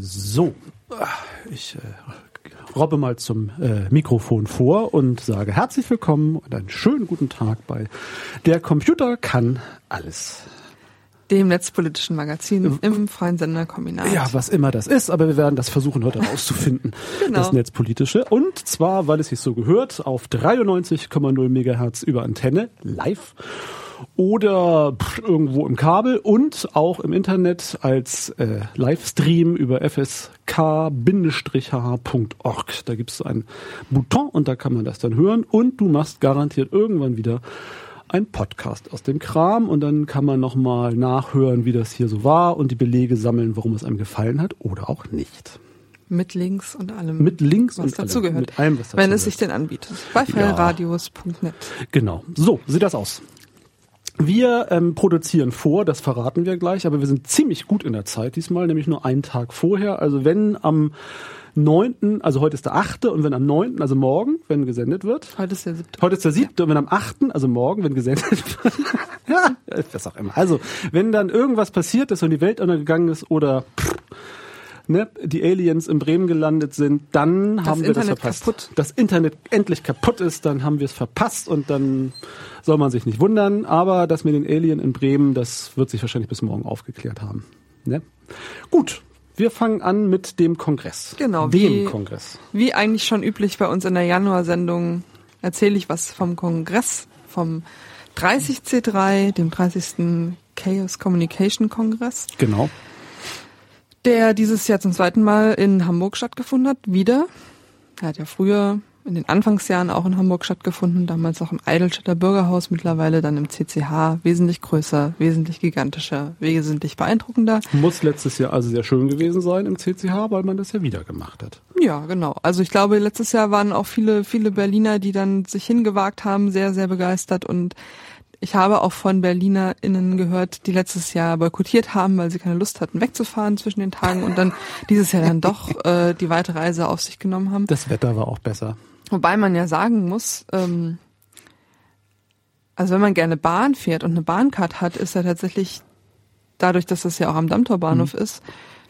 So, ich äh, robbe mal zum äh, Mikrofon vor und sage herzlich willkommen und einen schönen guten Tag bei Der Computer kann alles. Dem netzpolitischen Magazin im freien Sender Kombinat. Ja, was immer das ist, aber wir werden das versuchen heute rauszufinden, Genau. das Netzpolitische. Und zwar, weil es sich so gehört, auf 93,0 Megahertz über Antenne, live oder pff, irgendwo im Kabel und auch im Internet als äh, Livestream über fsk-h.org. Da gibt es einen Bouton und da kann man das dann hören und du machst garantiert irgendwann wieder ein Podcast aus dem Kram und dann kann man nochmal nachhören, wie das hier so war und die Belege sammeln, warum es einem gefallen hat oder auch nicht. Mit Links und allem. Mit Links was und allem, dazugehört. mit allem, was Wenn es sich denn anbietet. Bei Ja. Genau. So sieht das aus. Wir ähm, produzieren vor, das verraten wir gleich, aber wir sind ziemlich gut in der Zeit diesmal, nämlich nur einen Tag vorher. Also wenn am 9., also heute ist der 8. und wenn am 9., also morgen, wenn gesendet wird, Heute ist der siebte. Heute ist der siebte und wenn am achten, also morgen, wenn gesendet wird, ja, was auch immer. Also, wenn dann irgendwas passiert ist und die Welt untergegangen ist oder pff, ne, die Aliens in Bremen gelandet sind, dann haben wir das Internet verpasst. kaputt. Das Internet endlich kaputt ist, dann haben wir es verpasst und dann soll man sich nicht wundern. Aber das mit den Alien in Bremen, das wird sich wahrscheinlich bis morgen aufgeklärt haben. Ne? Gut. Wir fangen an mit dem Kongress. Genau, Dem wie- Kongress. Wie eigentlich schon üblich bei uns in der Januarsendung erzähle ich was vom Kongress, vom 30C3, dem 30. Chaos Communication Kongress, Genau. Der dieses Jahr zum zweiten Mal in Hamburg stattgefunden hat. Wieder. Er hat ja früher in den Anfangsjahren auch in Hamburg stattgefunden, damals auch im Eidelstädter Bürgerhaus, mittlerweile dann im CCH, wesentlich größer, wesentlich gigantischer, wesentlich beeindruckender. Muss letztes Jahr also sehr schön gewesen sein im CCH, weil man das ja wieder gemacht hat. Ja, genau. Also ich glaube, letztes Jahr waren auch viele, viele Berliner, die dann sich hingewagt haben, sehr, sehr begeistert. Und ich habe auch von BerlinerInnen gehört, die letztes Jahr boykottiert haben, weil sie keine Lust hatten, wegzufahren zwischen den Tagen und dann dieses Jahr dann doch äh, die weite Reise auf sich genommen haben. Das Wetter war auch besser. Wobei man ja sagen muss, ähm, also wenn man gerne Bahn fährt und eine Bahncard hat, ist ja tatsächlich dadurch, dass das ja auch am Dammtorbahnhof ist,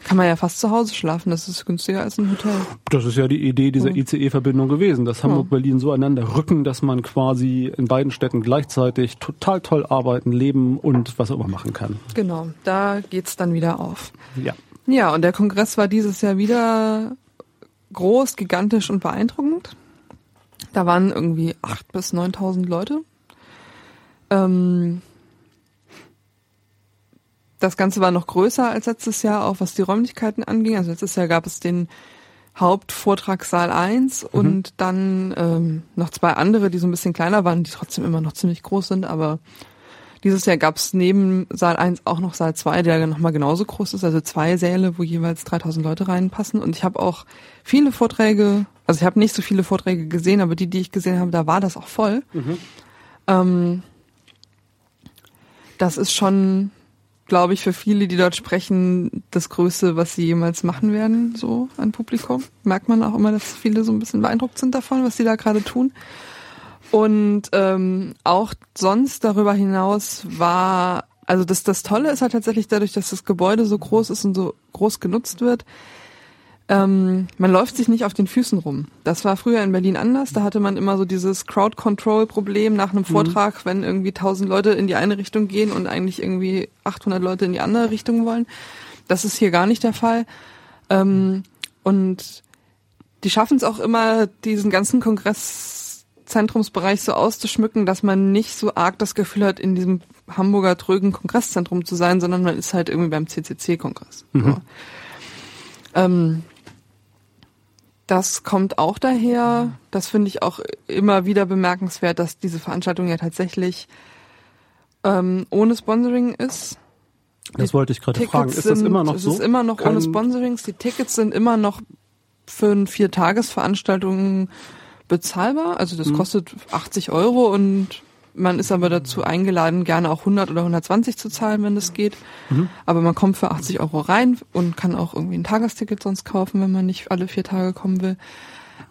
kann man ja fast zu Hause schlafen. Das ist günstiger als ein Hotel. Das ist ja die Idee dieser. ICE-Verbindung gewesen, dass Hamburg-Berlin so einander rücken, dass man quasi in beiden Städten gleichzeitig total toll arbeiten, leben und was auch immer machen kann. Genau, da geht's dann wieder auf. Ja. Ja, und der Kongress war dieses Jahr wieder groß, gigantisch und beeindruckend. Da waren irgendwie acht bis 9.000 Leute. Ähm, das Ganze war noch größer als letztes Jahr, auch was die Räumlichkeiten anging. Also letztes Jahr gab es den Hauptvortragssaal 1 und dann ähm, noch zwei andere, die so ein bisschen kleiner waren, die trotzdem immer noch ziemlich groß sind, aber dieses Jahr gab es neben Saal 1 auch noch Saal 2, der nochmal genauso groß ist, also zwei Säle, wo jeweils 3000 Leute reinpassen. Und ich habe auch viele Vorträge, also ich habe nicht so viele Vorträge gesehen, aber die, die ich gesehen habe, da war das auch voll. Ähm, das ist schon, glaube ich, für viele, die dort sprechen, das Größte, was sie jemals machen werden, so an Publikum. Merkt man auch immer, dass viele so ein bisschen beeindruckt sind davon, was sie da gerade tun. Und ähm, auch sonst darüber hinaus war, also das, das Tolle ist halt tatsächlich dadurch, dass das Gebäude so groß ist und so groß genutzt wird, ähm, man läuft sich nicht auf den Füßen rum. Das war früher in Berlin anders. Da hatte man immer so dieses Crowd-Control-Problem nach einem Vortrag, wenn irgendwie 1000 Leute in die eine Richtung gehen und eigentlich irgendwie 800 Leute in die andere Richtung wollen. Das ist hier gar nicht der Fall. Ähm, und die schaffen es auch immer, diesen ganzen Kongresszentrumsbereich so auszuschmücken, dass man nicht so arg das Gefühl hat, in diesem Hamburger trögen Kongresszentrum zu sein, sondern man ist halt irgendwie beim CCC-Kongress. So. Ähm, das kommt auch daher, das finde ich auch immer wieder bemerkenswert, dass diese Veranstaltung ja tatsächlich ähm, ohne Sponsoring ist. Das wollte ich gerade fragen. Ist das immer noch es so? ist immer noch ohne Kein- Sponsorings. Die Tickets sind immer noch für eine Viertagesveranstaltung bezahlbar. Also das kostet 80 Euro und man ist aber dazu eingeladen, gerne auch 100 oder 120 zu zahlen, wenn das geht. Mhm. Aber man kommt für 80 Euro rein und kann auch irgendwie ein Tagesticket sonst kaufen, wenn man nicht alle vier Tage kommen will.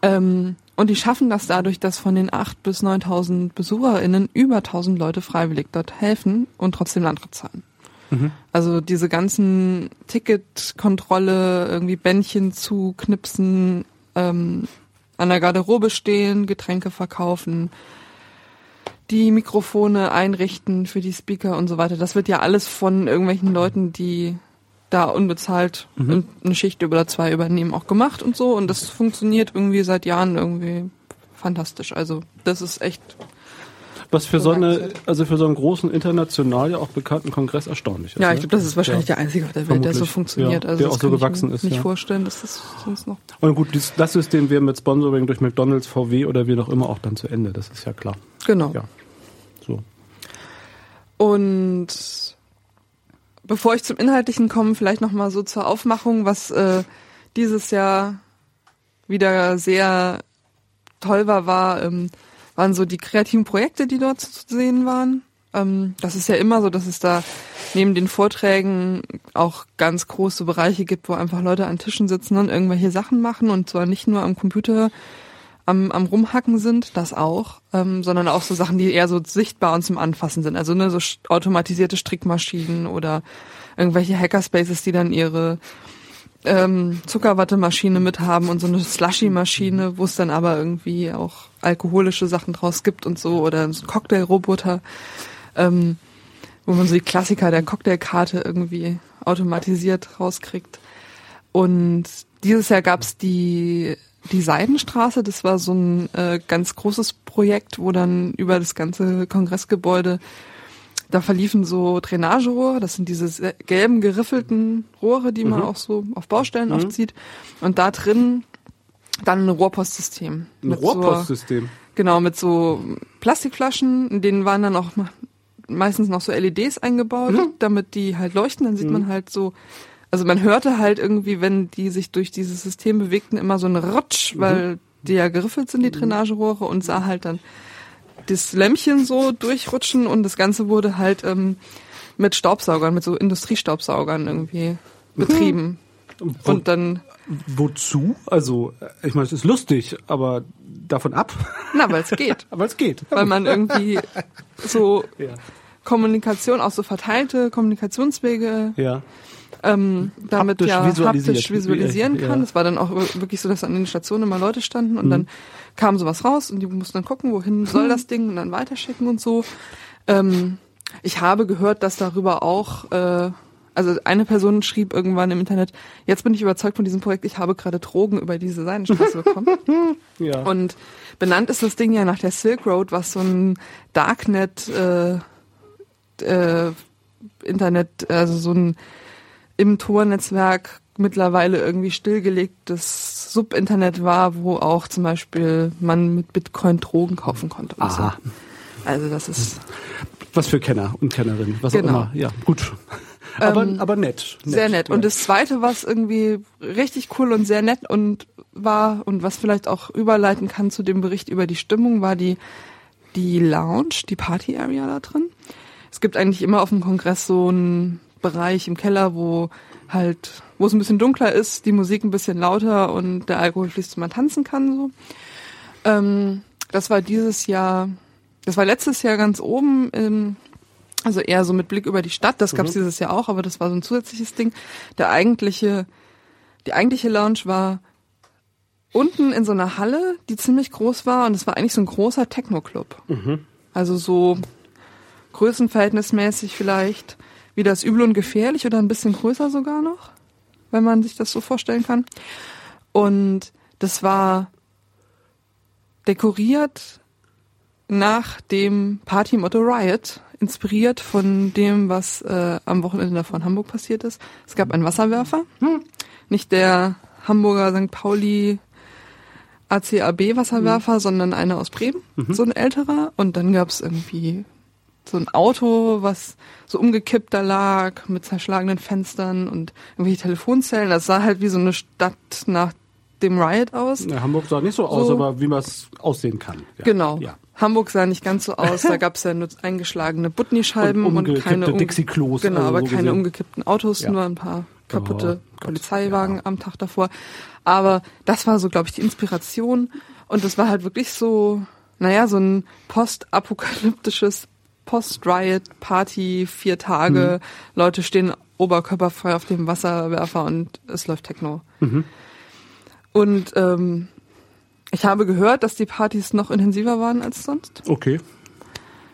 Ähm, und die schaffen das dadurch, dass von den 8.000 bis 9.000 BesucherInnen über 1.000 Leute freiwillig dort helfen und trotzdem Eintritt zahlen. Also diese ganzen Ticketkontrolle, irgendwie Bändchen zu knipsen, ähm, an der Garderobe stehen, Getränke verkaufen, die Mikrofone einrichten für die Speaker und so weiter. Das wird ja alles von irgendwelchen Leuten, die da unbezahlt Mhm. eine Schicht oder zwei übernehmen, auch gemacht und so. Und das funktioniert irgendwie seit Jahren irgendwie fantastisch. Also das ist echt Was für so eine, also für so einen großen international ja auch bekannten Kongress erstaunlich ist. Ja, ne? ich glaube, das ist wahrscheinlich Ja. der einzige auf der Welt, der so funktioniert. Ja, also der auch so kann ich gewachsen mir ist, nicht ja. vorstellen, dass das sonst noch. Und gut, das System wäre mit Sponsoring durch McDonalds, VW oder wie auch immer auch dann zu Ende. Das ist ja klar. Genau. Ja. So. Und bevor ich zum Inhaltlichen komme, vielleicht noch mal so zur Aufmachung, was äh, dieses Jahr wieder sehr toll war, war ähm, waren so die kreativen Projekte, die dort zu sehen waren. Ähm, das ist ja immer so, dass es da neben den Vorträgen auch ganz große Bereiche gibt, wo einfach Leute an Tischen sitzen und irgendwelche Sachen machen und zwar nicht nur am Computer am, am Rumhacken sind, das auch, ähm, sondern auch so Sachen, die eher so sichtbar und zum Anfassen sind. Also ne, so automatisierte Strickmaschinen oder irgendwelche Hackerspaces, die dann ihre ähm, Zuckerwattemaschine mit haben und so eine Slushy-Maschine, wo es dann aber irgendwie auch alkoholische Sachen draus gibt und so oder so ein Cocktailroboter, ähm, wo man so die Klassiker der Cocktailkarte irgendwie automatisiert rauskriegt. Und dieses Jahr gab's die die Seidenstraße, das war so ein äh, ganz großes Projekt, wo dann über das ganze Kongressgebäude da verliefen so Drainagerohre, das sind diese gelben geriffelten Rohre, die man Mhm. auch so auf Baustellen Mhm. oft sieht. Und da drin dann ein Rohrpostsystem. Ein mit so- Rohrpostsystem. Genau, mit so Plastikflaschen, in denen waren dann auch me- meistens noch so LEDs eingebaut, Mhm. damit die halt leuchten. Dann sieht man halt so, also man hörte halt irgendwie, wenn die sich durch dieses System bewegten, immer so ein Rutsch, weil die ja geriffelt sind, die Drainagerohre, und sah halt dann das Lämpchen so durchrutschen und das Ganze wurde halt ähm, mit Staubsaugern, mit so Industriestaubsaugern irgendwie betrieben. Wo, Und dann, wozu? Also, ich meine, es ist lustig, aber davon ab. na, weil es geht. aber es geht. weil man irgendwie so ja. Kommunikation, auch so verteilte Kommunikationswege ja. Ähm, damit Haptisch ja visualisiert. haptisch visualisieren Ja. kann. Das war dann auch wirklich so, dass an den Stationen immer Leute standen und dann kam sowas raus und die mussten dann gucken, wohin soll das Ding und dann weiterschicken und so. Ähm, ich habe gehört, dass darüber auch, äh, also eine Person schrieb irgendwann im Internet, jetzt bin ich überzeugt von diesem Projekt, ich habe gerade Drogen über diese Seidenstraße bekommen. ja. Und benannt ist das Ding ja nach der Silk Road, was so ein Darknet äh, äh, Internet, also so ein im Tor-Netzwerk mittlerweile irgendwie stillgelegtes Subinternet war, wo auch zum Beispiel man mit Bitcoin Drogen kaufen konnte. Und so. Aha. Also das ist Was für Kenner und Kennerinnen, was Genau. auch immer. Ja, gut. Aber, Ähm, aber nett, sehr nett. Und das zweite, was irgendwie richtig cool und sehr nett und war und was vielleicht auch überleiten kann zu dem Bericht über die Stimmung, war die, die Lounge, die Party Area da drin. Es gibt eigentlich immer auf dem Kongress so einen Bereich im Keller, wo halt, wo es ein bisschen dunkler ist, die Musik ein bisschen lauter und der Alkohol fließt, man tanzen kann, so. Ähm, das war dieses Jahr, das war letztes Jahr ganz oben im, also eher so mit Blick über die Stadt. Das gab's dieses Jahr auch, aber das war so ein zusätzliches Ding. Der eigentliche, die eigentliche Lounge war unten in so einer Halle, die ziemlich groß war und es war eigentlich so ein großer Techno-Club. Also so größenverhältnismäßig vielleicht wie das Übel und Gefährlich oder ein bisschen größer sogar noch, wenn man sich das so vorstellen kann. Und das war dekoriert nach dem Partymotto Riot, inspiriert von dem, was äh, am Wochenende davor in Hamburg passiert ist. Es gab einen Wasserwerfer, nicht der Hamburger St. Pauli ACAB Wasserwerfer, sondern einer aus Bremen, so ein älterer. Und dann gab es irgendwie so ein Auto, was so umgekippt da lag, mit zerschlagenen Fenstern und irgendwelche Telefonzellen. Das sah halt wie so eine Stadt nach dem Riot aus. Ja, Hamburg sah nicht so aus, So. aber wie man es aussehen kann. Ja. Genau. Ja. Hamburg sah nicht ganz so aus. Da gab es ja nur eingeschlagene Butni-Scheiben Und und, keine um- Dixie-Klos, Genau, also aber so keine gesehen. umgekippten Autos, nur ein paar kaputte Oh, Gott, Polizeiwagen ja. am Tag davor. Aber das war so, glaube ich, die Inspiration. Und das war halt wirklich so, naja, so ein postapokalyptisches Post-Riot-Party, vier Tage, mhm. Leute stehen oberkörperfrei auf dem Wasserwerfer und es läuft Techno. Mhm. Und ähm, ich habe gehört, dass die Partys noch intensiver waren als sonst. Okay.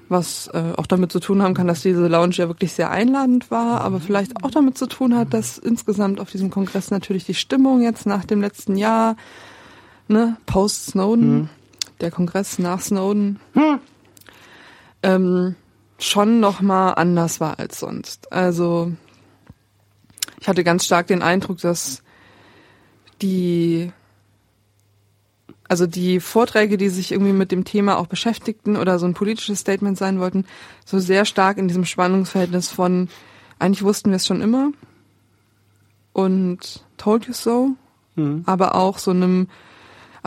Was äh, auch damit zu tun haben kann, dass diese Lounge ja wirklich sehr einladend war, aber vielleicht auch damit zu tun hat, dass insgesamt auf diesem Kongress natürlich die Stimmung jetzt nach dem letzten Jahr, ne, Post-Snowden, mhm. der Kongress nach Snowden, mhm. Ähm, schon nochmal anders war als sonst. Also ich hatte ganz stark den Eindruck, dass die also die Vorträge, die sich irgendwie mit dem Thema auch beschäftigten oder so ein politisches Statement sein wollten, so sehr stark in diesem Spannungsverhältnis von eigentlich wussten wir es schon immer und told you so, mhm. aber auch so einem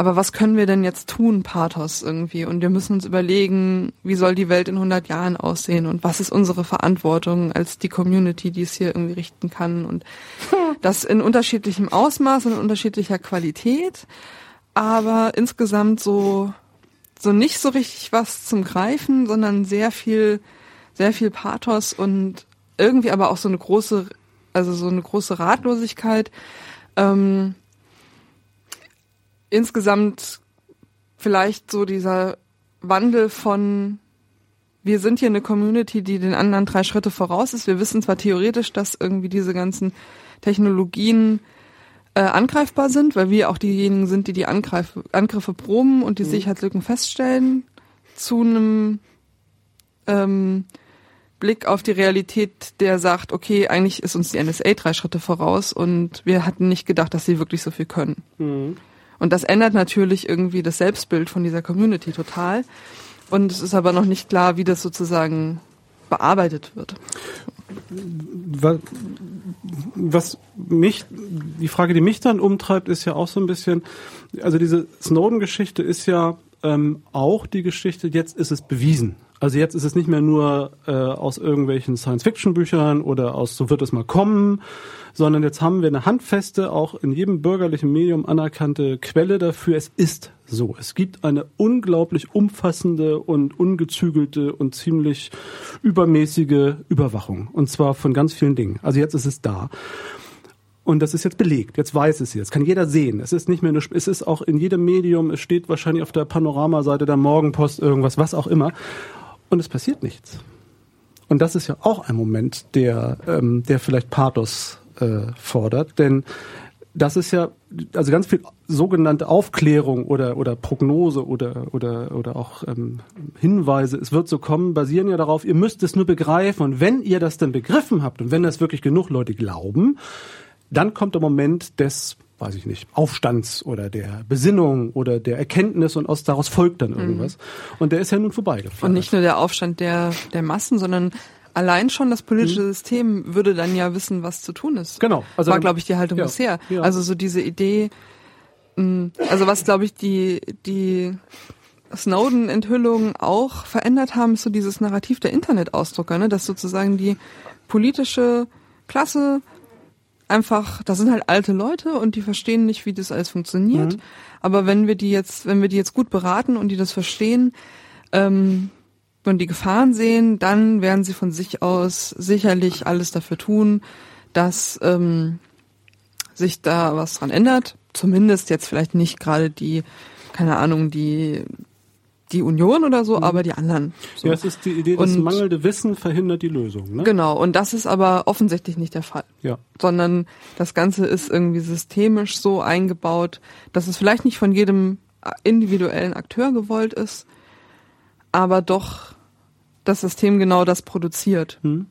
aber was können wir denn jetzt tun, Pathos irgendwie? Und wir müssen uns überlegen, wie soll die Welt in 100 Jahren aussehen und was ist unsere Verantwortung als die Community, die es hier irgendwie richten kann und das in unterschiedlichem Ausmaß und in unterschiedlicher Qualität aber insgesamt so, so nicht so richtig was zum Greifen, sondern sehr viel, sehr viel Pathos und irgendwie aber auch so eine große, also so eine große Ratlosigkeit. Ähm, insgesamt vielleicht so dieser Wandel von wir sind hier eine Community, die den anderen drei Schritte voraus ist. Wir wissen zwar theoretisch, dass irgendwie diese ganzen Technologien äh, angreifbar sind, weil wir auch diejenigen sind, die die Angreif Angriffe proben und die mhm. Sicherheitslücken feststellen, zu einem ähm, Blick auf die Realität, der sagt, okay, eigentlich ist uns die NSA drei Schritte voraus und wir hatten nicht gedacht, dass sie wirklich so viel können. Mhm. Und das ändert natürlich irgendwie das Selbstbild von dieser Community total. Und es ist aber noch nicht klar, wie das sozusagen bearbeitet wird was mich, die Frage, die mich dann umtreibt, ist ja auch so ein bisschen, also diese Snowden-Geschichte ist ja ähm, auch die Geschichte, jetzt ist es bewiesen. Also jetzt ist es nicht mehr nur äh, aus irgendwelchen Science-Fiction-Büchern oder aus so wird es mal kommen, sondern jetzt haben wir eine handfeste, auch in jedem bürgerlichen Medium anerkannte Quelle dafür. Es ist so. Es gibt eine unglaublich umfassende und ungezügelte und ziemlich übermäßige Überwachung. Und zwar von ganz vielen Dingen. Also jetzt ist es da. Und das ist jetzt belegt. Jetzt weiß es jetzt. Kann jeder sehen. Es ist nicht mehr nur, es ist auch in jedem Medium. Es steht wahrscheinlich auf der Panoramaseite der Morgenpost irgendwas, was auch immer. Und es passiert nichts. Und das ist ja auch ein Moment, der, ähm, der vielleicht Pathos äh, fordert. Denn das ist ja, also ganz viel sogenannte Aufklärung oder, oder Prognose oder, oder, oder auch ähm, Hinweise, es wird so kommen, basieren ja darauf, ihr müsst es nur begreifen. Und wenn ihr das dann begriffen habt und wenn das wirklich genug Leute glauben, dann kommt der Moment des, weiß ich nicht, Aufstands oder der Besinnung oder der Erkenntnis und aus daraus folgt dann irgendwas. Mhm. Und der ist ja nun vorbeigefahren. Und nicht nur der Aufstand der, der Massen, sondern Allein schon das politische mhm. System würde dann ja wissen, was zu tun ist. Genau. Also war, glaube ich, die Haltung ja, bisher. Ja. Also so diese Idee, mm, also was, glaube ich, die, die Snowden-Enthüllungen auch verändert haben, ist so dieses Narrativ der Internetausdrucker, ne? dass sozusagen die politische Klasse einfach, das sind halt alte Leute und die verstehen nicht, wie das alles funktioniert. Mhm. Aber wenn wir die jetzt, wenn wir die jetzt gut beraten und die das verstehen, ähm, und die Gefahren sehen, dann werden sie von sich aus sicherlich alles dafür tun, dass ähm, sich da was dran ändert. Zumindest jetzt vielleicht nicht gerade die, keine Ahnung, die die Union oder so, mhm. aber die anderen. So. Ja, es ist die Idee, das mangelnde Wissen verhindert die Lösung. Ne? Genau, und das ist aber offensichtlich nicht der Fall. Ja. Sondern das Ganze ist irgendwie systemisch so eingebaut, dass es vielleicht nicht von jedem individuellen Akteur gewollt ist, aber doch das System genau das produziert. Hm.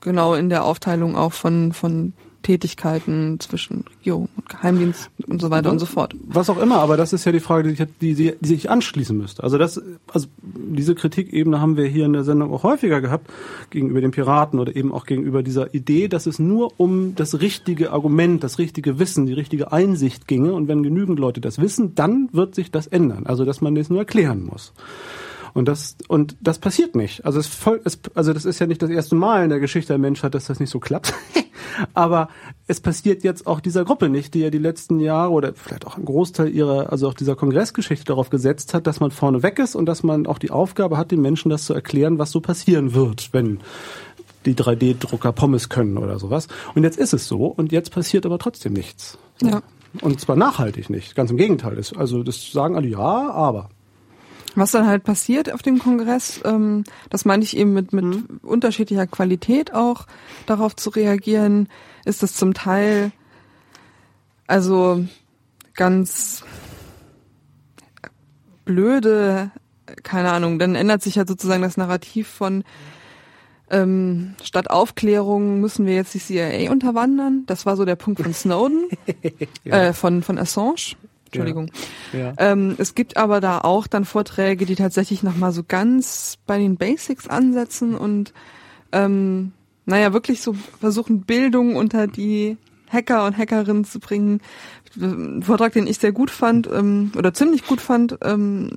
Genau in der Aufteilung auch von, von Tätigkeiten zwischen Regierung und Geheimdienst und so weiter und so fort. Was auch immer, aber das ist ja die Frage, die, die, die, die sich anschließen müsste. Also das, also diese Kritikebene haben wir hier in der Sendung auch häufiger gehabt gegenüber den Piraten oder eben auch gegenüber dieser Idee, dass es nur um das richtige Argument, das richtige Wissen, die richtige Einsicht ginge und wenn genügend Leute das wissen, dann wird sich das ändern. Also dass man das nur erklären muss. Und das, und das passiert nicht. Also es voll, es, also das ist ja nicht das erste Mal in der Geschichte der Menschheit, dass das nicht so klappt. Aber es passiert jetzt auch dieser Gruppe nicht, die ja die letzten Jahre oder vielleicht auch ein Großteil ihrer, also auch dieser Kongressgeschichte darauf gesetzt hat, dass man vorne weg ist und dass man auch die Aufgabe hat, den Menschen das zu erklären, was so passieren wird, wenn die 3D-Drucker Pommes können oder sowas. Und jetzt ist es so und jetzt passiert aber trotzdem nichts. Ja. Und zwar nachhaltig nicht. Ganz im Gegenteil. Also das sagen alle ja, aber. Was dann halt passiert auf dem Kongress, ähm, das meine ich eben mit, mit mhm. unterschiedlicher Qualität auch darauf zu reagieren, ist das zum Teil also ganz blöde, keine Ahnung, dann ändert sich halt sozusagen das Narrativ von ähm, statt Aufklärung müssen wir jetzt die CIA unterwandern. Das war so der Punkt von Snowden, ja. äh, von, von Assange. Entschuldigung. Ja. Ja. Ähm, es gibt aber da auch dann Vorträge, die tatsächlich nochmal so ganz bei den Basics ansetzen und ähm, naja, wirklich so versuchen, Bildung unter die Hacker und Hackerinnen zu bringen. Ein Vortrag, den ich sehr gut fand, ähm, oder ziemlich gut fand, ähm,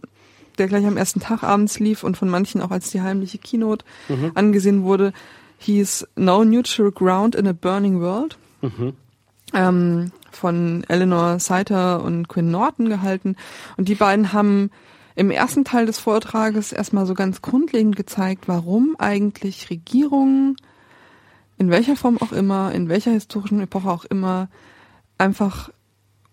der gleich am ersten Tag abends lief und von manchen auch als die heimliche Keynote mhm. angesehen wurde, hieß No Neutral Ground in a Burning World. Mhm. Ähm, von Eleanor Seiter und Quinn Norton gehalten. Und die beiden haben im ersten Teil des Vortrages erstmal so ganz grundlegend gezeigt, warum eigentlich Regierungen, in welcher Form auch immer, in welcher historischen Epoche auch immer, einfach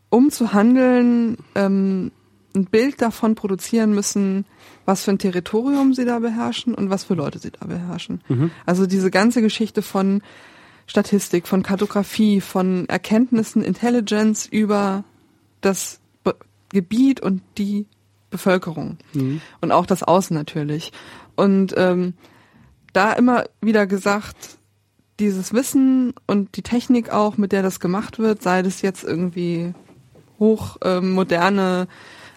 um zu handeln, ähm, ein Bild davon produzieren müssen, was für ein Territorium sie da beherrschen und was für Leute sie da beherrschen. Mhm. Also diese ganze Geschichte von Statistik, von Kartografie, von Erkenntnissen, Intelligence über das Be Gebiet und die Bevölkerung mhm. und auch das Außen natürlich. Und ähm, da immer wieder gesagt, dieses Wissen und die Technik auch, mit der das gemacht wird, sei das jetzt irgendwie hochmoderne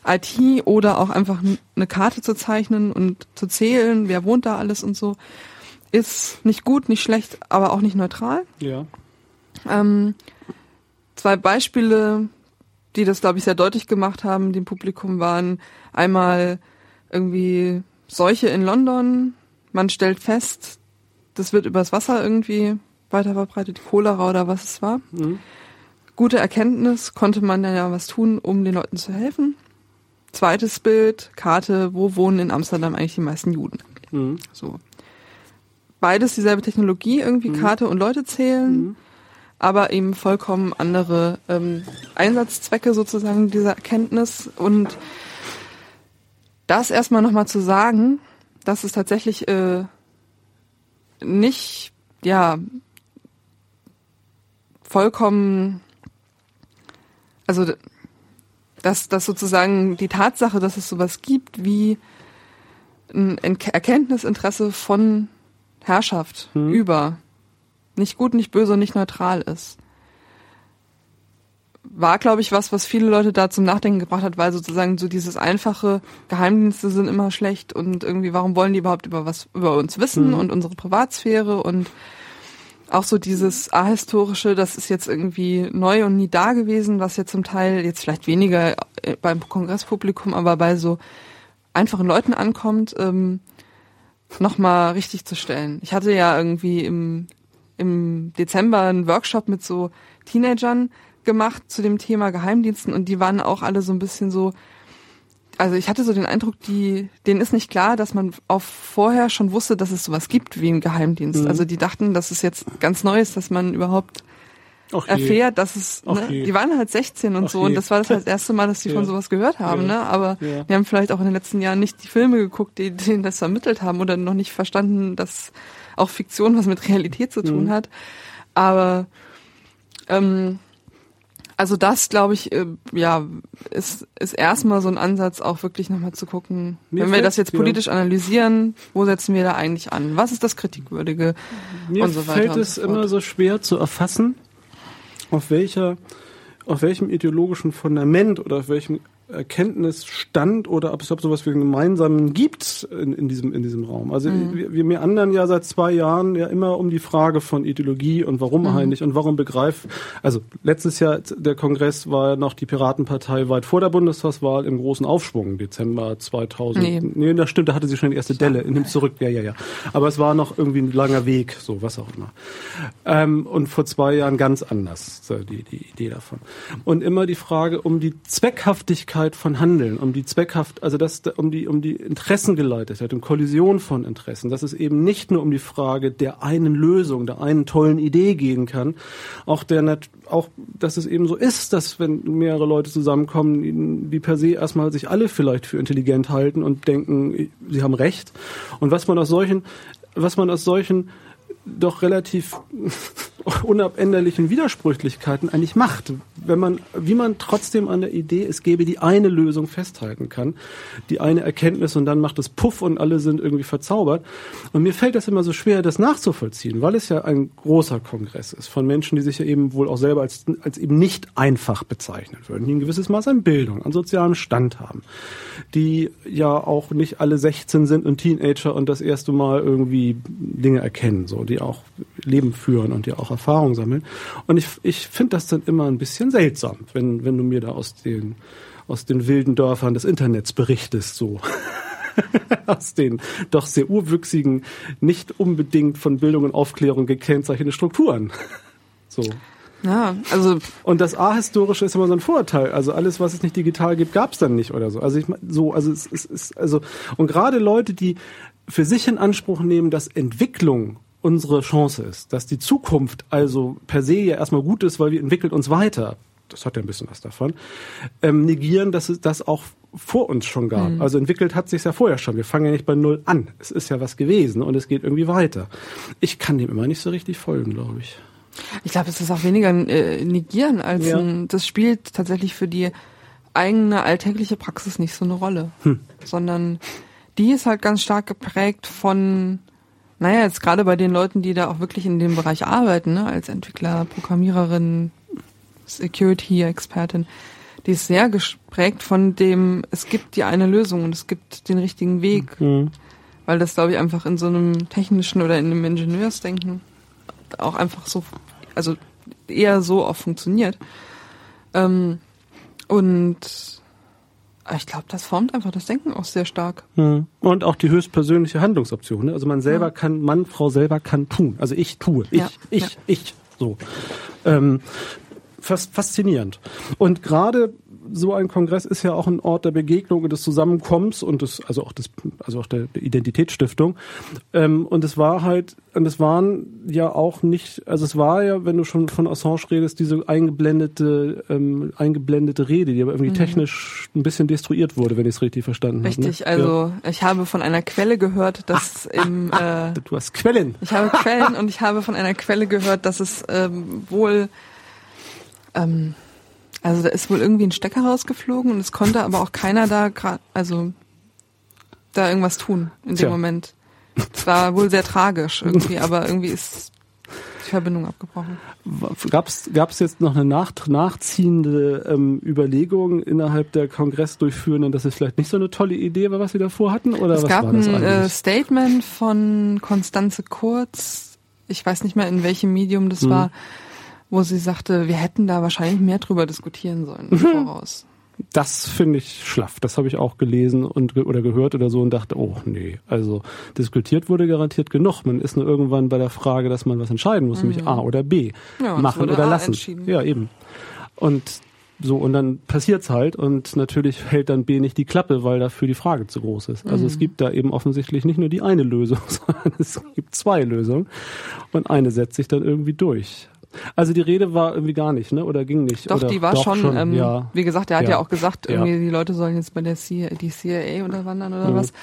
ähm, IT oder auch einfach eine Karte zu zeichnen und zu zählen, wer wohnt da alles und so, ist nicht gut, nicht schlecht, aber auch nicht neutral. Ja. Ähm, zwei Beispiele, die das, glaube ich, sehr deutlich gemacht haben, dem Publikum waren einmal irgendwie Seuche in London. Man stellt fest, das wird übers Wasser irgendwie weiter verbreitet, Cholera oder was es war. Mhm. Gute Erkenntnis, konnte man dann ja was tun, um den Leuten zu helfen. Zweites Bild, Karte, wo wohnen in Amsterdam eigentlich die meisten Juden? Mhm. So beides dieselbe Technologie, irgendwie mhm. Karte und Leute zählen, mhm. aber eben vollkommen andere ähm, Einsatzzwecke sozusagen dieser Erkenntnis. Und das erstmal nochmal zu sagen, dass es tatsächlich äh, nicht, ja, vollkommen, also dass, dass sozusagen die Tatsache, dass es sowas gibt wie ein Erkenntnisinteresse von Herrschaft hm. über nicht gut, nicht böse und nicht neutral ist. War, glaube ich, was, was viele Leute da zum Nachdenken gebracht hat, weil sozusagen so dieses einfache Geheimdienste sind immer schlecht und irgendwie, warum wollen die überhaupt über was über uns wissen hm. und unsere Privatsphäre und auch so dieses ahistorische, das ist jetzt irgendwie neu und nie da gewesen, was jetzt zum Teil jetzt vielleicht weniger äh, beim Kongresspublikum, aber bei so einfachen Leuten ankommt. Ähm, nochmal richtig zu stellen. Ich hatte ja irgendwie im, im Dezember einen Workshop mit so Teenagern gemacht zu dem Thema Geheimdiensten und die waren auch alle so ein bisschen so, also ich hatte so den Eindruck, die, denen ist nicht klar, dass man auch vorher schon wusste, dass es sowas gibt wie einen Geheimdienst. Mhm. Also die dachten, dass es jetzt ganz neu ist, dass man überhaupt Ach erfährt, dass es, ne, die waren halt 16 und Ach so und das war das, halt das erste Mal, dass die ja. von sowas gehört haben, ja. ne? Aber ja. die haben vielleicht auch in den letzten Jahren nicht die Filme geguckt, die denen das vermittelt haben oder noch nicht verstanden, dass auch Fiktion was mit Realität zu tun mhm. hat. Aber ähm, also das, glaube ich, äh, ja, ist, ist erstmal so ein Ansatz, auch wirklich nochmal zu gucken, Mir wenn wir das jetzt politisch ja. analysieren, wo setzen wir da eigentlich an? Was ist das Kritikwürdige? Mir und so weiter fällt es so immer so schwer zu erfassen, auf welcher, auf welchem ideologischen Fundament oder auf welchem Erkenntnisstand oder ob es sowas wie einen gemeinsamen gibt in, in diesem in diesem Raum. Also mhm. wir, wir meandern ja seit zwei Jahren ja immer um die Frage von Ideologie und warum mhm. eigentlich und warum begreift. Also letztes Jahr der Kongress war noch die Piratenpartei weit vor der Bundestagswahl im großen Aufschwung Dezember 2000. Nee, nee das stimmt, da hatte sie schon die erste Delle in dem zurück. Ja, ja, ja. Aber es war noch irgendwie ein langer Weg, so was auch immer. Ähm, und vor zwei Jahren ganz anders so die die Idee davon. Und immer die Frage um die Zweckhaftigkeit von Handeln, um die Zweckhaft, also das, um die, um die Interessengeleitetheit, um Kollision von Interessen, dass es eben nicht nur um die Frage der einen Lösung, der einen tollen Idee gehen kann, auch der, auch, dass es eben so ist, dass wenn mehrere Leute zusammenkommen, die per se erstmal sich alle vielleicht für intelligent halten und denken, sie haben recht. Und was man aus solchen, was man aus solchen doch relativ unabänderlichen Widersprüchlichkeiten eigentlich macht, wenn man, wie man trotzdem an der Idee, es gäbe die eine Lösung festhalten kann, die eine Erkenntnis und dann macht es Puff und alle sind irgendwie verzaubert. Und mir fällt das immer so schwer, das nachzuvollziehen, weil es ja ein großer Kongress ist von Menschen, die sich ja eben wohl auch selber als, als eben nicht einfach bezeichnen würden, die ein gewisses Maß an Bildung, an sozialem Stand haben, die ja auch nicht alle 16 sind und Teenager und das erste Mal irgendwie Dinge erkennen, so, die auch Leben führen und die auch Erfahrung sammeln. Und ich, ich finde das dann immer ein bisschen seltsam, wenn, wenn du mir da aus den, aus den wilden Dörfern des Internets berichtest, so. aus den doch sehr urwüchsigen, nicht unbedingt von Bildung und Aufklärung gekennzeichneten Strukturen. so. Ja, also. Und das Ahistorische ist immer so ein Vorurteil. Also alles, was es nicht digital gibt, gab es dann nicht oder so. Also ich so, also es ist, also, und gerade Leute, die für sich in Anspruch nehmen, dass Entwicklung unsere Chance ist, dass die Zukunft also per se ja erstmal gut ist, weil wir entwickeln uns weiter. Das hat ja ein bisschen was davon. Ähm, negieren, dass es das auch vor uns schon gab. Mhm. Also entwickelt hat sich ja vorher schon. Wir fangen ja nicht bei Null an. Es ist ja was gewesen und es geht irgendwie weiter. Ich kann dem immer nicht so richtig folgen, glaube ich. Ich glaube, es ist auch weniger äh, negieren als ja. ein, das spielt tatsächlich für die eigene alltägliche Praxis nicht so eine Rolle, hm. sondern die ist halt ganz stark geprägt von naja, jetzt gerade bei den Leuten, die da auch wirklich in dem Bereich arbeiten, ne, als Entwickler, Programmiererin, Security-Expertin, die ist sehr gesprägt von dem, es gibt die eine Lösung und es gibt den richtigen Weg. Mhm. Weil das, glaube ich, einfach in so einem technischen oder in einem Ingenieursdenken auch einfach so, also eher so auch funktioniert. Ähm, und ich glaube, das formt einfach das Denken auch sehr stark. Hm. Und auch die höchstpersönliche Handlungsoption. Ne? Also man selber ja. kann, Mann, Frau selber kann tun. Also ich tue. Ich, ja. ich, ja. ich. So. Ähm, faszinierend. Und gerade so ein Kongress ist ja auch ein Ort der Begegnung und des Zusammenkommens und des, also auch des, also auch der, Identitätsstiftung. Ähm, und es war halt, und es waren ja auch nicht, also es war ja, wenn du schon von Assange redest, diese eingeblendete, ähm, eingeblendete Rede, die aber irgendwie mhm. technisch ein bisschen destruiert wurde, wenn ich es richtig verstanden habe. Richtig, hab, ne? also ja. ich habe von einer Quelle gehört, dass ach, im ach, äh, du hast Quellen. Ich habe Quellen und ich habe von einer Quelle gehört, dass es ähm, wohl ähm, also da ist wohl irgendwie ein Stecker rausgeflogen und es konnte aber auch keiner da gerade, also da irgendwas tun in dem Tja. Moment. Es war wohl sehr tragisch irgendwie, aber irgendwie ist die Verbindung abgebrochen. Gab es jetzt noch eine nach, nachziehende ähm, Überlegung innerhalb der Kongressdurchführenden, dass es vielleicht nicht so eine tolle Idee war, was sie davor hatten? Oder es was gab war das ein äh, Statement von Konstanze Kurz, ich weiß nicht mehr in welchem Medium das hm. war, wo sie sagte, wir hätten da wahrscheinlich mehr drüber diskutieren sollen im mhm. Voraus. Das finde ich schlaff. Das habe ich auch gelesen und oder gehört oder so und dachte, oh nee, also diskutiert wurde garantiert genug. Man ist nur irgendwann bei der Frage, dass man was entscheiden muss, mhm. nämlich A oder B, ja, machen oder A lassen. Ja, eben. Und so, und dann passiert's halt und natürlich hält dann B nicht die Klappe, weil dafür die Frage zu groß ist. Also mhm. es gibt da eben offensichtlich nicht nur die eine Lösung, sondern es gibt zwei Lösungen und eine setzt sich dann irgendwie durch. Also die Rede war irgendwie gar nicht, ne? Oder ging nicht? Doch, oder? die war doch, schon, schon ähm, ja. wie gesagt, er hat ja, ja auch gesagt, irgendwie ja. die Leute sollen jetzt bei der CIA, die CIA unterwandern oder mhm. was.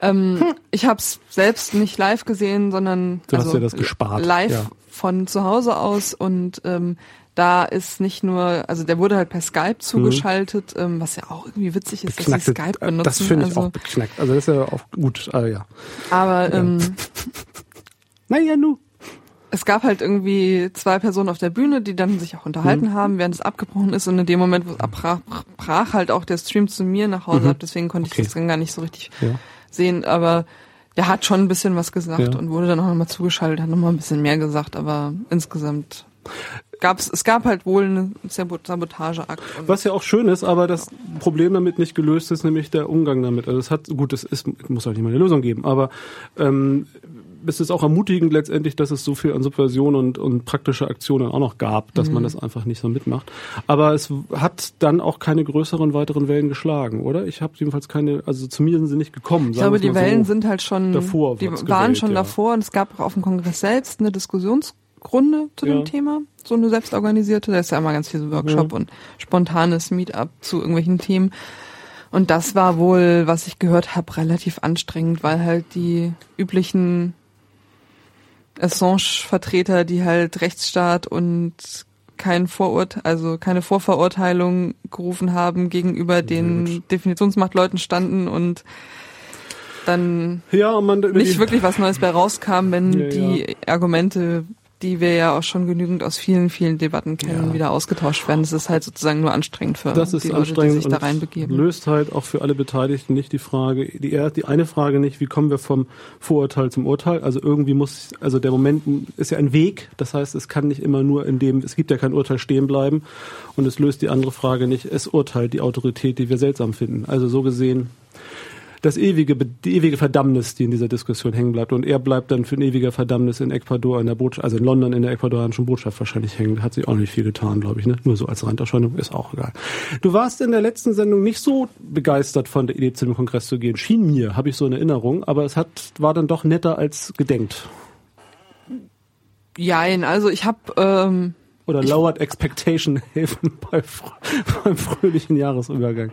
Ähm, hm. Ich habe es selbst nicht live gesehen, sondern du also hast ja das gespart. live von zu Hause aus und ähm, da ist nicht nur, also der wurde halt per Skype mhm. zugeschaltet, mhm. ähm, was ja auch irgendwie witzig ist, dass sie Skype benutzen. Das finde ich also, auch beknackt. Also das ist ja auch gut, also ja. Aber ähm, naja, nu. Es gab halt irgendwie zwei Personen auf der Bühne, die dann sich auch unterhalten mhm. haben, während es abgebrochen ist. Und in dem Moment, wo es abbrach, brach halt auch der Stream zu mir nach Hause mhm. ab. Deswegen konnte okay. ich das dann gar nicht so richtig ja. sehen. Aber der hat schon ein bisschen was gesagt ja. und wurde dann auch nochmal zugeschaltet, hat nochmal ein bisschen mehr gesagt. Aber insgesamt gab's, es gab halt wohl einen Sabotageakt. Was ja auch schön ist, aber das Problem damit nicht gelöst ist, nämlich der Umgang damit. Also es hat, gut, es ist, muss halt nicht mal eine Lösung geben, aber ähm, es ist auch ermutigend letztendlich, dass es so viel an Subversion und, und praktische Aktionen auch noch gab, dass mhm. man das einfach nicht so mitmacht. Aber es hat dann auch keine größeren weiteren Wellen geschlagen, oder? Ich habe jedenfalls keine, also zu mir sind sie nicht gekommen. Ich glaube, die Wellen so sind halt schon davor. Die waren gewählt, schon ja. davor und es gab auch auf dem Kongress selbst eine Diskussionsrunde zu ja. dem Thema, so eine selbstorganisierte. Da ist ja immer ganz viel so Workshop ja. und spontanes Meetup zu irgendwelchen Themen. Und das war wohl, was ich gehört habe, relativ anstrengend, weil halt die üblichen Assange-Vertreter, die halt Rechtsstaat und kein Vorurteil, also keine Vorverurteilung gerufen haben gegenüber den Definitionsmachtleuten standen und dann ja, man, nicht wirklich was Neues bei rauskam, wenn ja, die ja. Argumente die wir ja auch schon genügend aus vielen, vielen Debatten kennen, ja. wieder ausgetauscht werden. Das ist halt sozusagen nur anstrengend für das ist die Leute, die sich da reinbegeben. Löst halt auch für alle Beteiligten nicht die Frage, die, die eine Frage nicht, wie kommen wir vom Vorurteil zum Urteil? Also irgendwie muss, also der Moment ist ja ein Weg. Das heißt, es kann nicht immer nur in dem, es gibt ja kein Urteil stehen bleiben. Und es löst die andere Frage nicht, es urteilt die Autorität, die wir seltsam finden. Also so gesehen das ewige, die ewige Verdammnis, die in dieser Diskussion hängen bleibt. Und er bleibt dann für ein ewiger Verdammnis in Ecuador, in der Botschaft, also in London in der ecuadorianischen Botschaft wahrscheinlich hängen. Hat sich auch nicht viel getan, glaube ich, ne? Nur so als Randerscheinung, ist auch egal. Du warst in der letzten Sendung nicht so begeistert von der Idee, zu dem Kongress zu gehen. Schien mir, habe ich so in Erinnerung, aber es hat, war dann doch netter als gedenkt. Jein, also ich habe ähm oder Lowered Expectation helfen bei, beim fröhlichen Jahresübergang.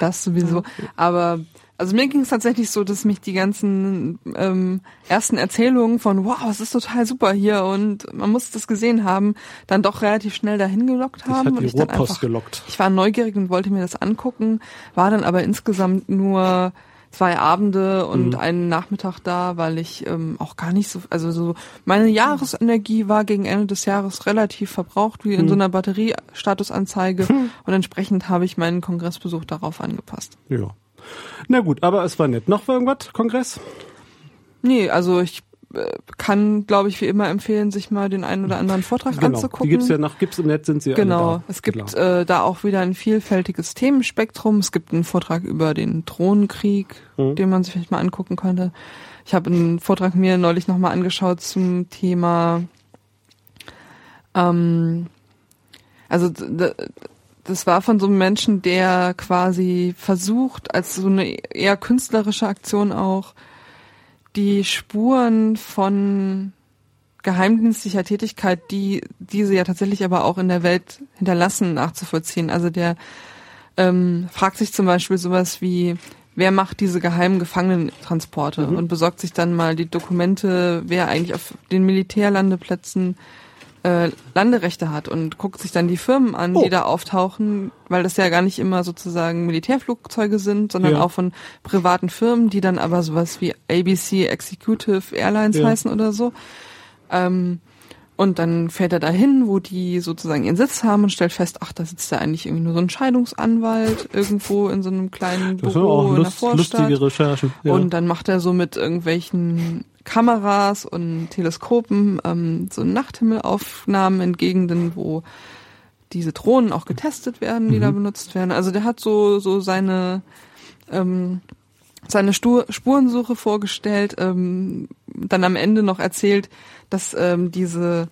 Das sowieso. Aber also mir ging es tatsächlich so, dass mich die ganzen ähm, ersten Erzählungen von wow, es ist total super hier und man muss das gesehen haben, dann doch relativ schnell dahin gelockt haben. Das hat die und ich dann einfach, gelockt. Ich war neugierig und wollte mir das angucken, war dann aber insgesamt nur zwei Abende und mhm. einen Nachmittag da, weil ich ähm, auch gar nicht so, also so meine Jahresenergie war gegen Ende des Jahres relativ verbraucht, wie in mhm. so einer Batteriestatusanzeige mhm. und entsprechend habe ich meinen Kongressbesuch darauf angepasst. Ja. Na gut, aber es war nett. Noch irgendwas, Kongress? Nee, also ich äh, kann, glaube ich, wie immer empfehlen, sich mal den einen oder anderen Vortrag genau. anzugucken. Die gibt's ja nach, gibt's im Netz, sind sie Genau, da. es gibt äh, da auch wieder ein vielfältiges Themenspektrum. Es gibt einen Vortrag über den Drohnenkrieg, mhm. den man sich vielleicht mal angucken könnte. Ich habe einen Vortrag mir neulich nochmal angeschaut zum Thema ähm, also das war von so einem Menschen, der quasi versucht, als so eine eher künstlerische Aktion auch, die Spuren von geheimdienstlicher Tätigkeit, die diese ja tatsächlich aber auch in der Welt hinterlassen, nachzuvollziehen. Also der ähm, fragt sich zum Beispiel sowas wie, wer macht diese geheimen Gefangenentransporte mhm. und besorgt sich dann mal die Dokumente, wer eigentlich auf den Militärlandeplätzen äh, Landerechte hat und guckt sich dann die Firmen an, oh. die da auftauchen, weil das ja gar nicht immer sozusagen Militärflugzeuge sind, sondern ja. auch von privaten Firmen, die dann aber sowas wie ABC Executive Airlines ja. heißen oder so. Ähm, und dann fährt er dahin, wo die sozusagen ihren Sitz haben und stellt fest, ach, da sitzt ja eigentlich irgendwie nur so ein Scheidungsanwalt irgendwo in so einem kleinen das Büro auch in der Vorstadt. Lustige Recherchen. Ja. Und dann macht er so mit irgendwelchen Kameras und Teleskopen ähm, so Nachthimmelaufnahmen in Gegenden, wo diese Drohnen auch getestet werden, die mhm. da benutzt werden. Also der hat so so seine ähm, seine Spurensuche vorgestellt, ähm, dann am Ende noch erzählt, dass ähm, diese,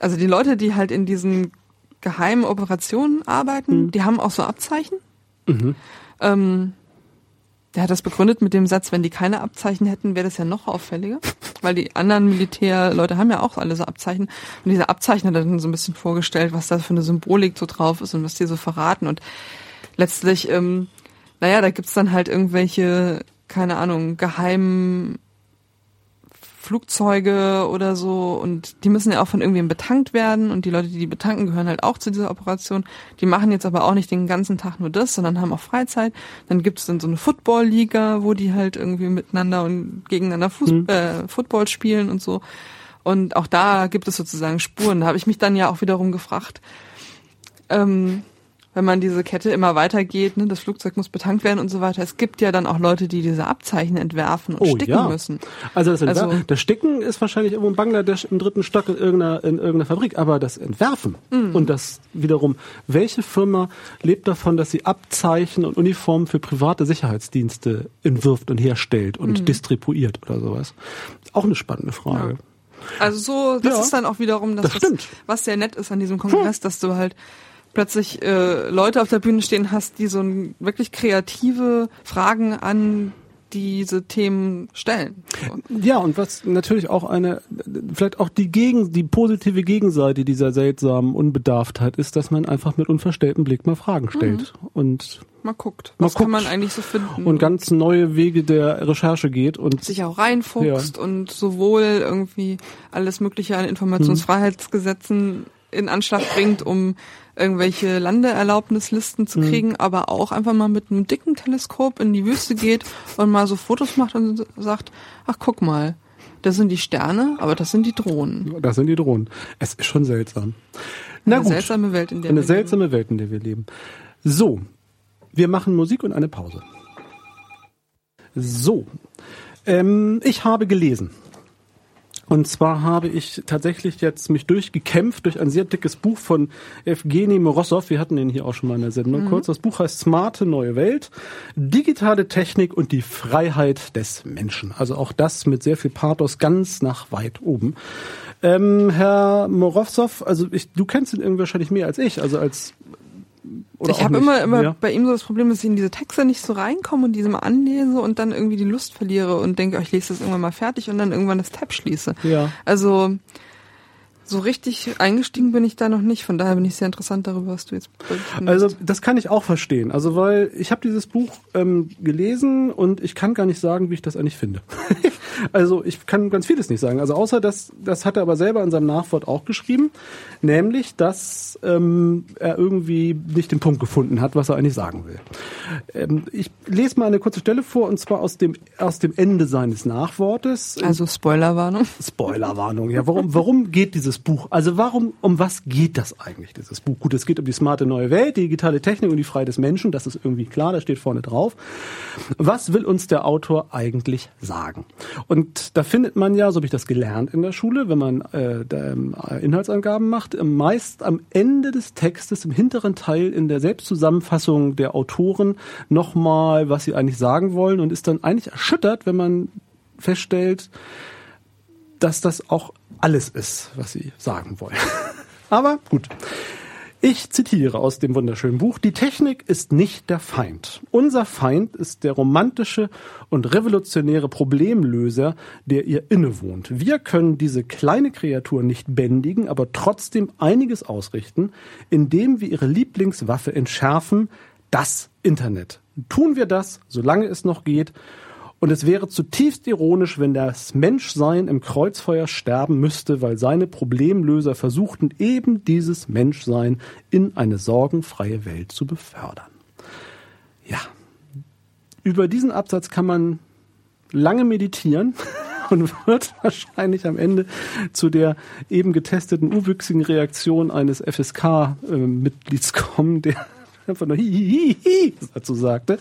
also die Leute, die halt in diesen geheimen Operationen arbeiten, mhm. die haben auch so Abzeichen. Mhm. Ähm, der hat das begründet mit dem Satz, wenn die keine Abzeichen hätten, wäre das ja noch auffälliger. Weil die anderen Militärleute haben ja auch alle so Abzeichen. Und diese Abzeichen hat er dann so ein bisschen vorgestellt, was da für eine Symbolik so drauf ist und was die so verraten. Und letztlich, ähm, naja, da gibt's dann halt irgendwelche, keine Ahnung, geheimen Flugzeuge oder so und die müssen ja auch von irgendwem betankt werden und die Leute, die die betanken, gehören halt auch zu dieser Operation. Die machen jetzt aber auch nicht den ganzen Tag nur das, sondern haben auch Freizeit. Dann gibt es dann so eine Football-Liga, wo die halt irgendwie miteinander und gegeneinander Fuß mhm. äh, Football spielen und so. Und auch da gibt es sozusagen Spuren. Da habe ich mich dann ja auch wiederum gefragt, ähm, wenn man diese Kette immer weitergeht, ne, das Flugzeug muss betankt werden und so weiter. Es gibt ja dann auch Leute, die diese Abzeichen entwerfen und Oh, sticken ja. müssen. Also das, Also- das Sticken ist wahrscheinlich irgendwo in Bangladesch im dritten Stock in irgendeiner, in irgendeiner Fabrik, aber das Entwerfen Mhm. und das wiederum, welche Firma lebt davon, dass sie Abzeichen und Uniformen für private Sicherheitsdienste entwirft und herstellt und Mhm. distribuiert oder sowas? Auch eine spannende Frage. Also so, das Ja. ist dann auch wiederum das, Das was, was sehr nett ist an diesem Kongress, dass du halt plötzlich äh, Leute auf der Bühne stehen hast, die so ein, wirklich kreative Fragen an diese Themen stellen. So. Ja, und was natürlich auch eine, vielleicht auch die Gegen, die positive Gegenseite dieser seltsamen Unbedarftheit ist, dass man einfach mit unverstelltem Blick mal Fragen stellt und, Mal guckt, Mal was kann guckt. man eigentlich so finden? und ganz neue Wege der Recherche geht und sich auch reinfuchst und sowohl irgendwie alles Mögliche an Informationsfreiheitsgesetzen in Anschlag bringt, um irgendwelche Landeerlaubnislisten zu kriegen, aber auch einfach mal mit einem dicken Teleskop in die Wüste geht und mal so Fotos macht und sagt, ach guck mal, das sind die Sterne, aber das sind die Drohnen. das sind die Drohnen. Es ist schon seltsam. Na Eine gut, seltsame Welt, in der eine wir seltsame Welt, in der wir leben. So, wir machen Musik und eine Pause. So, ähm, ich habe gelesen. Und zwar habe ich tatsächlich jetzt mich durchgekämpft durch ein sehr dickes Buch von Evgeny Morozov. Wir hatten den hier auch schon mal in der Sendung kurz. Das Buch heißt Smarte neue Welt. Digitale Technik und die Freiheit des Menschen. Also auch das mit sehr viel Pathos ganz nach weit oben. Ähm, Herr Morozov, also ich, du kennst ihn irgendwie wahrscheinlich mehr als ich. Also als oder ich habe immer, immer Ja. bei ihm so das Problem, dass ich in diese Texte nicht so reinkomme und diese mal anlese und dann irgendwie die Lust verliere und denke, oh, ich lese das irgendwann mal fertig und dann irgendwann das Tab schließe. Ja. Also so richtig eingestiegen bin ich da noch nicht. Von daher bin ich sehr interessant darüber, was du jetzt Also das kann ich auch verstehen. Also weil ich habe dieses Buch ähm, gelesen und ich kann gar nicht sagen, wie ich das eigentlich finde. also ich kann ganz vieles nicht sagen. Also außer das, das hat er aber selber in seinem Nachwort auch geschrieben, nämlich, dass ähm, er irgendwie nicht den Punkt gefunden hat, was er eigentlich sagen will. Ähm, ich lese mal eine kurze Stelle vor und zwar aus dem aus dem Ende seines Nachwortes. Also Spoilerwarnung. Spoilerwarnung. Ja, warum, warum geht dieses Buch? Also warum, um was geht das eigentlich, dieses Buch? Gut, es geht um die smarte neue Welt, die digitale Technik und die Freiheit des Menschen. Das ist irgendwie klar, das steht vorne drauf. Was will uns der Autor eigentlich sagen? Und da findet man ja, so habe ich das gelernt in der Schule, wenn man äh, ähm, Inhaltsangaben macht, meist am Ende des Textes, im hinteren Teil in der Selbstzusammenfassung der Autoren nochmal, was sie eigentlich sagen wollen und ist dann eigentlich erschüttert, wenn man feststellt, dass das auch alles ist, was sie sagen wollen. Aber gut. Ich zitiere aus dem wunderschönen Buch, die Technik ist nicht der Feind. Unser Feind ist der romantische und revolutionäre Problemlöser, der ihr innewohnt. Wir können diese kleine Kreatur nicht bändigen, aber trotzdem einiges ausrichten, indem wir ihre Lieblingswaffe entschärfen, das Internet. Tun wir das, solange es noch geht, und es wäre zutiefst ironisch, wenn das Menschsein im Kreuzfeuer sterben müsste, weil seine Problemlöser versuchten, eben dieses Menschsein in eine sorgenfreie Welt zu befördern. Ja, über diesen Absatz kann man lange meditieren und wird wahrscheinlich am Ende zu der eben getesteten uwüchsigen Reaktion eines FSK-Mitglieds kommen, der einfach nur hi, hi, hi, hi dazu sagte.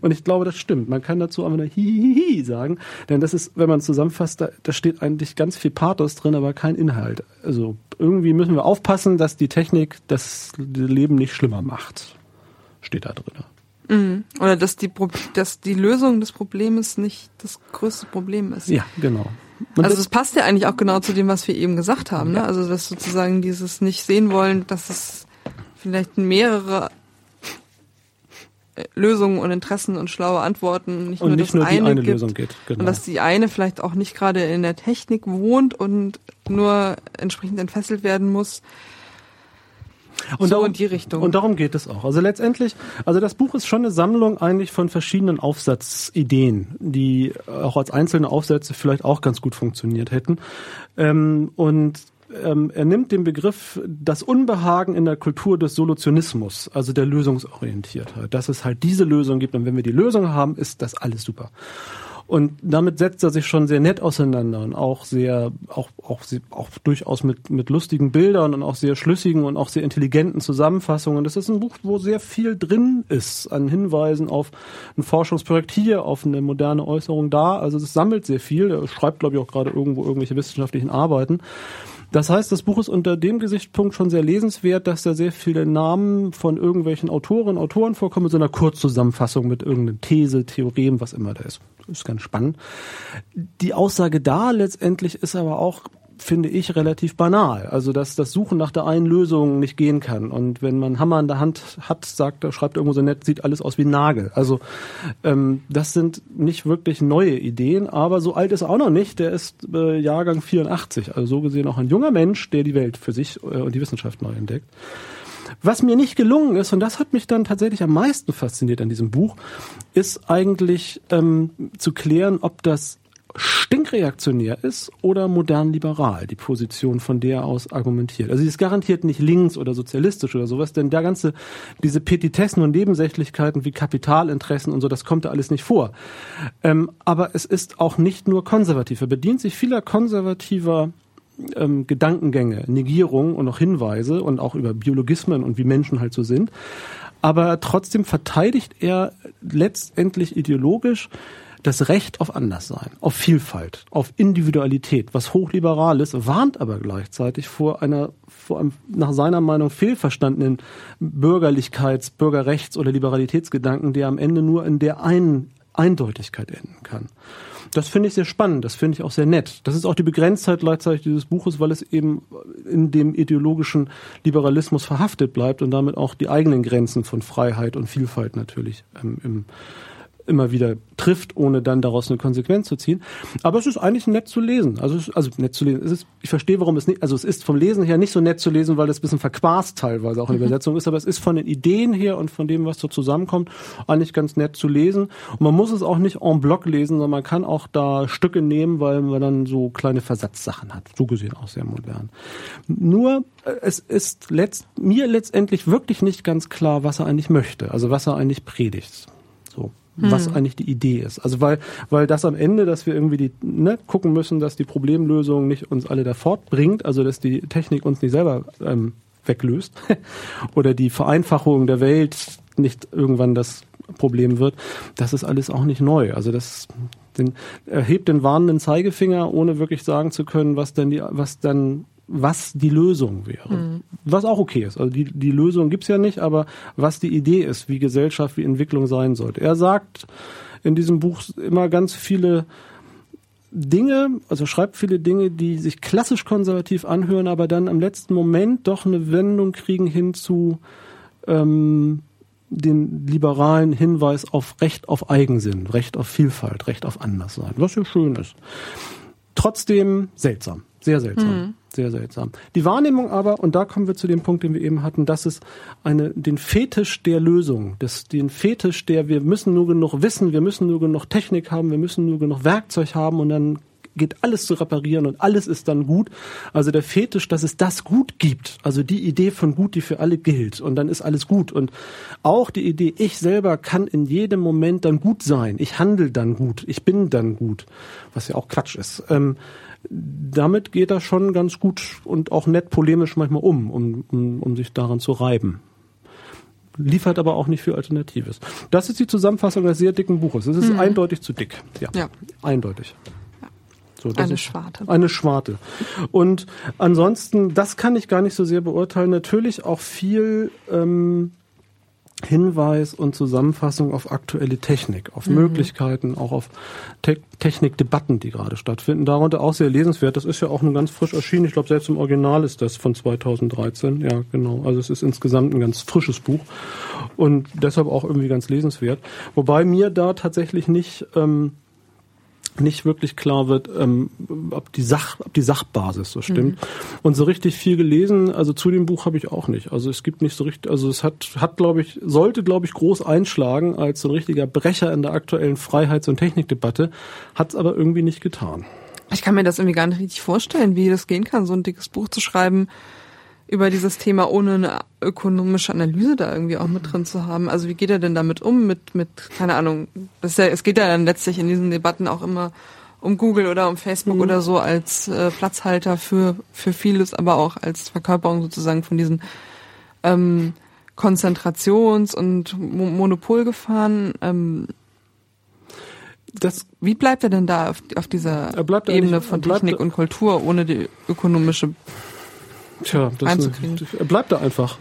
Und ich glaube, das stimmt. Man kann dazu einfach nur hi, hi, hi sagen. Denn das ist, wenn man zusammenfasst, da, da steht eigentlich ganz viel Pathos drin, aber kein Inhalt. Also irgendwie müssen wir aufpassen, dass die Technik das Leben nicht schlimmer macht. Steht da drin. Oder dass die, Pro dass die Lösung des Problems nicht das größte Problem ist. Ja, genau. Und Also es passt ja eigentlich auch genau zu dem, was wir eben gesagt haben. Ne? Also dass sozusagen dieses nicht sehen wollen, dass es vielleicht mehrere Lösungen und Interessen und schlaue Antworten nicht und nur nicht das nur die eine, eine gibt. Lösung geht. Genau. Und dass die eine vielleicht auch nicht gerade in der Technik wohnt und nur entsprechend entfesselt werden muss. Und so darum, in die Richtung. Und darum geht es auch. Also letztendlich, also das Buch ist schon eine Sammlung eigentlich von verschiedenen Aufsatzideen, die auch als einzelne Aufsätze vielleicht auch ganz gut funktioniert hätten. Ähm, und ähm, er nimmt den Begriff das Unbehagen in der Kultur des Solutionismus, also der Lösungsorientiertheit, dass es halt diese Lösung gibt und wenn wir die Lösung haben, ist das alles super. Und damit setzt er sich schon sehr nett auseinander und auch sehr, auch, auch, auch durchaus mit, mit lustigen Bildern und auch sehr schlüssigen und auch sehr intelligenten Zusammenfassungen. Das ist ein Buch, wo sehr viel drin ist an Hinweisen auf ein Forschungsprojekt hier, auf eine moderne Äußerung da. Also es sammelt sehr viel. Er schreibt, glaube ich, auch gerade irgendwo irgendwelche wissenschaftlichen Arbeiten. Das heißt, das Buch ist unter dem Gesichtspunkt schon sehr lesenswert, dass da sehr viele Namen von irgendwelchen Autorinnen, Autoren vorkommen, mit so einer Kurzzusammenfassung mit irgendeiner These, Theorem, was immer da ist. Das ist ganz spannend. Die Aussage da letztendlich ist aber auch finde ich, relativ banal. Also, dass das Suchen nach der einen Lösung nicht gehen kann. Und wenn man Hammer in der Hand hat, sagt er, schreibt irgendwo so nett, sieht alles aus wie ein Nagel. Also, ähm, das sind nicht wirklich neue Ideen, aber so alt ist er auch noch nicht. Der ist äh, Jahrgang 84. Also so gesehen auch ein junger Mensch, der die Welt für sich äh, und die Wissenschaft neu entdeckt. Was mir nicht gelungen ist, und das hat mich dann tatsächlich am meisten fasziniert an diesem Buch, ist eigentlich ähm, zu klären, ob das stinkreaktionär ist oder modern liberal, die Position, von der aus argumentiert. Also sie ist garantiert nicht links oder sozialistisch oder sowas, denn der ganze, diese Petitessen und Nebensächlichkeiten wie Kapitalinteressen und so, das kommt da alles nicht vor. Ähm, aber es ist auch nicht nur konservativ. Er bedient sich vieler konservativer ähm, Gedankengänge, Negierung und auch Hinweise und auch über Biologismen und wie Menschen halt so sind. Aber trotzdem verteidigt er letztendlich ideologisch das Recht auf Anderssein, auf Vielfalt, auf Individualität, was hochliberal ist, warnt aber gleichzeitig vor einer, vor einem nach seiner Meinung fehlverstandenen Bürgerlichkeits-, Bürgerrechts- oder Liberalitätsgedanken, der am Ende nur in der einen Eindeutigkeit enden kann. Das finde ich sehr spannend, das finde ich auch sehr nett. Das ist auch die Begrenztheit gleichzeitig dieses Buches, weil es eben in dem ideologischen Liberalismus verhaftet bleibt und damit auch die eigenen Grenzen von Freiheit und Vielfalt natürlich ähm, im immer wieder trifft, ohne dann daraus eine Konsequenz zu ziehen. Aber es ist eigentlich nett zu lesen. Also, es, also nett zu lesen. Es ist, ich verstehe, warum es nicht, also es ist vom Lesen her nicht so nett zu lesen, weil das ein bisschen verquast teilweise auch in der mhm. Übersetzung ist, aber es ist von den Ideen her und von dem, was so zusammenkommt, eigentlich ganz nett zu lesen. Und man muss es auch nicht en bloc lesen, sondern man kann auch da Stücke nehmen, weil man dann so kleine Versatzsachen hat. So gesehen auch sehr modern. Nur, äh, es ist letzt, mir letztendlich wirklich nicht ganz klar, was er eigentlich möchte, also was er eigentlich predigt. So was hm. eigentlich die Idee ist. Also weil, weil das am Ende, dass wir irgendwie die, ne, gucken müssen, dass die Problemlösung nicht uns alle da fortbringt, also dass die Technik uns nicht selber ähm, weglöst oder die Vereinfachung der Welt nicht irgendwann das Problem wird, das ist alles auch nicht neu. Also das den, erhebt den warnenden Zeigefinger, ohne wirklich sagen zu können, was denn die, was dann was die Lösung wäre. Mhm. Was auch okay ist. Also die, die Lösung gibt's ja nicht, aber was die Idee ist, wie Gesellschaft, wie Entwicklung sein sollte. Er sagt in diesem Buch immer ganz viele Dinge, also schreibt viele Dinge, die sich klassisch konservativ anhören, aber dann am letzten Moment doch eine Wendung kriegen hin zu ähm, den liberalen Hinweis auf Recht auf Eigensinn, Recht auf Vielfalt, Recht auf Anderssein, was ja schön ist. Trotzdem seltsam, sehr seltsam. Mhm sehr seltsam. Die Wahrnehmung aber, und da kommen wir zu dem Punkt, den wir eben hatten, dass es eine, den Fetisch der Lösung, das, den Fetisch der, wir müssen nur genug wissen, wir müssen nur genug Technik haben, wir müssen nur genug Werkzeug haben und dann geht alles zu reparieren und alles ist dann gut. Also der Fetisch, dass es das gut gibt, also die Idee von gut, die für alle gilt und dann ist alles gut. Und auch die Idee, ich selber kann in jedem Moment dann gut sein, ich handle dann gut, ich bin dann gut, was ja auch Quatsch ist. Ähm, damit geht er schon ganz gut und auch nett polemisch manchmal um, um, um, um sich daran zu reiben liefert aber auch nicht für Alternatives. Das ist die Zusammenfassung eines sehr dicken Buches. Es ist mhm. eindeutig zu dick. Ja, ja. eindeutig. So, eine Schwarte. Eine Schwarte. Und ansonsten, das kann ich gar nicht so sehr beurteilen. Natürlich auch viel ähm, Hinweis und Zusammenfassung auf aktuelle Technik, auf mhm. Möglichkeiten, auch auf Te Technikdebatten, die gerade stattfinden. Darunter auch sehr lesenswert. Das ist ja auch nur ganz frisch erschienen. Ich glaube, selbst im Original ist das von 2013. Ja, genau. Also es ist insgesamt ein ganz frisches Buch und deshalb auch irgendwie ganz lesenswert. Wobei mir da tatsächlich nicht ähm, nicht wirklich klar wird, ähm, ob die Sach, ob die Sachbasis so stimmt. Mhm. Und so richtig viel gelesen, also zu dem Buch habe ich auch nicht. Also es gibt nicht so richtig, also es hat, hat glaube ich, sollte glaube ich groß einschlagen als so ein richtiger Brecher in der aktuellen Freiheits- und Technikdebatte, hat es aber irgendwie nicht getan. Ich kann mir das irgendwie gar nicht richtig vorstellen, wie das gehen kann, so ein dickes Buch zu schreiben über dieses Thema, ohne eine ökonomische Analyse da irgendwie auch mit drin zu haben. Also wie geht er denn damit um mit, mit, keine Ahnung, das ist ja, es geht ja dann letztlich in diesen Debatten auch immer um Google oder um Facebook mhm. oder so als äh, Platzhalter für, für vieles, aber auch als Verkörperung sozusagen von diesen ähm, Konzentrations- und Mo Monopolgefahren. Ähm, das, wie bleibt er denn da auf, auf dieser Ebene von Technik und Kultur ohne die ökonomische Tja, das einzukriegen? er bleibt da einfach.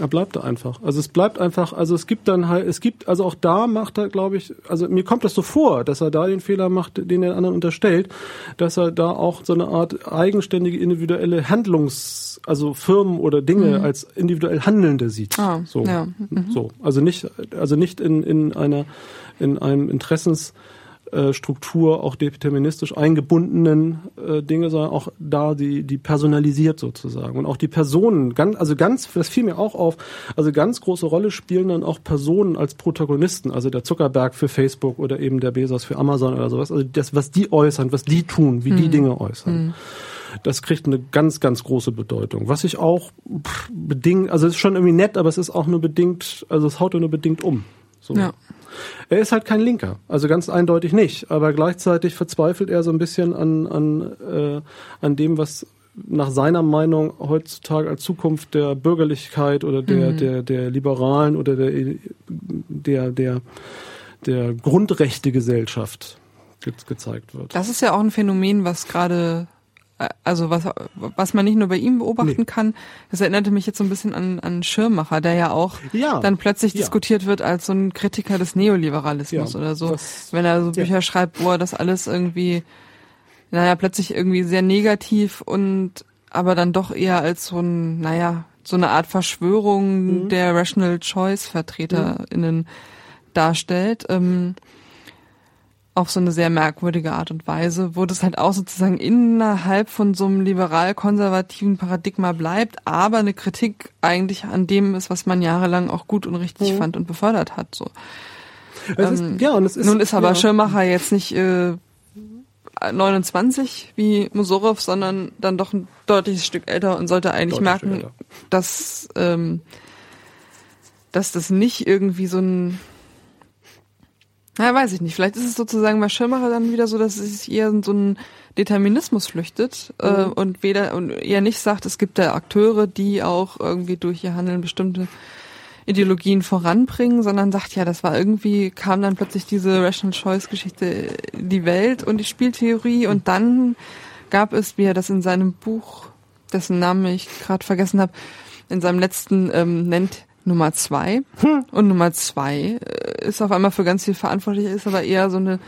Er bleibt da einfach. Also es bleibt einfach, also es gibt dann halt, es gibt, also auch da macht er, glaube ich, also mir kommt das so vor, dass er da den Fehler macht, den er anderen unterstellt, dass er da auch so eine Art eigenständige individuelle Handlungs, also Firmen oder Dinge mhm. als individuell Handelnde sieht. Ah, so, ja. mhm. so, also nicht, also nicht in in einer in einem Interessens Struktur auch deterministisch eingebundenen äh, Dinge, sondern auch da die, die personalisiert sozusagen. Und auch die Personen, ganz, also ganz, das fiel mir auch auf, also ganz große Rolle spielen dann auch Personen als Protagonisten, also der Zuckerberg für Facebook oder eben der Bezos für Amazon oder sowas. Also das, was die äußern, was die tun, wie mhm. die Dinge äußern. Mhm das kriegt eine ganz, ganz große Bedeutung. Was ich auch bedingt, also es ist schon irgendwie nett, aber es ist auch nur bedingt, also es haut nur bedingt um. So. Ja. Er ist halt kein Linker, also ganz eindeutig nicht. Aber gleichzeitig verzweifelt er so ein bisschen an, an, äh, an dem, was nach seiner Meinung heutzutage als Zukunft der Bürgerlichkeit oder der, mhm. der, der Liberalen oder der, der, der, der Grundrechtegesellschaft gezeigt wird. Das ist ja auch ein Phänomen, was gerade also was, was man nicht nur bei ihm beobachten nee. kann, das erinnerte mich jetzt so ein bisschen an, an Schirmacher, der ja auch ja. dann plötzlich ja. diskutiert wird als so ein Kritiker des Neoliberalismus ja, oder so. Das, Wenn er so Bücher schreibt, wo er das alles irgendwie, naja, plötzlich irgendwie sehr negativ und aber dann doch eher als so ein, naja, so eine Art Verschwörung mhm. der Rational Choice VertreterInnen mhm. darstellt. Ähm, auf so eine sehr merkwürdige Art und Weise, wo das halt auch sozusagen innerhalb von so einem liberal-konservativen Paradigma bleibt, aber eine Kritik eigentlich an dem ist, was man jahrelang auch gut und richtig mhm. fand und befördert hat. So. Ähm, ist, ja, und es ist, nun ist aber ja. Schirmacher jetzt nicht äh, 29 wie Musorov, sondern dann doch ein deutliches Stück älter und sollte eigentlich merken, dass ähm, dass das nicht irgendwie so ein na, weiß ich nicht. Vielleicht ist es sozusagen bei Schirmacher dann wieder so, dass es sich eher in so einen Determinismus flüchtet äh, mhm. äh, und weder und eher nicht sagt, es gibt da Akteure, die auch irgendwie durch ihr Handeln bestimmte Ideologien voranbringen, sondern sagt, ja, das war irgendwie, kam dann plötzlich diese Rational Choice Geschichte die Welt und die Spieltheorie und dann gab es, wie er das in seinem Buch, dessen Namen ich gerade vergessen habe, in seinem letzten ähm, nennt, Nummer zwei. Hm. Und Nummer zwei äh, ist auf einmal für ganz viel verantwortlich, ist aber eher so eine,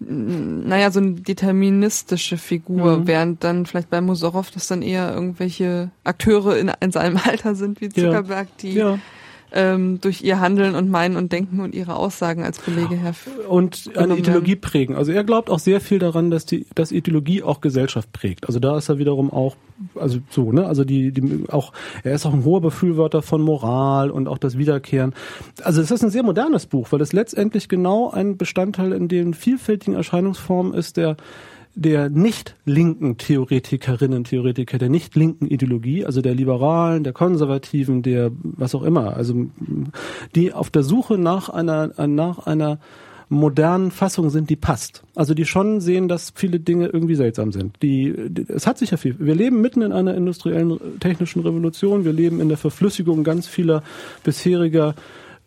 naja, so eine deterministische Figur, mhm. während dann vielleicht bei Musorov das dann eher irgendwelche Akteure in, in seinem Alter sind, wie Zuckerberg, die ja ähm, durch ihr Handeln und Meinen und Denken und ihre Aussagen als Belege her. Und eine Ideologie werden. prägen. Also er glaubt auch sehr viel daran, dass die, dass Ideologie auch Gesellschaft prägt. Also da ist er wiederum auch, also so, ne, also die, die auch, er ist auch ein hoher Befürworter von Moral und auch das Wiederkehren. Also es ist ein sehr modernes Buch, weil es letztendlich genau ein Bestandteil in den vielfältigen Erscheinungsformen ist, der der nicht linken Theoretikerinnen, Theoretiker, der nicht linken Ideologie, also der Liberalen, der Konservativen, der was auch immer, also die auf der Suche nach einer, nach einer modernen Fassung sind, die passt. Also die schon sehen, dass viele Dinge irgendwie seltsam sind. Die, die, es hat sich ja viel. Wir leben mitten in einer industriellen technischen Revolution. Wir leben in der Verflüssigung ganz vieler bisheriger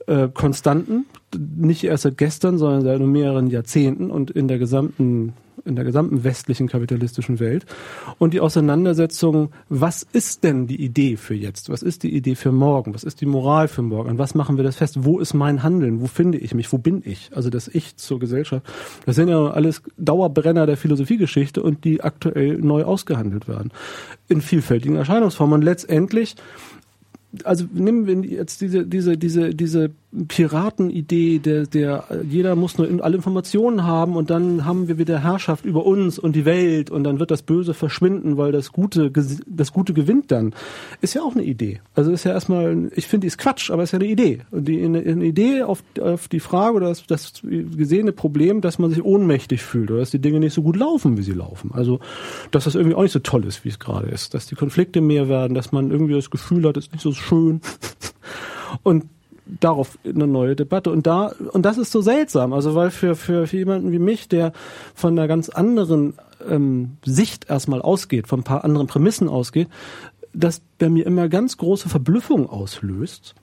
äh, Konstanten. Nicht erst seit gestern, sondern seit mehreren Jahrzehnten und in der gesamten in der gesamten westlichen kapitalistischen Welt. Und die Auseinandersetzung, was ist denn die Idee für jetzt? Was ist die Idee für morgen? Was ist die Moral für morgen? An was machen wir das fest? Wo ist mein Handeln? Wo finde ich mich? Wo bin ich? Also das Ich zur Gesellschaft. Das sind ja alles Dauerbrenner der Philosophiegeschichte und die aktuell neu ausgehandelt werden. In vielfältigen Erscheinungsformen. Und letztendlich also nehmen wir jetzt diese, diese, diese, diese Piratenidee, der, der, jeder muss nur alle Informationen haben und dann haben wir wieder Herrschaft über uns und die Welt und dann wird das Böse verschwinden, weil das Gute, das Gute gewinnt dann, ist ja auch eine Idee. Also ist ja erstmal, ich finde, die ist Quatsch, aber ist ja eine Idee. Und die, eine, eine Idee auf, auf die Frage oder das, das gesehene Problem, dass man sich ohnmächtig fühlt oder dass die Dinge nicht so gut laufen, wie sie laufen. Also, dass das irgendwie auch nicht so toll ist, wie es gerade ist. Dass die Konflikte mehr werden, dass man irgendwie das Gefühl hat, es ist nicht so schön. Und darauf eine neue Debatte. Und da, und das ist so seltsam. Also, weil für, für, für jemanden wie mich, der von einer ganz anderen ähm, Sicht erstmal ausgeht, von ein paar anderen Prämissen ausgeht, das bei mir immer ganz große Verblüffung auslöst,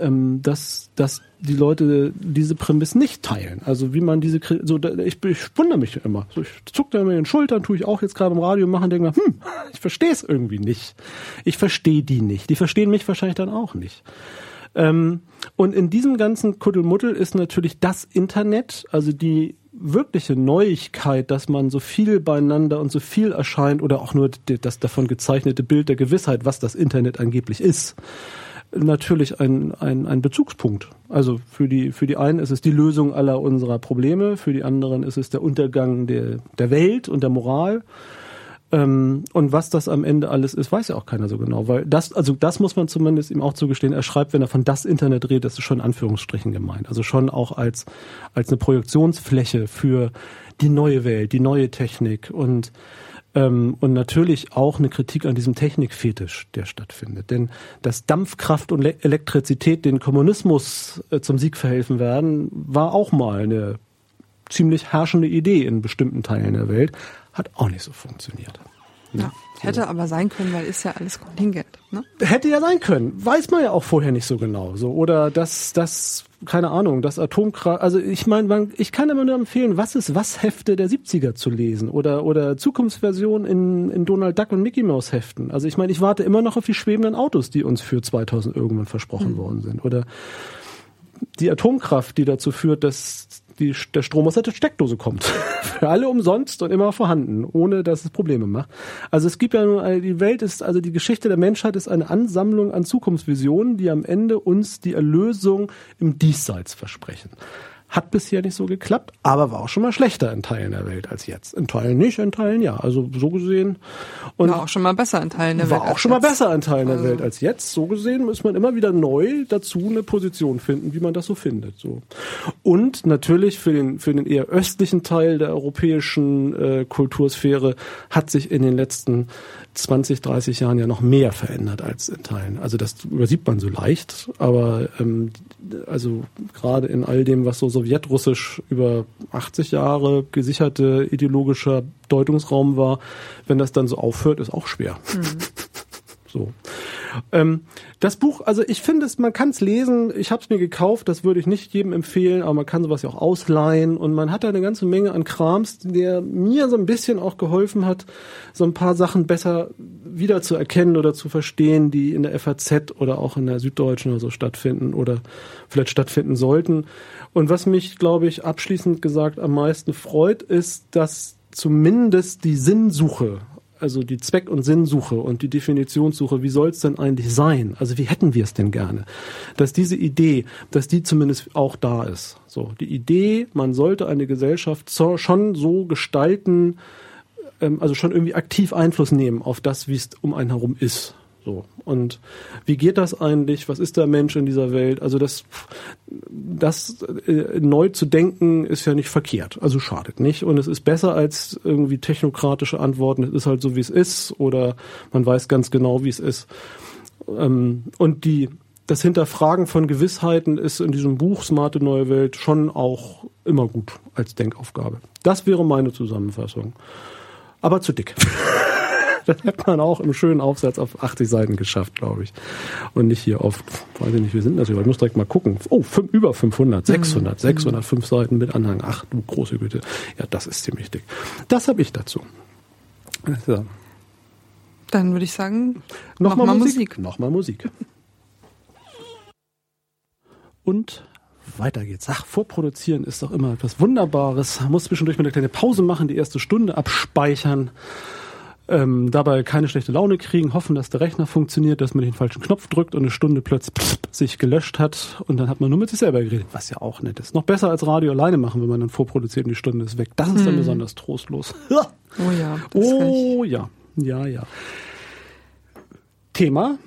ähm, dass, dass die Leute diese Prämisse nicht teilen. Also wie man diese, so ich, ich wundere mich immer. So, ich zuck da immer in den Schultern, tue ich auch jetzt gerade im Radio machen, denke mir, hm, ich verstehe es irgendwie nicht. Ich verstehe die nicht. Die verstehen mich wahrscheinlich dann auch nicht. Ähm, und in diesem ganzen Kuddelmuddel ist natürlich das Internet, also die wirkliche Neuigkeit, dass man so viel beieinander und so viel erscheint oder auch nur das davon gezeichnete Bild der Gewissheit, was das Internet angeblich ist, natürlich ein, ein, ein Bezugspunkt. Also für die, für die einen ist es die Lösung aller unserer Probleme, für die anderen ist es der Untergang der, der Welt und der Moral. Ähm, und was das am Ende alles ist, weiß ja auch keiner so genau, weil das, also das muss man zumindest ihm auch zugestehen. Er schreibt, wenn er von das Internet redet, das ist schon in Anführungsstrichen gemeint. Also schon auch als, als eine Projektionsfläche für die neue Welt, die neue Technik und ähm, und natürlich auch eine Kritik an diesem Technikfetisch, der stattfindet. Denn dass Dampfkraft und Elektrizität den Kommunismus äh, zum Sieg verhelfen werden, war auch mal eine ziemlich herrschende Idee in bestimmten Teilen der Welt, hat auch nicht so funktioniert. Ja, ja hätte aber sein können, weil ist ja alles Kontingent. Ne? Hätte ja sein können. Weiß man ja auch vorher nicht so genau. So oder dass das keine Ahnung, das Atomkraft. Also ich meine, ich kann immer nur empfehlen, was ist was Hefte der 70er zu lesen oder oder Zukunftsversion in, in Donald Duck und Mickey Mouse Heften. Also ich meine, ich warte immer noch auf die schwebenden Autos, die uns für 2000 irgendwann versprochen mhm. worden sind oder die Atomkraft, die dazu führt, dass die, der Strom aus der Steckdose kommt. Für alle umsonst und immer vorhanden, ohne dass es Probleme macht. Also es gibt ja nur, die Welt ist, also die Geschichte der Menschheit ist eine Ansammlung an Zukunftsvisionen, die am Ende uns die Erlösung im Diesseits versprechen. Hat bisher nicht so geklappt, aber war auch schon mal schlechter in Teilen der Welt als jetzt. In Teilen nicht, in Teilen ja. Also so gesehen. Und war auch schon mal besser in Teilen der Welt. War auch schon mal besser in Teilen also. der Welt als jetzt. So gesehen muss man immer wieder neu dazu eine Position finden, wie man das so findet. So. Und natürlich für den, für den eher östlichen Teil der europäischen äh, Kultursphäre hat sich in den letzten 20, 30 Jahren ja noch mehr verändert als in Teilen. Also das übersieht man so leicht, aber ähm, also gerade in all dem, was so sowjetrussisch über 80 Jahre gesicherte ideologischer Deutungsraum war, wenn das dann so aufhört, ist auch schwer. Mhm. So. Ähm, das Buch, also ich finde es, man kann es lesen. Ich habe es mir gekauft, das würde ich nicht jedem empfehlen, aber man kann sowas ja auch ausleihen und man hat da eine ganze Menge an Krams, der mir so ein bisschen auch geholfen hat, so ein paar Sachen besser wieder zu erkennen oder zu verstehen, die in der FAZ oder auch in der Süddeutschen oder so stattfinden oder vielleicht stattfinden sollten. Und was mich, glaube ich, abschließend gesagt am meisten freut, ist, dass zumindest die Sinnsuche also die Zweck- und Sinnsuche und die Definitionssuche, wie soll es denn eigentlich sein? Also wie hätten wir es denn gerne? Dass diese Idee, dass die zumindest auch da ist. So, die Idee, man sollte eine Gesellschaft schon so gestalten, ähm, also schon irgendwie aktiv Einfluss nehmen auf das, wie es um einen herum ist. So. Und wie geht das eigentlich? Was ist der Mensch in dieser Welt? Also das, das äh, neu zu denken ist ja nicht verkehrt. Also schadet nicht. Und es ist besser als irgendwie technokratische Antworten. Es ist halt so, wie es ist. Oder man weiß ganz genau, wie es ist. Ähm, und die, das Hinterfragen von Gewissheiten ist in diesem Buch Smarte Neue Welt schon auch immer gut als Denkaufgabe. Das wäre meine Zusammenfassung. Aber zu dick. das hat man auch im schönen Aufsatz auf 80 Seiten geschafft, glaube ich. Und nicht hier auf, weiß ich nicht, wie sind das hier? Ich muss direkt mal gucken. Oh, fünf, über 500, 600, mhm. 605 Seiten mit Anhang. Ach du große Güte. Ja, das ist ziemlich dick. Das habe ich dazu. Ja. Dann würde ich sagen, nochmal noch Musik. Musik. Nochmal Musik. Und weiter geht's. Ach, vorproduzieren ist doch immer etwas Wunderbares. Muss zwischendurch mal eine kleine Pause machen, die erste Stunde abspeichern ähm, dabei keine schlechte Laune kriegen, hoffen, dass der Rechner funktioniert, dass man den falschen Knopf drückt und eine Stunde plötzlich sich gelöscht hat und dann hat man nur mit sich selber geredet, was ja auch nett ist. Noch besser als Radio alleine machen, wenn man dann vorproduziert und die Stunde ist weg. Das ist dann Hm. besonders trostlos. Oh ja. das kann ich- oh ja, ja, ja. Thema,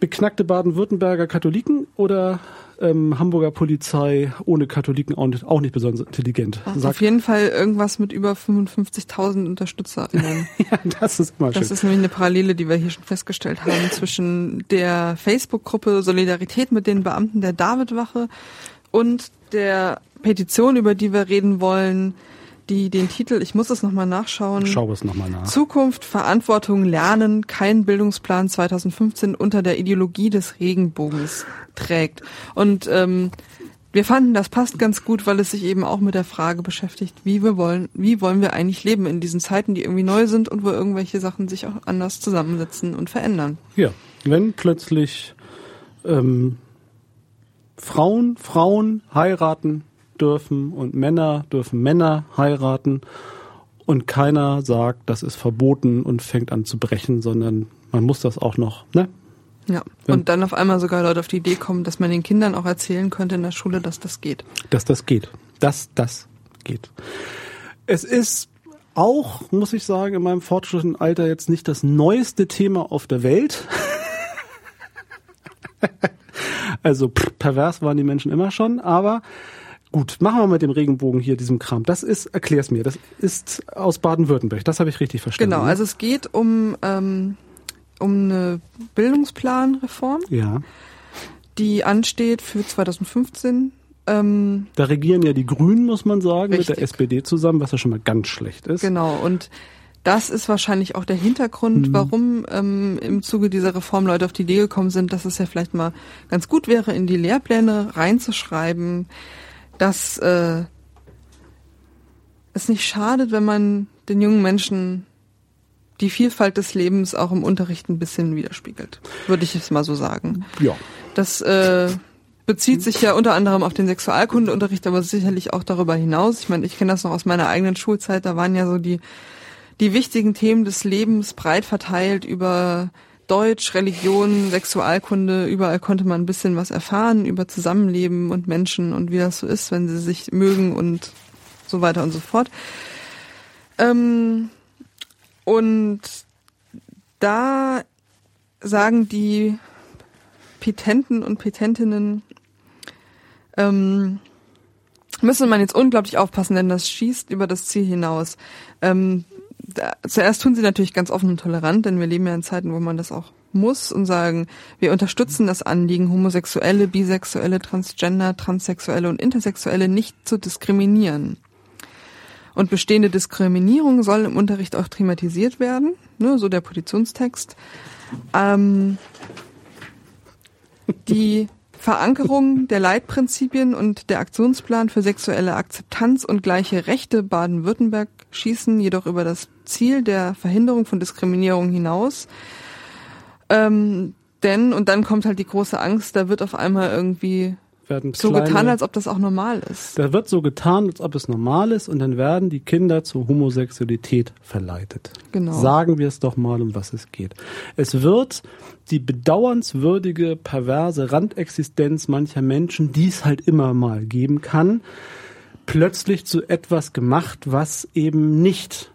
beknackte Baden-Württemberger Katholiken oder ähm, Hamburger Polizei ohne Katholiken auch nicht, auch nicht besonders intelligent. Sag, Auf jeden Fall irgendwas mit über 55.000 UnterstützerInnen. ja, das ist immer Das schön. ist nämlich eine Parallele, die wir hier schon festgestellt haben zwischen der Facebook-Gruppe Solidarität mit den Beamten der Davidwache und der Petition, über die wir reden wollen, die den Titel, ich muss es nochmal nachschauen, Schau es nochmal nach. Zukunft, Verantwortung, Lernen, kein Bildungsplan 2015 unter der Ideologie des Regenbogens trägt. Und ähm, wir fanden, das passt ganz gut, weil es sich eben auch mit der Frage beschäftigt, wie wir wollen, wie wollen wir eigentlich leben in diesen Zeiten, die irgendwie neu sind und wo irgendwelche Sachen sich auch anders zusammensetzen und verändern. Ja, wenn plötzlich ähm, Frauen Frauen heiraten dürfen und Männer dürfen Männer heiraten und keiner sagt, das ist verboten und fängt an zu brechen, sondern man muss das auch noch, ne? Ja. Und dann auf einmal sogar Leute auf die Idee kommen, dass man den Kindern auch erzählen könnte in der Schule, dass das geht. Dass das geht. Dass das geht. Es ist auch, muss ich sagen, in meinem fortgeschrittenen Alter jetzt nicht das neueste Thema auf der Welt. also pervers waren die Menschen immer schon, aber gut, machen wir mit dem Regenbogen hier diesem Kram. Das ist, erklär's mir, das ist aus Baden-Württemberg. Das habe ich richtig verstanden. Genau, also es geht um, ähm, um eine Bildungsplanreform. ja. die ansteht für 2015. Ähm, Da regieren ja die Grünen, muss man sagen, mit der Richtig. SPD zusammen, was ja schon mal ganz schlecht ist. genau, und das ist wahrscheinlich auch der Hintergrund, warum ähm, im Zuge dieser Reform Leute auf die Idee gekommen sind, dass es ja vielleicht mal ganz gut wäre, in die Lehrpläne reinzuschreiben, dass äh, es nicht schadet, wenn man den jungen Menschen die Vielfalt des Lebens auch im Unterricht ein bisschen widerspiegelt, würde ich jetzt mal so sagen. Ja. Das äh, bezieht sich ja unter anderem auf den Sexualkundeunterricht, aber sicherlich auch darüber hinaus. Ich meine, ich kenne das noch aus meiner eigenen Schulzeit, da waren ja so die, die wichtigen Themen des Lebens breit verteilt über Deutsch, Religion, Sexualkunde, überall konnte man ein bisschen was erfahren über Zusammenleben und Menschen und wie das so ist, wenn sie sich mögen und so weiter und so fort. Ähm, und da sagen die Petenten und Petentinnen ähm, müsste man jetzt unglaublich aufpassen, denn das schießt über das Ziel hinaus. Ähm, da, zuerst tun sie natürlich ganz offen und tolerant, denn wir leben ja in Zeiten, wo man das auch muss und sagen, wir unterstützen das Anliegen, Homosexuelle, Bisexuelle, Transgender, Transsexuelle und Intersexuelle nicht zu diskriminieren. Und bestehende Diskriminierung soll im Unterricht auch thematisiert werden, ne, so der Petitionstext. Ähm, die Verankerung der Leitprinzipien und der Aktionsplan für sexuelle Akzeptanz und gleiche Rechte Baden-Württemberg schießen jedoch über das Ziel der Verhinderung von Diskriminierung hinaus. Ähm, denn, und dann kommt halt die große Angst, da wird auf einmal irgendwie Werden so kleine- getan, als ob das auch normal ist. Da wird so getan, als ob es normal ist und dann werden die Kinder zur Homosexualität verleitet. Genau. Sagen wir es doch mal, um was es geht. Es wird die bedauernswürdige, perverse Randexistenz mancher Menschen, die es halt immer mal geben kann, plötzlich zu etwas gemacht, was eben nicht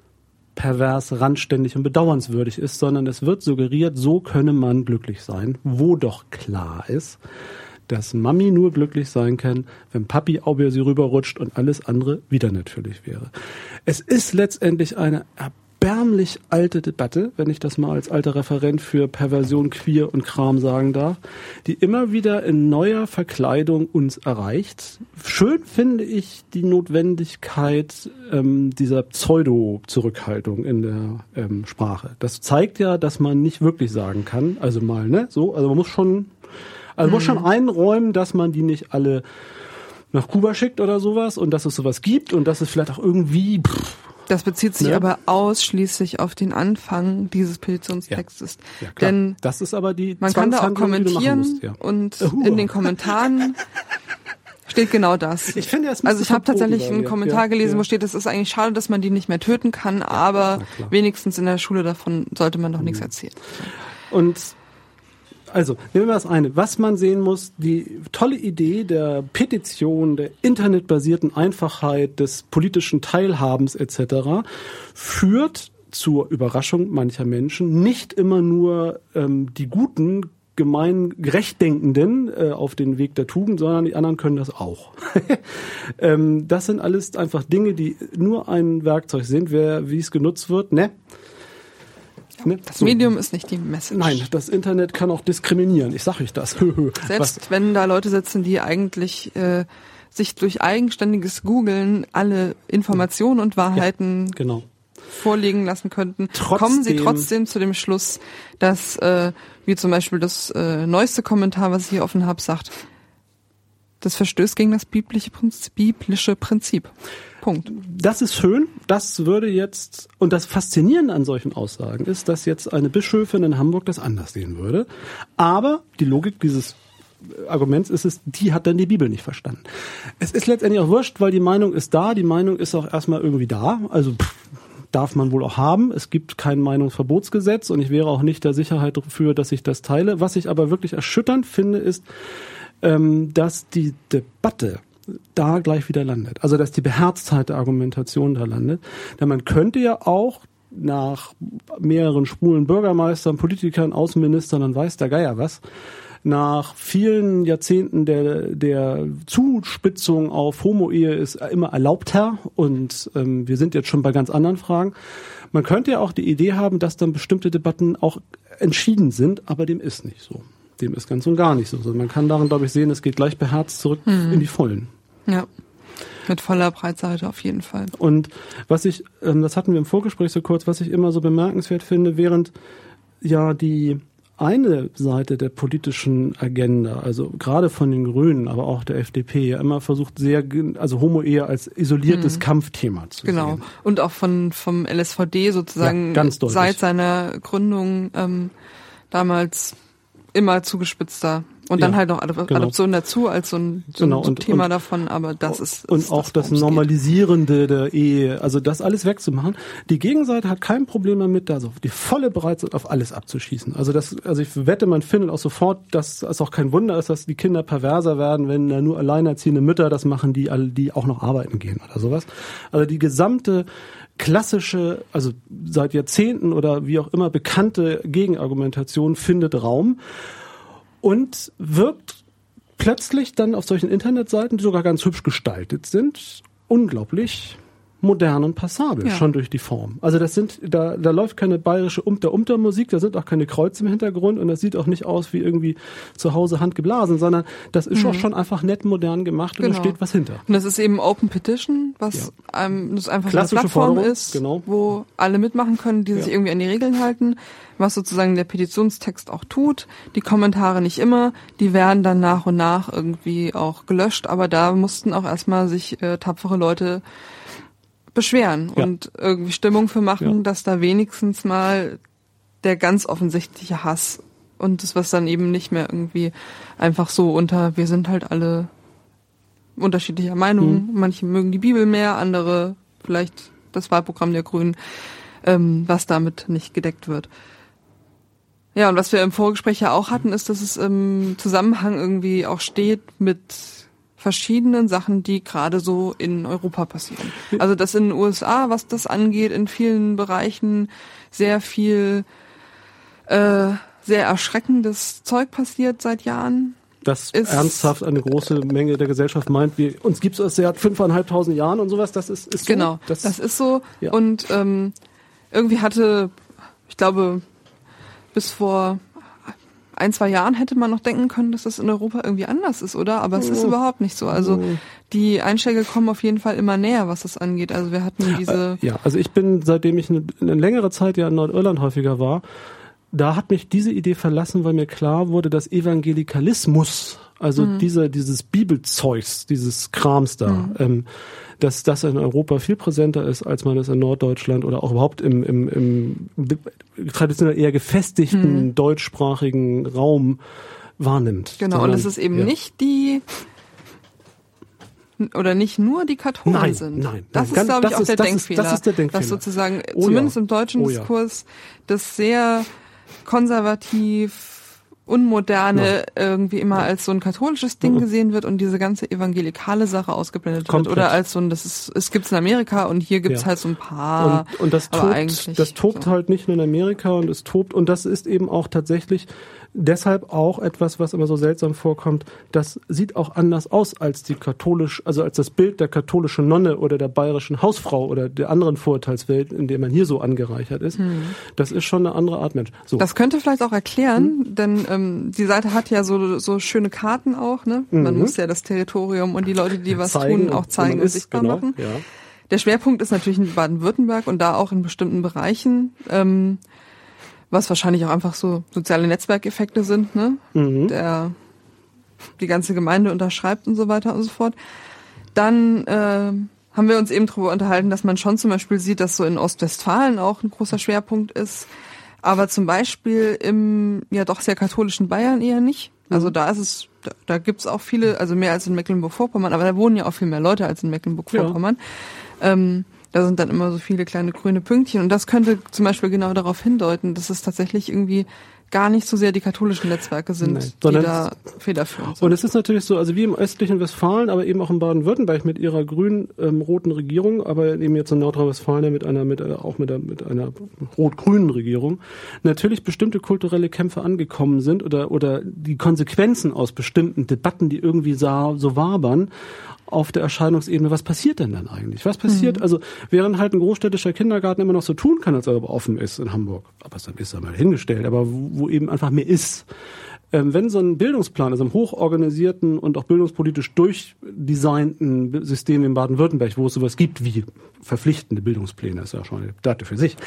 pervers, randständig und bedauernswürdig ist, sondern es wird suggeriert, so könne man glücklich sein, wo doch klar ist, dass Mami nur glücklich sein kann, wenn Papi auch über sie rüberrutscht und alles andere wieder natürlich wäre. Es ist letztendlich eine erbärmlich alte Debatte, wenn ich das mal als alter Referent für Perversion, Queer und Kram sagen darf, die immer wieder in neuer Verkleidung uns erreicht. Schön finde ich die Notwendigkeit ähm, dieser Pseudo-Zurückhaltung in der ähm, Sprache. Das zeigt ja, dass man nicht wirklich sagen kann, also mal, ne, so, also man muss schon also muss schon einräumen, dass man die nicht alle nach Kuba schickt oder sowas und dass es sowas gibt und dass es vielleicht auch irgendwie pff, Das bezieht sich Ne? aber ausschließlich auf den Anfang dieses Petitionstextes. ja klar. Denn das ist aber die man kann da auch kommentieren musst, ja. und Uh. in den Kommentaren steht genau das. Ich finde, es also ich habe tatsächlich einen Kommentar ja, gelesen, ja. wo steht, es ist eigentlich schade, dass man die nicht mehr töten kann, aber wenigstens in der Schule davon sollte man doch Mhm. nichts erzählen. Und also, nehmen wir das eine. Was man sehen muss, die tolle Idee der Petition, der internetbasierten Einfachheit, des politischen Teilhabens etc. führt zur Überraschung mancher Menschen nicht immer nur ähm, die guten, gemein gerechtdenkenden äh, auf den Weg der Tugend, sondern die anderen können das auch. ähm, das sind alles einfach Dinge, die nur ein Werkzeug sind. Wer, wie es genutzt wird, ne? Ne? Das So. Medium ist nicht die Message. Nein, das Internet kann auch diskriminieren. Ich sage euch das. Selbst wenn da Leute sitzen, die eigentlich äh, sich durch eigenständiges Googeln alle Informationen und Wahrheiten Was, genau. vorlegen lassen könnten, Trotzdem- kommen sie trotzdem zu dem Schluss, dass, äh, wie zum Beispiel das äh, neueste Kommentar, was ich hier offen habe, sagt, das verstößt gegen das biblische Prinzip. Biblische Prinzip. Punkt. Das ist schön. Das würde jetzt, und das Faszinierende an solchen Aussagen ist, dass jetzt eine Bischöfin in Hamburg das anders sehen würde. Aber die Logik dieses Arguments ist es, die hat dann die Bibel nicht verstanden. Es ist letztendlich auch wurscht, weil die Meinung ist da, die Meinung ist auch erstmal irgendwie da. Also pff, darf man wohl auch haben. Es gibt kein Meinungsverbotsgesetz und ich wäre auch nicht der Sicherheit dafür, dass ich das teile. Was ich aber wirklich erschütternd finde, ist, ähm, dass die Debatte da gleich wieder landet. Also dass die Beherztheit der Argumentation da landet. Denn man könnte ja auch nach mehreren schwulen Bürgermeistern, Politikern, Außenministern und weiß der Geier was, nach vielen Jahrzehnten der, der Zuspitzung auf Homo-Ehe ist immer erlaubter und ähm, wir sind jetzt schon bei ganz anderen Fragen. Man könnte ja auch die Idee haben, dass dann bestimmte Debatten auch entschieden sind, aber dem ist nicht so. Dem ist ganz und gar nicht so. Also man kann darin, glaube ich, sehen, es geht gleich beherzt zurück in die Vollen. Ja. Mit voller Breitseite auf jeden Fall. Und was ich, ähm, das hatten wir im Vorgespräch so kurz, was ich immer so bemerkenswert finde, während ja die eine Seite der politischen Agenda, also gerade von den Grünen, aber auch der FDP, ja immer versucht, sehr, also Homo-Ehe als isoliertes Kampfthema zu Genau. sehen. Und auch von vom LSVD sozusagen Ja, seit seiner Gründung ähm, damals immer zugespitzter. Und dann Ja, halt noch genau. Adoption dazu als so ein, so Genau, ein und- Thema und- davon, aber das ist, und ist auch das, geht. Normalisierende der Ehe, also das alles wegzumachen. Die Gegenseite hat kein Problem damit, da so die volle Bereitschaft auf alles abzuschießen. Also das, also ich wette, man findet auch sofort, dass es auch kein Wunder ist, dass die Kinder perverser werden, wenn da nur alleinerziehende Mütter das machen, die die auch noch arbeiten gehen oder sowas. Also die gesamte klassische, also seit Jahrzehnten oder wie auch immer bekannte Gegenargumentation findet Raum und wirkt plötzlich dann auf solchen Internetseiten, die sogar ganz hübsch gestaltet sind, unglaublich modern und passabel, Ja. schon durch die Form. Also das sind, da, da läuft keine bayerische Umter-Umter-Musik, da sind auch keine Kreuze im Hintergrund und das sieht auch nicht aus wie irgendwie zu Hause handgeblasen, sondern das ist auch schon einfach nett modern gemacht und da Mhm. Genau. steht was hinter. Und das ist eben Open Petition, was ähm, das einfach Klassische eine Plattform Forderung, ist, genau. wo alle mitmachen können, die sich Ja. irgendwie an die Regeln halten, was sozusagen der Petitionstext auch tut. Die Kommentare nicht immer, die werden dann nach und nach irgendwie auch gelöscht, aber da mussten auch erstmal sich äh, tapfere Leute beschweren Ja. und irgendwie Stimmung für machen, Ja. dass da wenigstens mal der ganz offensichtliche Hass und das, was dann eben nicht mehr irgendwie einfach so unter, wir sind halt alle unterschiedlicher Meinung. Manche mögen die Bibel mehr, andere vielleicht das Wahlprogramm der Grünen, ähm, was damit nicht gedeckt wird. Ja, und was wir im Vorgespräch ja auch hatten, ist, dass es im Zusammenhang irgendwie auch steht mit verschiedenen Sachen, die gerade so in Europa passieren. Also dass in den USA, was das angeht, in vielen Bereichen sehr viel äh, sehr erschreckendes Zeug passiert seit Jahren. Das Ist- ernsthaft eine große Menge der Gesellschaft meint, wie uns gibt es seit fünfeinhalbtausend Jahren und sowas, das ist, ist so. Genau, Das, das, ist so. ja. Und ähm, irgendwie hatte, ich glaube, bis vor ein, zwei Jahren hätte man noch denken können, dass das in Europa irgendwie anders ist, oder? Aber es ist Oh. überhaupt nicht so. Also Oh. die Einschläge kommen auf jeden Fall immer näher, was das angeht. Also wir hatten diese. Ja, also ich bin, seitdem ich eine, eine längere Zeit ja in Nordirland häufiger war, da hat mich diese Idee verlassen, weil mir klar wurde, dass Evangelikalismus, also diese, dieses Bibelzeugs, dieses Krams da, ähm, dass das in Europa viel präsenter ist, als man es in Norddeutschland oder auch überhaupt im, im, im traditionell eher gefestigten deutschsprachigen Raum wahrnimmt. Genau, und Sondern- es ist eben ja. nicht die oder nicht nur die Katholen Nein, sind. nein, das nein. ist, glaube ich, Das auch ist- der das ist- Denkfehler. das ist der Denkfehler. Dass sozusagen, Oh ja. zumindest im deutschen Oh ja. Diskurs, das sehr konservativ, unmoderne irgendwie immer als so ein katholisches Ding Mhm. gesehen wird und diese ganze evangelikale Sache ausgeblendet Komplett. wird. Oder als so ein, das ist, es gibt's in Amerika und hier gibt's Ja. halt so ein paar. und, und das tobt, eigentlich das tobt so. halt nicht nur in Amerika und es tobt und das ist eben auch tatsächlich deshalb auch etwas, was immer so seltsam vorkommt. Das sieht auch anders aus als die katholisch, also als das Bild der katholischen Nonne oder der bayerischen Hausfrau oder der anderen Vorurteilswelt, in der man hier so angereichert ist. Das ist schon eine andere Art Mensch. So. Hm. Das könnte vielleicht auch erklären, Hm? denn ähm, die Seite hat ja so, so schöne Karten auch. Ne? Man Mhm. muss ja das Territorium und die Leute, die was Zeigen tun, auch und- zeigen und ist, sichtbar genau, machen. Ja. Der Schwerpunkt ist natürlich in Baden-Württemberg und da auch in bestimmten Bereichen, ähm, was wahrscheinlich auch einfach so soziale Netzwerkeffekte sind, ne? Mhm. Der die ganze Gemeinde unterschreibt und so weiter und so fort. Dann ähm, haben wir uns eben darüber unterhalten, dass man schon zum Beispiel sieht, dass so in Ostwestfalen auch ein großer Schwerpunkt ist, aber zum Beispiel im ja doch sehr katholischen Bayern eher nicht. Also da ist es, da, da gibt's auch viele, also mehr als in Mecklenburg-Vorpommern, aber da wohnen ja auch viel mehr Leute als in Mecklenburg-Vorpommern. Ähm, da sind dann immer so viele kleine grüne Pünktchen und das könnte zum Beispiel genau darauf hindeuten, dass es tatsächlich irgendwie gar nicht so sehr die katholischen Netzwerke sind, Nein, die da federführend sind. Und es ist natürlich so, also wie im östlichen Westfalen, aber eben auch in Baden-Württemberg mit ihrer grün-roten Regierung, aber eben jetzt in Nordrhein-Westfalen ja mit einer, mit, äh, auch mit, einer- mit einer rot-grünen Regierung, natürlich bestimmte kulturelle Kämpfe angekommen sind oder, oder die Konsequenzen aus bestimmten Debatten, die irgendwie sa- so wabern, auf der Erscheinungsebene, was passiert denn dann eigentlich? Was passiert, also während halt ein großstädtischer Kindergarten immer noch so tun kann, als er aber offen ist in Hamburg, aber es dann ist er mal hingestellt, aber wo, wo eben einfach mehr ist, ähm, wenn so ein Bildungsplan, also im hochorganisierten und auch bildungspolitisch durchdesignten System in Baden-Württemberg, wo es sowas gibt wie verpflichtende Bildungspläne, ist ja schon eine Debatte für sich.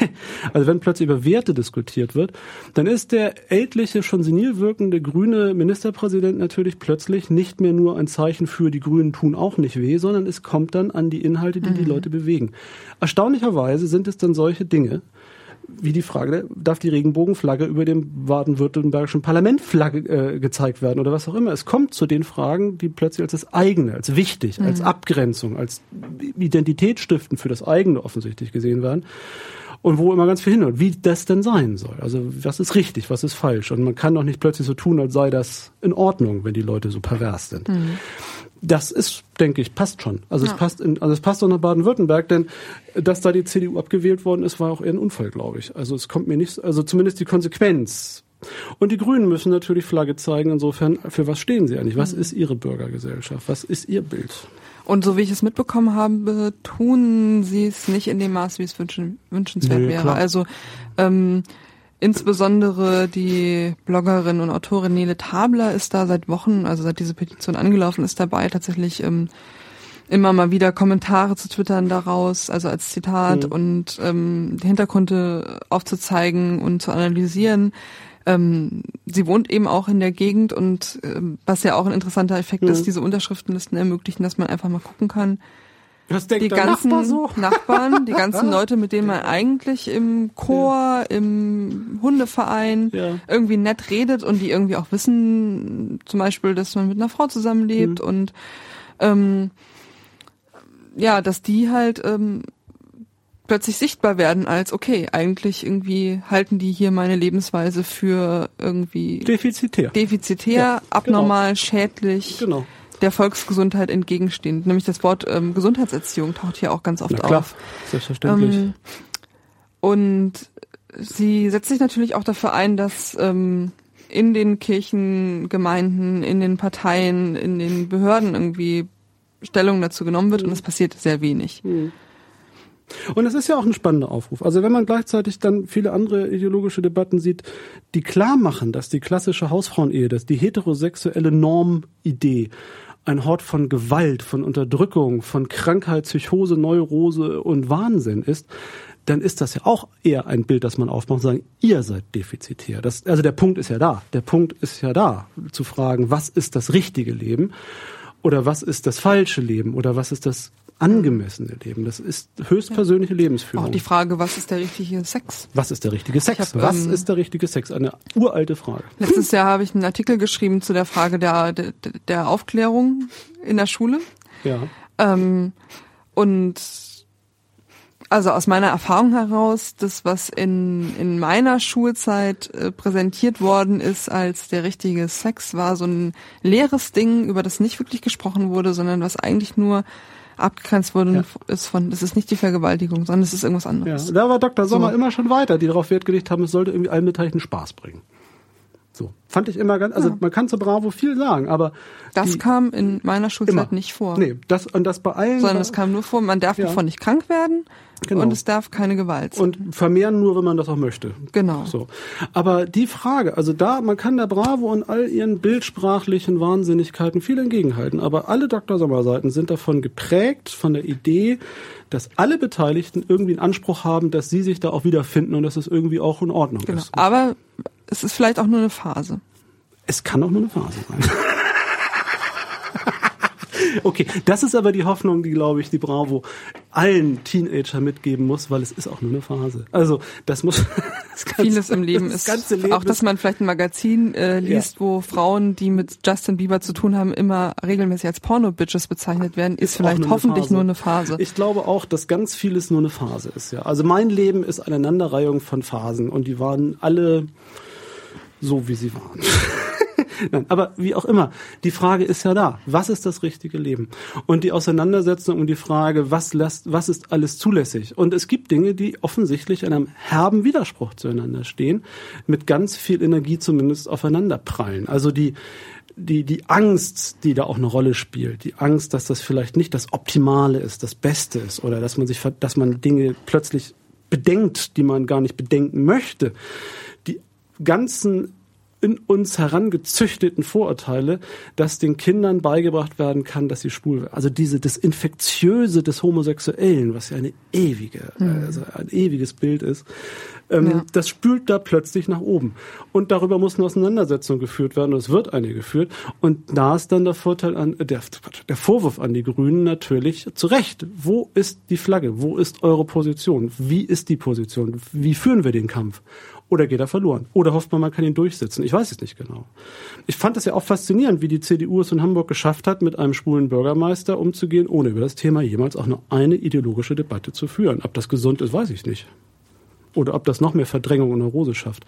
Also wenn plötzlich über Werte diskutiert wird, dann ist der ältliche, schon senil wirkende grüne Ministerpräsident natürlich plötzlich nicht mehr nur ein Zeichen für die Grünen tun auch nicht weh, sondern es kommt dann an die Inhalte, die die Leute bewegen. Erstaunlicherweise sind es dann solche Dinge, wie die Frage, darf die Regenbogenflagge über dem baden-württembergischen Parlament Flagge äh, gezeigt werden oder was auch immer. Es kommt zu den Fragen, die plötzlich als das eigene, als wichtig, als Abgrenzung, als Identitätsstiften für das eigene offensichtlich gesehen werden. Und wo immer ganz viel hin und wie das denn sein soll. Also was ist richtig, was ist falsch. Und man kann doch nicht plötzlich so tun, als sei das in Ordnung, wenn die Leute so pervers sind. Das ist, denke ich, passt schon. Also es Ja. passt in, also es passt auch nach Baden-Württemberg, denn dass da die CDU abgewählt worden ist, war auch eher ein Unfall, glaube ich. Also es kommt mir nicht, also zumindest die Konsequenz. Und die Grünen müssen natürlich Flagge zeigen. Insofern, für was stehen sie eigentlich? Was ist ihre Bürgergesellschaft? Was ist ihr Bild? Und so wie ich es mitbekommen habe, tun sie es nicht in dem Maß, wie es wünschen, wünschenswert Nö, wäre. Also ähm, insbesondere die Bloggerin und Autorin Nele Tabler ist da seit Wochen, also seit diese Petition angelaufen ist, dabei tatsächlich ähm, immer mal wieder Kommentare zu twittern daraus, also als Zitat Mhm. und ähm, Hintergründe aufzuzeigen und zu analysieren. Ähm, sie wohnt eben auch in der Gegend und ähm, was ja auch ein interessanter Effekt Mhm. ist, diese Unterschriftenlisten ermöglichen, dass man einfach mal gucken kann, Was denkt die ganzen Nachbar so? Nachbarn, die ganzen Leute, mit denen man eigentlich im Chor, im Hundeverein Ja. irgendwie nett redet und die irgendwie auch wissen, zum Beispiel, dass man mit einer Frau zusammenlebt Mhm. und ähm, ja, dass die halt ähm, plötzlich sichtbar werden als, okay, eigentlich irgendwie halten die hier meine Lebensweise für irgendwie Defizitär. defizitär, Ja, abnormal, schädlich, Genau. Der Volksgesundheit entgegenstehend. Nämlich das Wort ähm, Gesundheitserziehung taucht hier auch ganz oft Na klar, auf. selbstverständlich. Ähm, und sie setzt sich natürlich auch dafür ein, dass ähm, in den Kirchengemeinden, in den Parteien, in den Behörden irgendwie Stellung dazu genommen wird und es passiert sehr wenig. Und es ist ja auch ein spannender Aufruf. Also wenn man gleichzeitig dann viele andere ideologische Debatten sieht, die klar machen, dass die klassische Hausfrauenehe, dass die heterosexuelle Normidee ein Hort von Gewalt, von Unterdrückung, von Krankheit, Psychose, Neurose und Wahnsinn ist, dann ist das ja auch eher ein Bild, das man aufmacht und sagen, ihr seid defizitär. Das, also der Punkt ist ja da. Der Punkt ist ja da, zu fragen, was ist das richtige Leben oder was ist das falsche Leben oder was ist das angemessene Leben. Das ist höchstpersönliche Lebensführung. Auch die Frage, was ist der richtige Sex? Was ist der richtige Sex? Hab, Was ähm, ist der richtige Sex? Eine uralte Frage. Letztes Jahr habe ich einen Artikel geschrieben zu der Frage der, der, der Aufklärung in der Schule. Ja. Ähm, und also aus meiner Erfahrung heraus, das, was in, in meiner Schulzeit äh, präsentiert worden ist als der richtige Sex, war so ein leeres Ding, über das nicht wirklich gesprochen wurde, sondern was eigentlich nur abgegrenzt wurde, ja. ist von, das ist nicht die Vergewaltigung, sondern es ist irgendwas anderes. Ja, da war Dr. Sommer so. immer schon weiter, die darauf Wert gelegt haben, es sollte irgendwie allen Beteiligten Spaß bringen. So. Fand ich immer ganz, also ja. man kann zu Bravo viel sagen, aber. Das die, kam in meiner Schulzeit immer. nicht vor. Nee, das, und das bei allen. Sondern es kam nur vor, man darf ja. davon nicht krank werden. Genau. Und es darf keine Gewalt sein. Und vermehren nur, wenn man das auch möchte. Genau. So. Aber die Frage, also da, man kann der Bravo und all ihren bildsprachlichen Wahnsinnigkeiten viel entgegenhalten. Aber alle Dr. Sommer-Seiten sind davon geprägt, von der Idee, dass alle Beteiligten irgendwie einen Anspruch haben, dass sie sich da auch wiederfinden und dass es irgendwie auch in Ordnung genau. ist. Aber es ist vielleicht auch nur eine Phase. Es kann auch nur eine Phase sein. okay, das ist aber die Hoffnung, die, glaube ich, die Bravo allen Teenager mitgeben muss, weil es ist auch nur eine Phase. Also das muss das ganze, vieles im Leben das ist Leben auch, dass man vielleicht ein Magazin äh, liest, ja. wo Frauen, die mit Justin Bieber zu tun haben, immer regelmäßig als Porno-Bitches bezeichnet werden, ist, ist vielleicht nur hoffentlich nur eine Phase. Ich glaube auch, dass ganz vieles nur eine Phase ist. Ja, also mein Leben ist eine Aneinanderreihung von Phasen und die waren alle so, wie sie waren. Nein, aber wie auch immer, die Frage ist ja da. Was ist das richtige Leben? Und die Auseinandersetzung um die Frage, was, lässt, was ist alles zulässig? Und es gibt Dinge, die offensichtlich in einem herben Widerspruch zueinander stehen, mit ganz viel Energie zumindest aufeinander prallen. Also die, die, die Angst, die da auch eine Rolle spielt, die Angst, dass das vielleicht nicht das Optimale ist, das Beste ist oder dass man sich, dass man Dinge plötzlich bedenkt, die man gar nicht bedenken möchte. Die ganzen in uns herangezüchteten Vorurteile, dass den Kindern beigebracht werden kann, dass sie schwul werden. Also diese, das Infektiöse des Homosexuellen, was ja eine ewige, mhm. also ein ewiges Bild ist, ähm, ja. das spült da plötzlich nach oben. Und darüber muss eine Auseinandersetzung geführt werden, und es wird eine geführt. Und da ist dann der Vorteil an, der, der Vorwurf an die Grünen natürlich zu Recht. Wo ist die Flagge? Wo ist eure Position? Wie ist die Position? Wie führen wir den Kampf? Oder geht er verloren? Oder hofft man, man kann ihn durchsetzen? Ich weiß es nicht genau. Ich fand es ja auch faszinierend, wie die CDU es in Hamburg geschafft hat, mit einem schwulen Bürgermeister umzugehen, ohne über das Thema jemals auch nur eine ideologische Debatte zu führen. Ob das gesund ist, weiß ich nicht. Oder ob das noch mehr Verdrängung und Neurose schafft.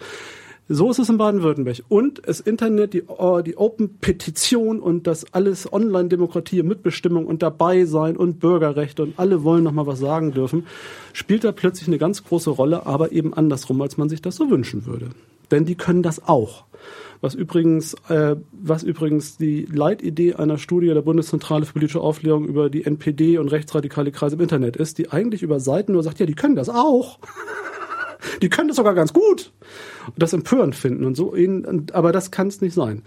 So ist es in Baden-Württemberg. Und das Internet, die, uh, die Open-Petition und das alles Online-Demokratie, Mitbestimmung und dabei sein und Bürgerrechte und alle wollen noch mal was sagen dürfen, spielt da plötzlich eine ganz große Rolle, aber eben andersrum, als man sich das so wünschen würde. Denn die können das auch. Was übrigens, äh, was übrigens die Leitidee einer Studie der Bundeszentrale für politische Aufklärung über die NPD und rechtsradikale Kreise im Internet ist, die eigentlich über Seiten nur sagt, ja, die können das auch. Die können das sogar ganz gut. Und das empörend finden und so. Aber das kann es nicht sein.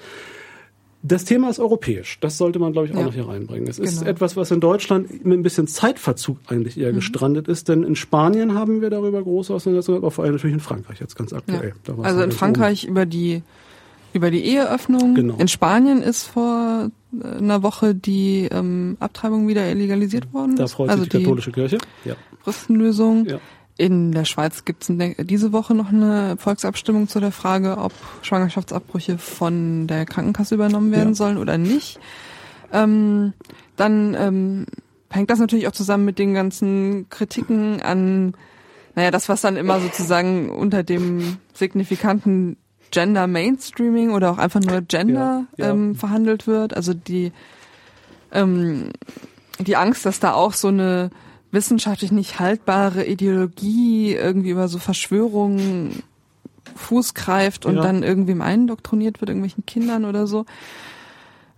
Das Thema ist europäisch. Das sollte man, glaube ich, auch ja. noch hier reinbringen. Es ist genau. etwas, was in Deutschland mit ein bisschen Zeitverzug eigentlich eher mhm. gestrandet ist. Denn in Spanien haben wir darüber große Auseinandersetzungen, aber vor allem natürlich in Frankreich jetzt ganz aktuell. Ja. Also in Frankreich oben. über die über die Eheöffnung. Genau. In Spanien ist vor äh, einer Woche die ähm, Abtreibung wieder legalisiert worden. Da freut also sich die katholische Kirche. Ja. Fristenlösung. Ja. In der Schweiz gibt es diese Woche noch eine Volksabstimmung zu der Frage, ob Schwangerschaftsabbrüche von der Krankenkasse übernommen werden ja. sollen oder nicht. Ähm, dann ähm, hängt das natürlich auch zusammen mit den ganzen Kritiken an, naja, das, was dann immer sozusagen unter dem signifikanten Gender Mainstreaming oder auch einfach nur Gender ja, ja. Ähm, verhandelt wird. Also die, ähm, die Angst, dass da auch so eine wissenschaftlich nicht haltbare Ideologie irgendwie über so Verschwörungen Fuß greift und ja. dann irgendwie eindoktriniert wird, irgendwelchen Kindern oder so.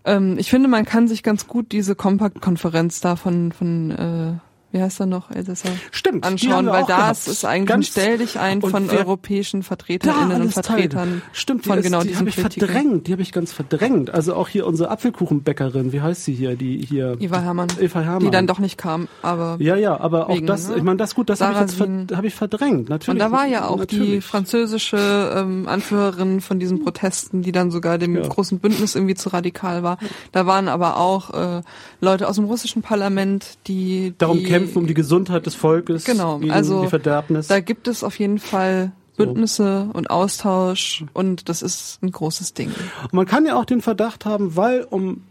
Ähm, ich finde, man kann sich ganz gut diese Kompakt-Konferenz da von, von äh, wie heißt er noch, Elsässer? Stimmt, anschauen, weil das ist eigentlich ein Stell dich ein von europäischen Vertreterinnen und Vertretern. Stimmt, von die genau ist, die habe ich verdrängt, die habe ich ganz verdrängt. Also auch hier unsere Apfelkuchenbäckerin, wie heißt sie hier, die hier Eva Hermann. Eva Hermann. Die dann doch nicht kam, aber Ja, ja, aber wegen, auch das, ne? ich meine, das gut, das habe ich jetzt ver hab ich verdrängt, natürlich. Und da war ja auch natürlich. die französische ähm, Anführerin von diesen Protesten, die dann sogar dem ja. großen Bündnis irgendwie zu radikal war. Da waren aber auch äh, Leute aus dem russischen Parlament, die darum die, kämpfen um die Gesundheit des Volkes, genau, gegen also, die Verderbnis. Da gibt es auf jeden Fall Bündnisse und Austausch und das ist ein großes Ding. Und man kann ja auch den Verdacht haben, weil um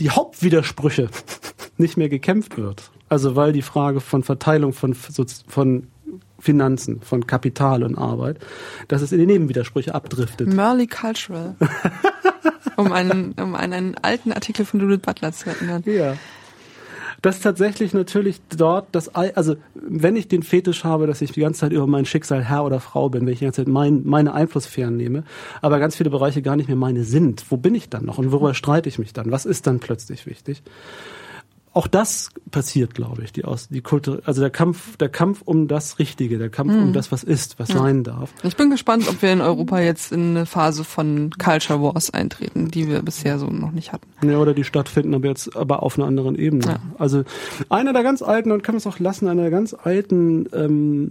die Hauptwidersprüche nicht mehr gekämpft wird. Also weil die Frage von Verteilung von, von Finanzen, von Kapital und Arbeit, dass es in die Nebenwidersprüche abdriftet. Merly Cultural. um einen, um einen alten Artikel von Judith Butler zu erinnern. Ja dass tatsächlich natürlich dort das, also wenn ich den Fetisch habe, dass ich die ganze Zeit über mein Schicksal Herr oder Frau bin, wenn ich die ganze Zeit mein, meine Einflusssphären nehme, aber ganz viele Bereiche gar nicht mehr meine sind, wo bin ich dann noch und worüber streite ich mich dann? Was ist dann plötzlich wichtig? Auch das passiert, glaube ich, die aus die Kultur, also der Kampf, der Kampf um das Richtige, der Kampf mhm. um das, was ist, was ja. sein darf. Ich bin gespannt, ob wir in Europa jetzt in eine Phase von Culture Wars eintreten, die wir bisher so noch nicht hatten. Ja, oder die stattfinden, aber jetzt aber auf einer anderen Ebene. Ja. Also einer der ganz alten, und kann man es auch lassen, einer der ganz alten ähm,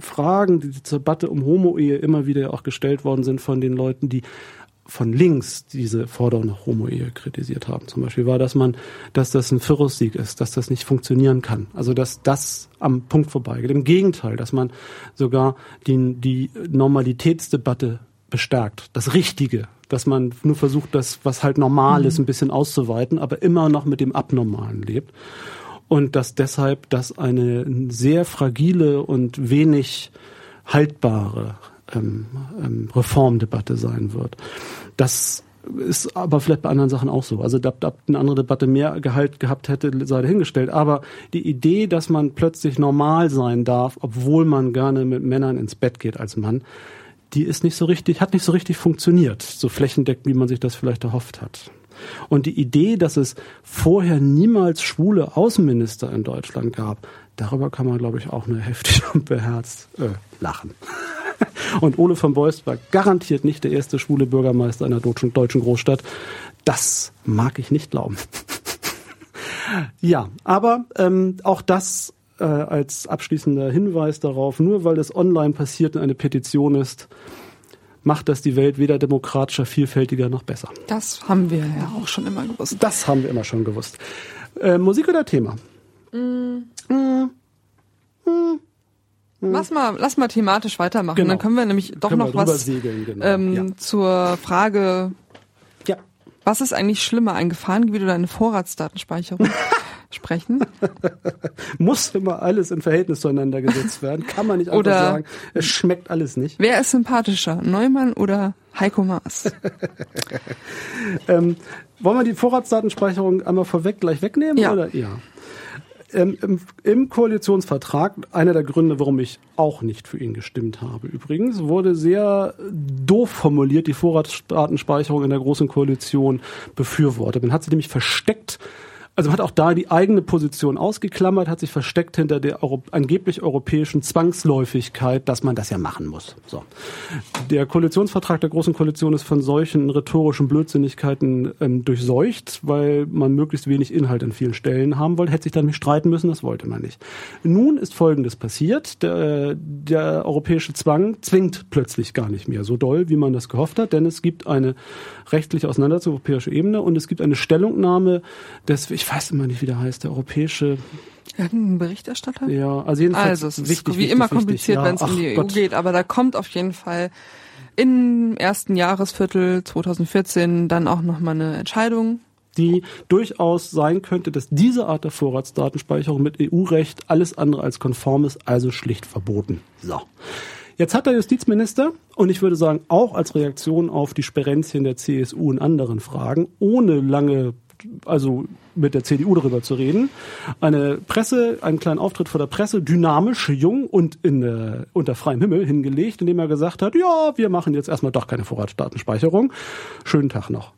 Fragen, die zur Debatte um Homo-Ehe immer wieder auch gestellt worden sind von den Leuten, die von links diese Forderung nach Homo-Ehe kritisiert haben. Zum Beispiel war, dass man, dass das ein Pyrrhussieg ist, dass das nicht funktionieren kann. Also dass das am Punkt vorbeigeht. Im Gegenteil, dass man sogar die, die Normalitätsdebatte bestärkt, das Richtige, dass man nur versucht, das, was halt normal mhm. ist, ein bisschen auszuweiten, aber immer noch mit dem Abnormalen lebt. Und dass deshalb das eine sehr fragile und wenig haltbare ähm, ähm, Reformdebatte sein wird. Das ist aber vielleicht bei anderen Sachen auch so. Also da, da eine andere Debatte mehr Gehalt gehabt hätte, sei dahingestellt. Aber die Idee, dass man plötzlich normal sein darf, obwohl man gerne mit Männern ins Bett geht als Mann, die ist nicht so richtig, hat nicht so richtig funktioniert, so flächendeckend, wie man sich das vielleicht erhofft hat. Und die Idee, dass es vorher niemals schwule Außenminister in Deutschland gab, darüber kann man, glaube ich, auch nur heftig und beherzt äh, lachen. Und Ole von Beust war garantiert nicht der erste schwule Bürgermeister einer deutschen, Großstadt. Das mag ich nicht glauben. ja, aber ähm, auch das äh, als abschließender Hinweis darauf, nur weil es online passiert und eine Petition ist, macht das die Welt weder demokratischer, vielfältiger noch besser. Das haben wir ja auch schon immer gewusst. Das haben wir immer schon gewusst. Äh, Musik oder Thema? Mm. Mm. Mm. Lass mal, lass mal thematisch weitermachen. Genau. Dann können wir nämlich doch noch was genau. ähm, ja. zur Frage. Ja. Was ist eigentlich schlimmer, ein Gefahrengebiet oder eine Vorratsdatenspeicherung? sprechen? Muss immer alles in Verhältnis zueinander gesetzt werden. Kann man nicht einfach oder sagen. Es schmeckt alles nicht. Wer ist sympathischer? Neumann oder Heiko Maas? ähm, wollen wir die Vorratsdatenspeicherung einmal vorweg gleich wegnehmen? Ja. Oder? ja ähm, im, im Koalitionsvertrag, einer der Gründe, warum ich auch nicht für ihn gestimmt habe übrigens, wurde sehr doof formuliert, die Vorratsdatenspeicherung in der Großen Koalition befürwortet. Man hat sie nämlich versteckt also hat auch da die eigene Position ausgeklammert, hat sich versteckt hinter der Euro angeblich europäischen Zwangsläufigkeit, dass man das ja machen muss. So. Der Koalitionsvertrag der Großen Koalition ist von solchen rhetorischen Blödsinnigkeiten ähm, durchseucht, weil man möglichst wenig Inhalt an vielen Stellen haben wollte, hätte sich dann nicht streiten müssen, das wollte man nicht. Nun ist Folgendes passiert. Der, der europäische Zwang zwingt plötzlich gar nicht mehr so doll, wie man das gehofft hat, denn es gibt eine rechtliche Auseinandersetzung auf europäischer Ebene und es gibt eine Stellungnahme des, ich weiß immer nicht, wie der heißt, der europäische Irgendein Berichterstatter? Ja, also jedenfalls also, es ist wichtig, wie wichtig, immer kompliziert, ja, wenn es um die EU Gott. geht, aber da kommt auf jeden Fall im ersten Jahresviertel 2014 dann auch nochmal eine Entscheidung. Die durchaus sein könnte, dass diese Art der Vorratsdatenspeicherung mit EU-Recht alles andere als konform ist, also schlicht verboten. So. Jetzt hat der Justizminister, und ich würde sagen auch als Reaktion auf die Sperenzien der CSU in anderen Fragen, ohne lange also mit der CDU darüber zu reden. Eine Presse, einen kleinen Auftritt vor der Presse, dynamisch, jung und in, äh, unter freiem Himmel hingelegt, indem er gesagt hat, ja, wir machen jetzt erstmal doch keine Vorratsdatenspeicherung. Schönen Tag noch.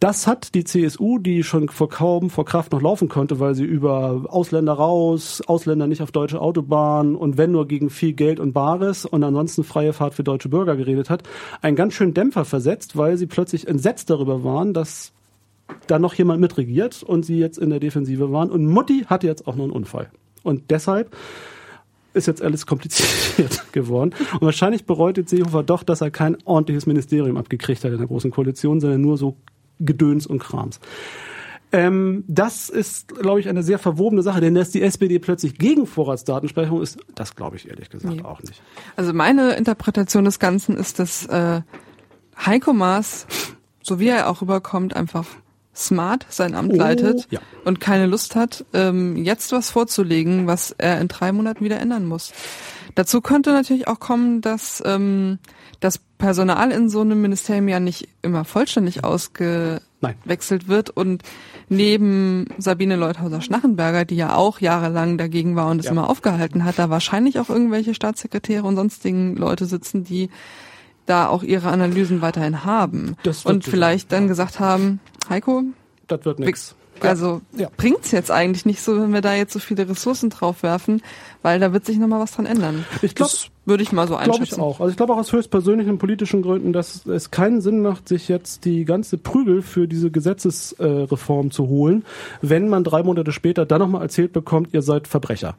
Das hat die CSU, die schon vor kaum vor Kraft noch laufen konnte, weil sie über Ausländer raus, Ausländer nicht auf deutsche Autobahnen und wenn nur gegen viel Geld und Bares und ansonsten freie Fahrt für deutsche Bürger geredet hat, einen ganz schönen Dämpfer versetzt, weil sie plötzlich entsetzt darüber waren, dass da noch jemand mitregiert und sie jetzt in der Defensive waren. Und Mutti hatte jetzt auch noch einen Unfall. Und deshalb ist jetzt alles kompliziert geworden. Und wahrscheinlich bereut jetzt Seehofer doch, dass er kein ordentliches Ministerium abgekriegt hat in der Großen Koalition, sondern nur so Gedöns und Krams. Ähm, das ist, glaube ich, eine sehr verwobene Sache, denn dass die SPD plötzlich gegen Vorratsdatenspeicherung ist, das glaube ich ehrlich gesagt nee. auch nicht. Also meine Interpretation des Ganzen ist, dass äh, Heiko Maas, so wie er auch rüberkommt, einfach smart sein Amt Oh, leitet ja. und keine Lust hat, ähm, jetzt was vorzulegen, was er in drei Monaten wieder ändern muss. Dazu könnte natürlich auch kommen, dass ähm, das Personal in so einem Ministerium ja nicht immer vollständig ausgewechselt wird und neben Sabine Leuthauser-Schnachenberger, die ja auch jahrelang dagegen war und es Ja. immer aufgehalten hat, da wahrscheinlich auch irgendwelche Staatssekretäre und sonstigen Leute sitzen, die da auch ihre Analysen weiterhin haben und vielleicht dann gesagt haben, Heiko, Das wird nix. also Ja. bringt's jetzt eigentlich nicht so, wenn wir da jetzt so viele Ressourcen drauf werfen, weil da wird sich nochmal was dran ändern. Ich glaub- das würde ich mal so Glaube einschätzen. ich auch. Also ich glaube auch aus höchstpersönlichen politischen Gründen, dass es keinen Sinn macht, sich jetzt die ganze Prügel für diese Gesetzesreform zu holen, wenn man drei Monate später dann nochmal erzählt bekommt, ihr seid Verbrecher.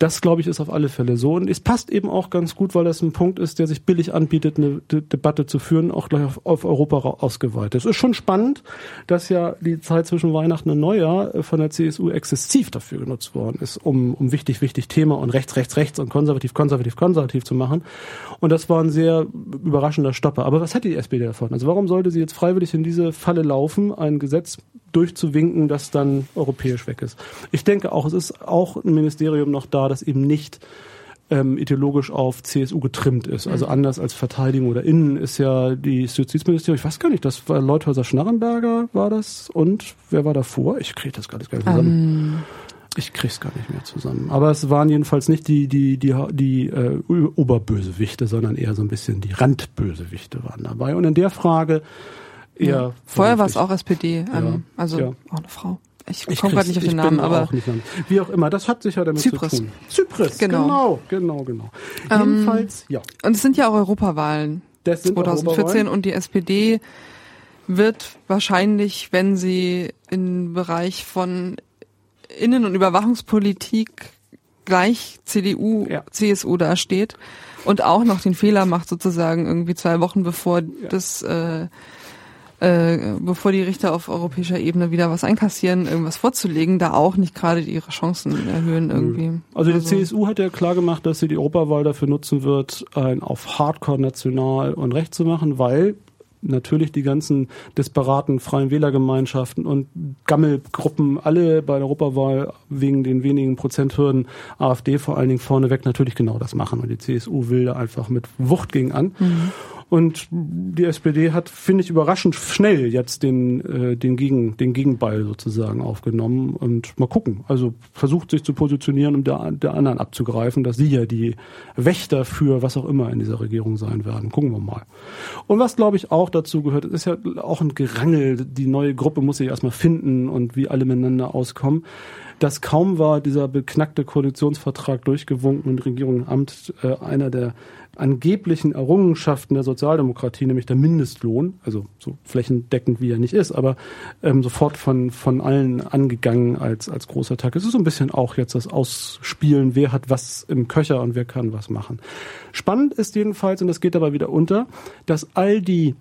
Das, glaube ich, ist auf alle Fälle so. Und es passt eben auch ganz gut, weil das ein Punkt ist, der sich billig anbietet, eine De Debatte zu führen, auch gleich auf, auf Europa ausgeweitet. Es ist schon spannend, dass ja die Zeit zwischen Weihnachten und Neujahr äh, von der CSU exzessiv dafür genutzt worden ist, um, um wichtig, wichtig Thema und rechts, rechts, rechts und konservativ, konservativ, konservativ zu machen. Und das war ein sehr überraschender Stopper. Aber was hat die SPD davon? Also warum sollte sie jetzt freiwillig in diese Falle laufen, ein Gesetz durchzuwinken, das dann europäisch weg ist? Ich denke auch, es ist auch ein Ministerium noch da, das eben nicht ähm, ideologisch auf CSU getrimmt ist. Also anders als Verteidigung oder Innen ist ja die Justizministerium, ich weiß gar nicht, das war Leuthäuser Schnarrenberger war das und wer war davor? Ich kriege das gar nicht, gar nicht zusammen. Ich krieg's gar nicht mehr zusammen. Aber es waren jedenfalls nicht die, die, die, die äh, Oberbösewichte, sondern eher so ein bisschen die Randbösewichte waren dabei. Und in der Frage eher. Vorher war es auch SPD, ähm, Ja, also ja. auch eine Frau. Ich, Ich komme gerade nicht auf den ich Namen, aber auch nicht. Wie auch immer, das hat sicher damit Zypris. zu tun. Zypris, Genau. genau, genau, genau. Ähm, Jedenfalls, ja. und es sind ja auch Europawahlen. Das sind 2014 Europawahlen. und die SPD wird wahrscheinlich, wenn sie im Bereich von Innen- und Überwachungspolitik gleich CDU, Ja. CSU dasteht und auch noch den Fehler macht, sozusagen irgendwie zwei Wochen bevor das äh, äh, bevor die Richter auf europäischer Ebene wieder was einkassieren, irgendwas vorzulegen, da auch nicht gerade ihre Chancen erhöhen irgendwie. Also die CSU hat ja klar gemacht, dass sie die Europawahl dafür nutzen wird, ein auf Hardcore national und recht zu machen, weil natürlich die ganzen disparaten freien Wählergemeinschaften und Gammelgruppen alle bei der Europawahl wegen den wenigen Prozenthürden AfD vor allen Dingen vorneweg natürlich genau das machen. Und die CSU will da einfach mit Wucht gegen an. Und die SPD hat, finde ich, überraschend schnell jetzt den, äh, den, Gegen, den Gegenball sozusagen aufgenommen und mal gucken. Also versucht sich zu positionieren, um der, der anderen abzugreifen, dass sie ja die Wächter für was auch immer in dieser Regierung sein werden. Gucken wir mal. Und was, glaube ich, auch dazu gehört, ist ja auch ein Gerangel. Die neue Gruppe muss sich erstmal finden und wie alle miteinander auskommen. Dass kaum war dieser beknackte Koalitionsvertrag durchgewunken und Regierung im Amt äh, einer der angeblichen Errungenschaften der Sozialdemokratie, nämlich der Mindestlohn, also so flächendeckend wie er nicht ist, aber ähm, sofort von, von allen angegangen als, als großer Tag. Es ist so ein bisschen auch jetzt das Ausspielen, wer hat was im Köcher und wer kann was machen. Spannend ist jedenfalls, und das geht dabei wieder unter, dass all die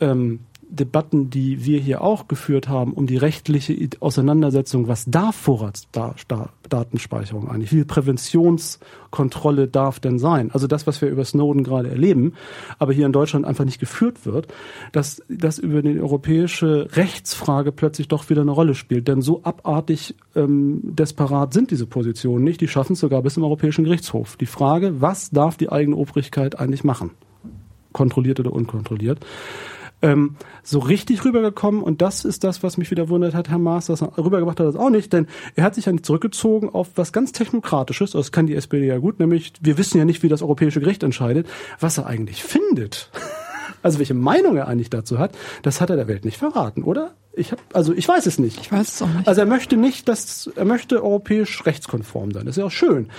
ähm, Debatten, die wir hier auch geführt haben, um die rechtliche Auseinandersetzung, was darf Vorratsdatenspeicherung eigentlich? Wie viel Präventionskontrolle darf denn sein? Also das, was wir über Snowden gerade erleben, aber hier in Deutschland einfach nicht geführt wird, dass das über die europäische Rechtsfrage plötzlich doch wieder eine Rolle spielt. Denn so abartig ähm, desperat sind diese Positionen nicht. Die schaffen es sogar bis zum Europäischen Gerichtshof. Die Frage, was darf die eigene Obrigkeit eigentlich machen? Kontrolliert oder unkontrolliert? Ähm, so richtig rübergekommen und das ist das, was mich wieder wundert hat, Herr Maas, dass er rübergebracht hat, das auch nicht, denn er hat sich ja nicht zurückgezogen auf was ganz Technokratisches, das kann die SPD ja gut, nämlich wir wissen ja nicht, wie das Europäische Gericht entscheidet, was er eigentlich findet. Also welche Meinung er eigentlich dazu hat, das hat er der Welt nicht verraten, oder? Ich hab, also ich weiß es nicht. Ich weiß es auch nicht. Also er möchte nicht, dass er möchte europäisch rechtskonform sein. Das ist ja auch schön.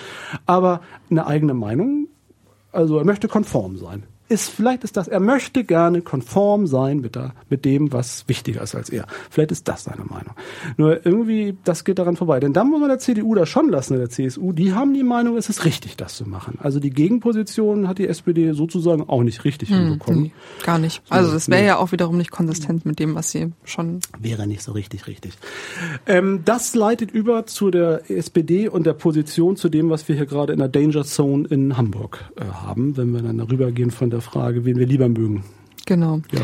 Aber eine eigene Meinung, also er möchte konform sein. Ist, vielleicht ist das, er möchte gerne konform sein mit, der, mit dem, was wichtiger ist als er. Vielleicht ist das seine Meinung. Nur irgendwie, das geht daran vorbei. Denn dann muss man der CDU das schon lassen, der CSU. Die haben die Meinung, es ist richtig, das zu machen. Also die Gegenposition hat die SPD sozusagen auch nicht richtig hinbekommen. Nee, gar nicht. Also das wäre nee. ja auch wiederum nicht konsistent mit dem, was sie schon. Wäre nicht so richtig richtig. Ähm, das leitet über zu der SPD und der Position zu dem, was wir hier gerade in der Danger Zone in Hamburg äh, haben, wenn wir dann darüber gehen von der Frage, wen wir lieber mögen. Genau. Ja.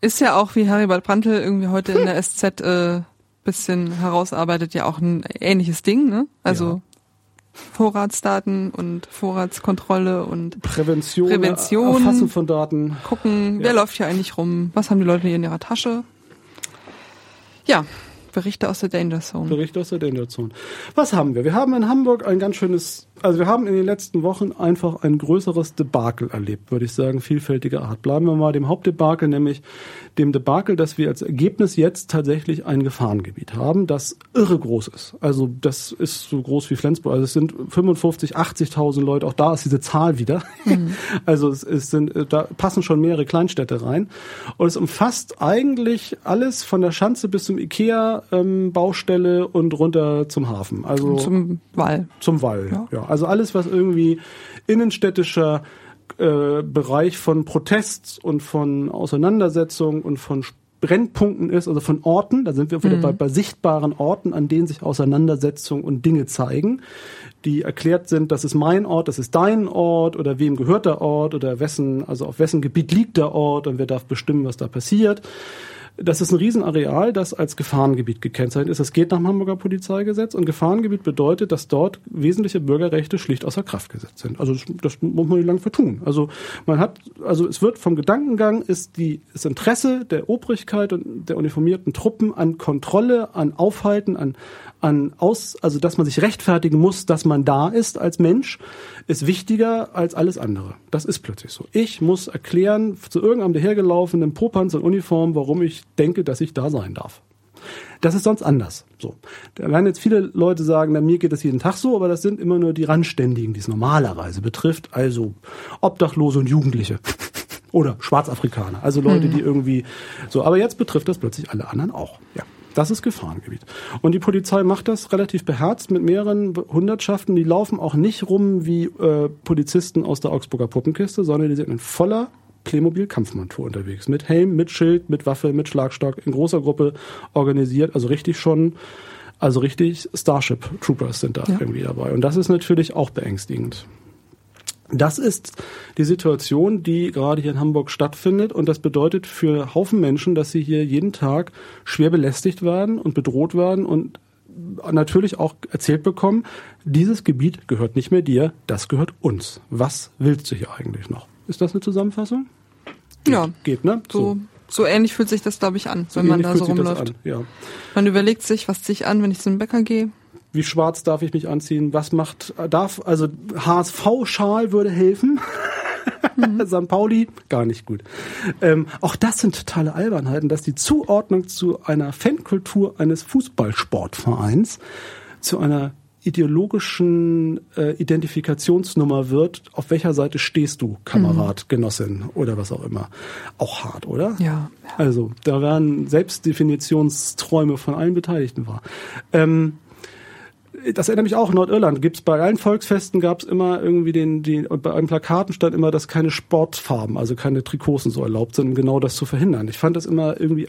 Ist ja auch, wie Heribert Brandl irgendwie heute in der SZ äh, bisschen herausarbeitet, ja auch ein ähnliches Ding, ne? Also Ja. Vorratsdaten und Vorratskontrolle und Prävention, Prävention. Erfassen von Daten. gucken, Ja. wer läuft hier eigentlich rum, was haben die Leute hier in ihrer Tasche. Ja, Berichte aus der Danger Zone. Bericht aus der Danger Zone. Was haben wir? Wir haben in Hamburg ein ganz schönes, also wir haben in den letzten Wochen einfach ein größeres Debakel erlebt, würde ich sagen, vielfältiger Art. Bleiben wir mal dem Hauptdebakel, nämlich dem Debakel, dass wir als Ergebnis jetzt tatsächlich ein Gefahrengebiet haben, das irre groß ist. Also das ist so groß wie Flensburg. Also es sind 55, 80.000 Leute. Auch da ist diese Zahl wieder. Also es, es sind, äh, da passen schon mehrere Kleinstädte rein. Und es umfasst eigentlich alles von der Schanze bis zum Ikea, ähm, Baustelle und runter zum Hafen. Also Und zum Wall. zum Wall. Ja. Ja. also alles, was irgendwie innenstädtischer äh, Bereich von Protest und von Auseinandersetzung und von Brennpunkten ist, also von Orten, da sind wir wieder bei, bei sichtbaren Orten, an denen sich Auseinandersetzung und Dinge zeigen, die erklärt sind, das ist mein Ort, das ist dein Ort oder wem gehört der Ort oder wessen, also auf wessen Gebiet liegt der Ort und wer darf bestimmen, was da passiert. Das ist ein Riesenareal, das als Gefahrengebiet gekennzeichnet ist. Das geht nach dem Hamburger Polizeigesetz und Gefahrengebiet bedeutet, dass dort wesentliche Bürgerrechte schlicht außer Kraft gesetzt sind. Also das, muss man nicht lang für tun. Also man hat, also es wird vom Gedankengang ist die, das Interesse der Obrigkeit und der uniformierten Truppen an Kontrolle, an Aufhalten, an, an aus, also dass man sich rechtfertigen muss, dass man da ist als Mensch, ist wichtiger als alles andere. Das ist plötzlich so. Ich muss erklären zu irgendeinem dahergelaufenen Popanz und Uniform, warum ich denke, dass ich da sein darf. Das ist sonst anders. So. Da werden jetzt viele Leute sagen, na, mir geht das jeden Tag so, aber das sind immer nur die Randständigen, die es normalerweise betrifft. Also Obdachlose und Jugendliche. Oder Schwarzafrikaner. Also Leute, die irgendwie so. Aber jetzt betrifft das plötzlich alle anderen auch. Ja. Das ist Gefahrengebiet. Und die Polizei macht das relativ beherzt mit mehreren Hundertschaften. Die laufen auch nicht rum wie äh, Polizisten aus der Augsburger Puppenkiste, sondern die sind in voller Playmobil-Kampfmontur unterwegs. Mit Helm, mit Schild, mit Waffe, mit Schlagstock, in großer Gruppe organisiert. Also richtig schon, also richtig Starship Troopers sind da Ja. irgendwie dabei. Und das ist natürlich auch beängstigend. Das ist die Situation, die gerade hier in Hamburg stattfindet. Und das bedeutet für Haufen Menschen, dass sie hier jeden Tag schwer belästigt werden und bedroht werden und natürlich auch erzählt bekommen, dieses Gebiet gehört nicht mehr dir, das gehört uns. Was willst du hier eigentlich noch? Ist das eine Zusammenfassung? Ja, Geht, ne? so, so ähnlich fühlt sich das, glaube ich, an, So wenn man da so fühlt sich das rumläuft. an, Ja. Man überlegt sich, was ziehe ich an, wenn ich zum Bäcker gehe. Wie schwarz darf ich mich anziehen? Was macht, darf, also HSV-Schal würde helfen. St. Pauli, gar nicht gut. Ähm, auch das sind totale Albernheiten, dass die Zuordnung zu einer Fankultur eines Fußballsportvereins zu einer ideologischen äh, Identifikationsnummer wird, auf welcher Seite stehst du, Kamerad, Genossin oder was auch immer. Auch hart, oder? Ja. Also, da werden Selbstdefinitionsträume von allen Beteiligten wahr. Ähm, das erinnert mich auch, Nordirland gibt's bei allen Volksfesten gab's immer irgendwie den, den, und bei allen Plakaten stand immer, dass keine Sportfarben, also keine Trikots und so erlaubt sind, um genau das zu verhindern. Ich fand das immer irgendwie,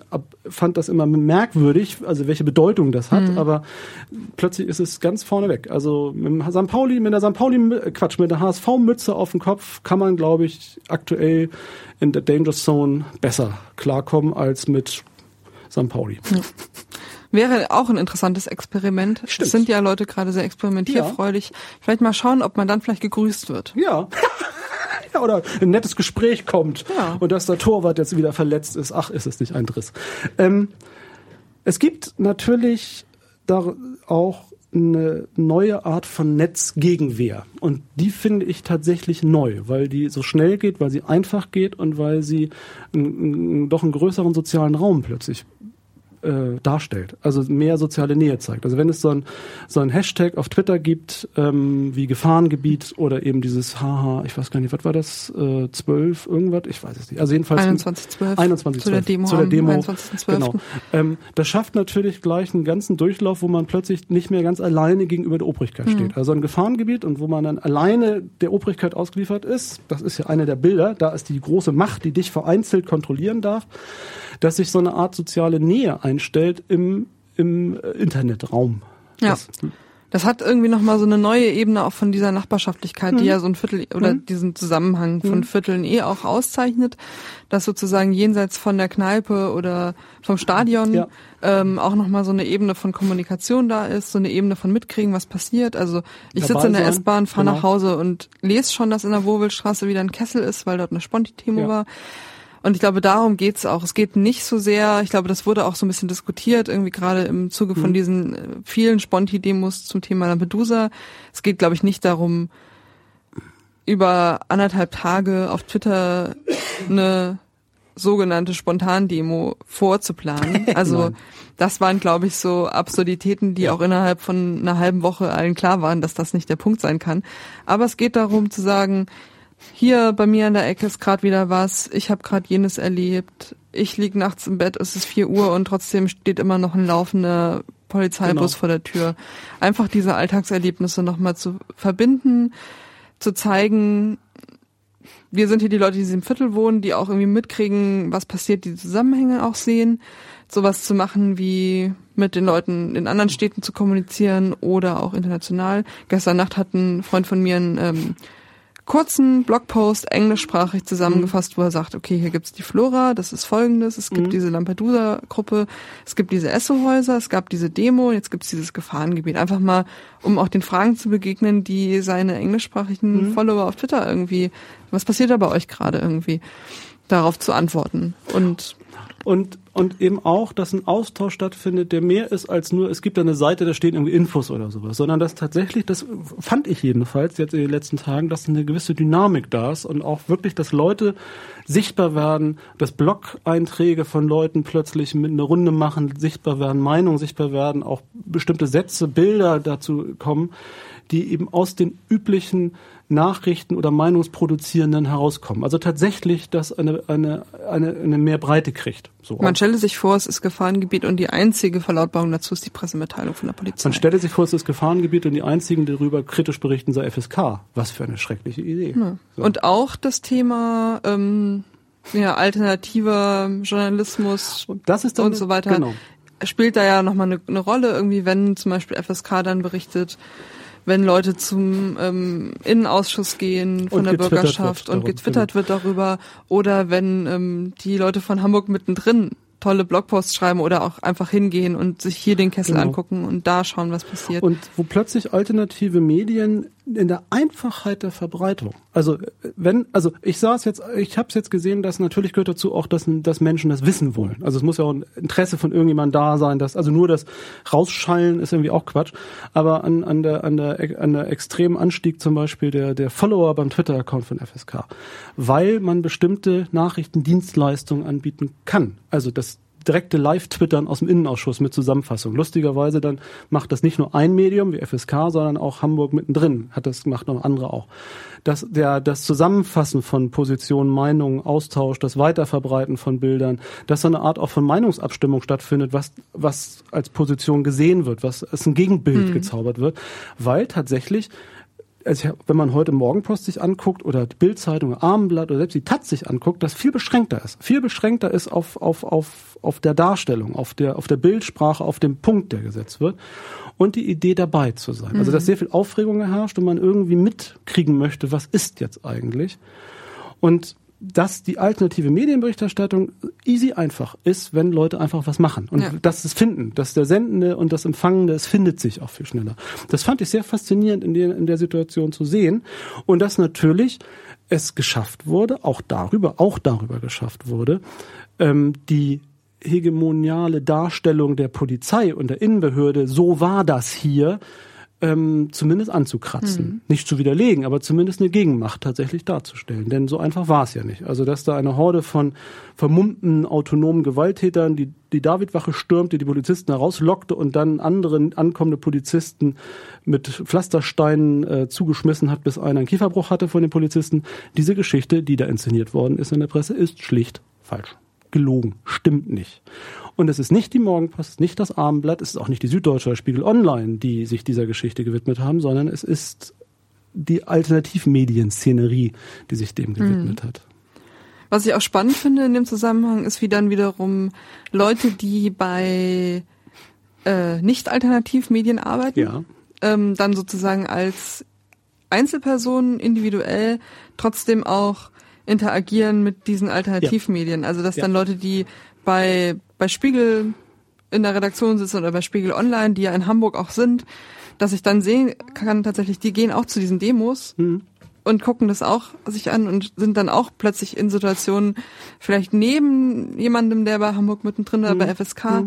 fand das immer merkwürdig, also welche Bedeutung das hat, aber plötzlich ist es ganz vorne weg. Also mit dem St. Pauli, mit der St. Pauli, Quatsch, mit der HSV-Mütze auf dem Kopf kann man, glaube ich, aktuell in der Danger Zone besser klarkommen als mit St. Pauli. Wäre auch ein interessantes Experiment. Stimmt. Es sind ja Leute gerade sehr experimentierfreudig. Vielleicht mal schauen, ob man dann vielleicht gegrüßt wird. Ja. ja, oder ein nettes Gespräch kommt Ja. und dass der Torwart jetzt wieder verletzt ist. Ach, ist es nicht ein Driss. Ähm, es gibt natürlich da auch eine neue Art von Netzgegenwehr. Und die finde ich tatsächlich neu, weil die so schnell geht, weil sie einfach geht und weil sie n- n- doch einen größeren sozialen Raum plötzlich äh, darstellt, also mehr soziale Nähe zeigt. Also wenn es so ein, so ein Hashtag auf Twitter gibt, ähm, wie Gefahrengebiet oder eben dieses Haha, ich weiß gar nicht, was war das, äh, 12, irgendwas, ich weiß es nicht. Also jedenfalls 21.12. 21 Zu der Demo zu der Demo 21.12.. Genau. Ähm, das schafft natürlich gleich einen ganzen Durchlauf, wo man plötzlich nicht mehr ganz alleine gegenüber der Obrigkeit steht. Also ein Gefahrengebiet und wo man dann alleine der Obrigkeit ausgeliefert ist, das ist ja eine der Bilder, da ist die große Macht, die dich vereinzelt kontrollieren darf, dass sich so eine Art soziale Nähe einstellt im, im äh, Internetraum. Ja. Das Das hat irgendwie nochmal so eine neue Ebene auch von dieser Nachbarschaftlichkeit, mhm. die ja so ein Viertel oder mhm. diesen Zusammenhang von mhm. Vierteln eh auch auszeichnet, dass sozusagen jenseits von der Kneipe oder vom Stadion ja. ähm, auch nochmal so eine Ebene von Kommunikation da ist, so eine Ebene von Mitkriegen, was passiert. Also ich sitze in der S-Bahn, fahre genau. nach Hause und lese schon, dass in der Wurwelstraße wieder ein Kessel ist, weil dort eine Sponti-Themo ja. war. Und ich glaube, darum geht's auch. Es geht nicht so sehr, ich glaube, das wurde auch so ein bisschen diskutiert, irgendwie gerade im Zuge von mhm. diesen äh, vielen Sponti-Demos zum Thema Lampedusa. Es geht, glaube ich, nicht darum, über anderthalb Tage auf Twitter eine sogenannte Spontandemo vorzuplanen. Also das waren, glaube ich, so Absurditäten, die auch innerhalb von einer halben Woche allen klar waren, dass das nicht der Punkt sein kann. Aber es geht darum zu sagen, hier bei mir an der Ecke ist gerade wieder was, ich habe gerade jenes erlebt, ich lieg nachts im Bett, es ist vier Uhr und trotzdem steht immer noch ein laufender Polizeibus genau. vor der Tür. Einfach diese Alltagserlebnisse nochmal zu verbinden, zu zeigen, wir sind hier die Leute, die in diesem Viertel wohnen, die auch irgendwie mitkriegen, was passiert, die Zusammenhänge auch sehen. Sowas zu machen wie mit den Leuten in anderen Städten zu kommunizieren oder auch international. Gestern Nacht hat ein Freund von mir ein ähm, kurzen Blogpost englischsprachig zusammengefasst, wo er sagt, okay, hier gibt's die Flora, das ist folgendes, es gibt mhm. diese Lampedusa-Gruppe, es gibt diese Esso-Häuser, es gab diese Demo, jetzt gibt's dieses Gefahrengebiet. Einfach mal, um auch den Fragen zu begegnen, die seine englischsprachigen mhm. Follower auf Twitter irgendwie, was passiert da bei euch gerade irgendwie, darauf zu antworten. Und und, und eben auch, dass ein Austausch stattfindet, der mehr ist als nur, es gibt da eine Seite, da stehen irgendwie Infos oder sowas, sondern dass tatsächlich, das fand ich jedenfalls jetzt in den letzten Tagen, dass eine gewisse Dynamik da ist und auch wirklich, dass Leute sichtbar werden, dass Blog-Einträge von Leuten plötzlich mit einer Runde machen, sichtbar werden, Meinungen sichtbar werden, auch bestimmte Sätze, Bilder dazu kommen, die eben aus den üblichen Nachrichten oder Meinungsproduzierenden herauskommen. Also tatsächlich, dass eine, eine, eine, eine mehr Breite kriegt. So Man stelle sich vor, es ist Gefahrengebiet und die einzige Verlautbarung dazu ist die Pressemitteilung von der Polizei. Man stelle sich vor, es ist Gefahrengebiet und die einzigen, die darüber kritisch berichten, sei FSK. Was für eine schreckliche Idee. Ja. So. Und auch das Thema ähm, ja, alternativer Journalismus und, das ist dann, und so weiter. Genau. Spielt da ja nochmal eine, eine Rolle, irgendwie, wenn zum Beispiel FSK dann berichtet, wenn Leute zum ähm, Innenausschuss gehen von und der Bürgerschaft und getwittert wird darüber oder wenn ähm, die Leute von Hamburg mittendrin tolle Blogposts schreiben oder auch einfach hingehen und sich hier den Kessel genau. angucken und da schauen, was passiert. Und wo plötzlich alternative Medien in der Einfachheit der Verbreitung. Also wenn, also ich saß jetzt, ich habe es jetzt gesehen, dass natürlich gehört dazu auch, dass, dass Menschen das wissen wollen. Also es muss ja auch ein Interesse von irgendjemandem da sein, dass also nur das Rausschallen ist irgendwie auch Quatsch. Aber an, an der an der an der extremen Anstieg zum Beispiel der der Follower beim Twitter-Account von FSK, weil man bestimmte Nachrichtendienstleistungen anbieten kann. Also das direkte Live-Twittern aus dem Innenausschuss mit Zusammenfassung. Lustigerweise dann macht das nicht nur ein Medium wie FSK, sondern auch Hamburg mittendrin hat das macht noch andere auch. Das, der, das Zusammenfassen von Positionen, Meinungen, Austausch, das Weiterverbreiten von Bildern, dass so eine Art auch von Meinungsabstimmung stattfindet, was, was als Position gesehen wird, was als ein Gegenbild mhm. gezaubert wird, weil tatsächlich also wenn man heute Morgenpost sich anguckt oder die Bildzeitung, Armenblatt oder selbst die Taz sich anguckt, das viel beschränkter ist. Viel beschränkter ist auf, auf, auf, auf der Darstellung, auf der, auf der Bildsprache, auf dem Punkt, der gesetzt wird. Und die Idee dabei zu sein. Mhm. Also dass mhm. sehr viel Aufregung herrscht und man irgendwie mitkriegen möchte, was ist jetzt eigentlich. Und dass die alternative Medienberichterstattung easy einfach ist, wenn Leute einfach was machen und ja. dass es finden, dass der Sendende und das Empfangende, es findet sich auch viel schneller. Das fand ich sehr faszinierend in der, in der Situation zu sehen und dass natürlich es geschafft wurde, auch darüber, auch darüber geschafft wurde, ähm, die hegemoniale Darstellung der Polizei und der Innenbehörde, so war das hier, ähm, zumindest anzukratzen. Mhm. Nicht zu widerlegen, aber zumindest eine Gegenmacht tatsächlich darzustellen. Denn so einfach war es ja nicht. Also dass da eine Horde von vermummten autonomen Gewalttätern die, die Davidwache stürmte, die Polizisten herauslockte und dann anderen ankommende Polizisten mit Pflastersteinen äh, zugeschmissen hat, bis einer einen Kieferbruch hatte von den Polizisten. Diese Geschichte, die da inszeniert worden ist in der Presse, ist schlicht falsch. Gelogen. Stimmt nicht. Und es ist nicht die Morgenpost, nicht das Abendblatt, es ist auch nicht die Süddeutsche Spiegel Online, die sich dieser Geschichte gewidmet haben, sondern es ist die Alternativmedienszenerie, die sich dem gewidmet mhm. hat. Was ich auch spannend finde in dem Zusammenhang ist, wie dann wiederum Leute, die bei äh, nicht Alternativmedien arbeiten, ja. ähm, dann sozusagen als Einzelpersonen individuell trotzdem auch interagieren mit diesen Alternativmedien. Also dass Ja. dann Leute, die bei, bei Spiegel in der Redaktion sitzen oder bei Spiegel Online, die ja in Hamburg auch sind, dass ich dann sehen kann, tatsächlich, die gehen auch zu diesen Demos Mhm. und gucken das auch sich an und sind dann auch plötzlich in Situationen, vielleicht neben jemandem, der bei Hamburg mittendrin oder Mhm. bei FSK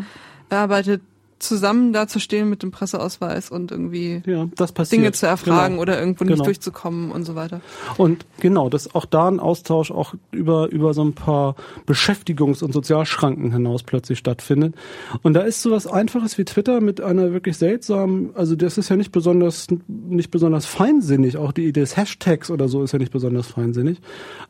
arbeitet, zusammen da zu stehen mit dem Presseausweis und irgendwie Ja. Dinge zu erfragen Genau. oder irgendwo Genau. nicht durchzukommen und so weiter. Und genau, dass auch da ein Austausch auch über, über so ein paar Beschäftigungs- und Sozialschranken hinaus plötzlich stattfindet. Und da ist sowas Einfaches wie Twitter mit einer wirklich seltsamen, also das ist ja nicht besonders, nicht besonders feinsinnig, auch die Idee des Hashtags oder so ist ja nicht besonders feinsinnig,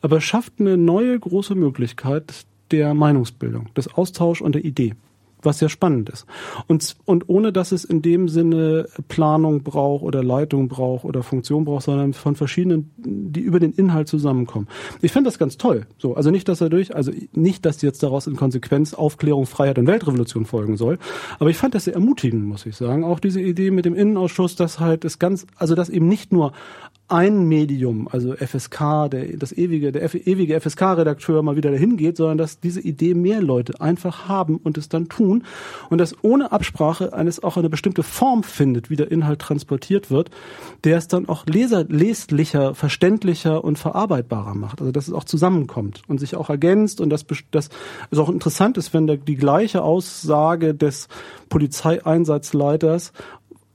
aber schafft eine neue große Möglichkeit der Meinungsbildung, des Austauschs und der Idee was sehr spannend ist. Und, und ohne dass es in dem Sinne Planung braucht oder Leitung braucht oder Funktion braucht, sondern von verschiedenen, die über den Inhalt zusammenkommen. Ich finde das ganz toll. So, also nicht, dass dadurch, also nicht, dass jetzt daraus in Konsequenz Aufklärung, Freiheit und Weltrevolution folgen soll. Aber ich fand das sehr ermutigend, muss ich sagen. Auch diese Idee mit dem Innenausschuss, dass halt es ganz, also dass eben nicht nur ein Medium, also FSK, der, das ewige, der F, ewige FSK-Redakteur mal wieder dahin geht, sondern dass diese Idee mehr Leute einfach haben und es dann tun und dass ohne Absprache eines auch eine bestimmte Form findet, wie der Inhalt transportiert wird, der es dann auch leser, verständlicher und verarbeitbarer macht. Also dass es auch zusammenkommt und sich auch ergänzt und das, das ist auch interessant ist, wenn da die gleiche Aussage des Polizeieinsatzleiters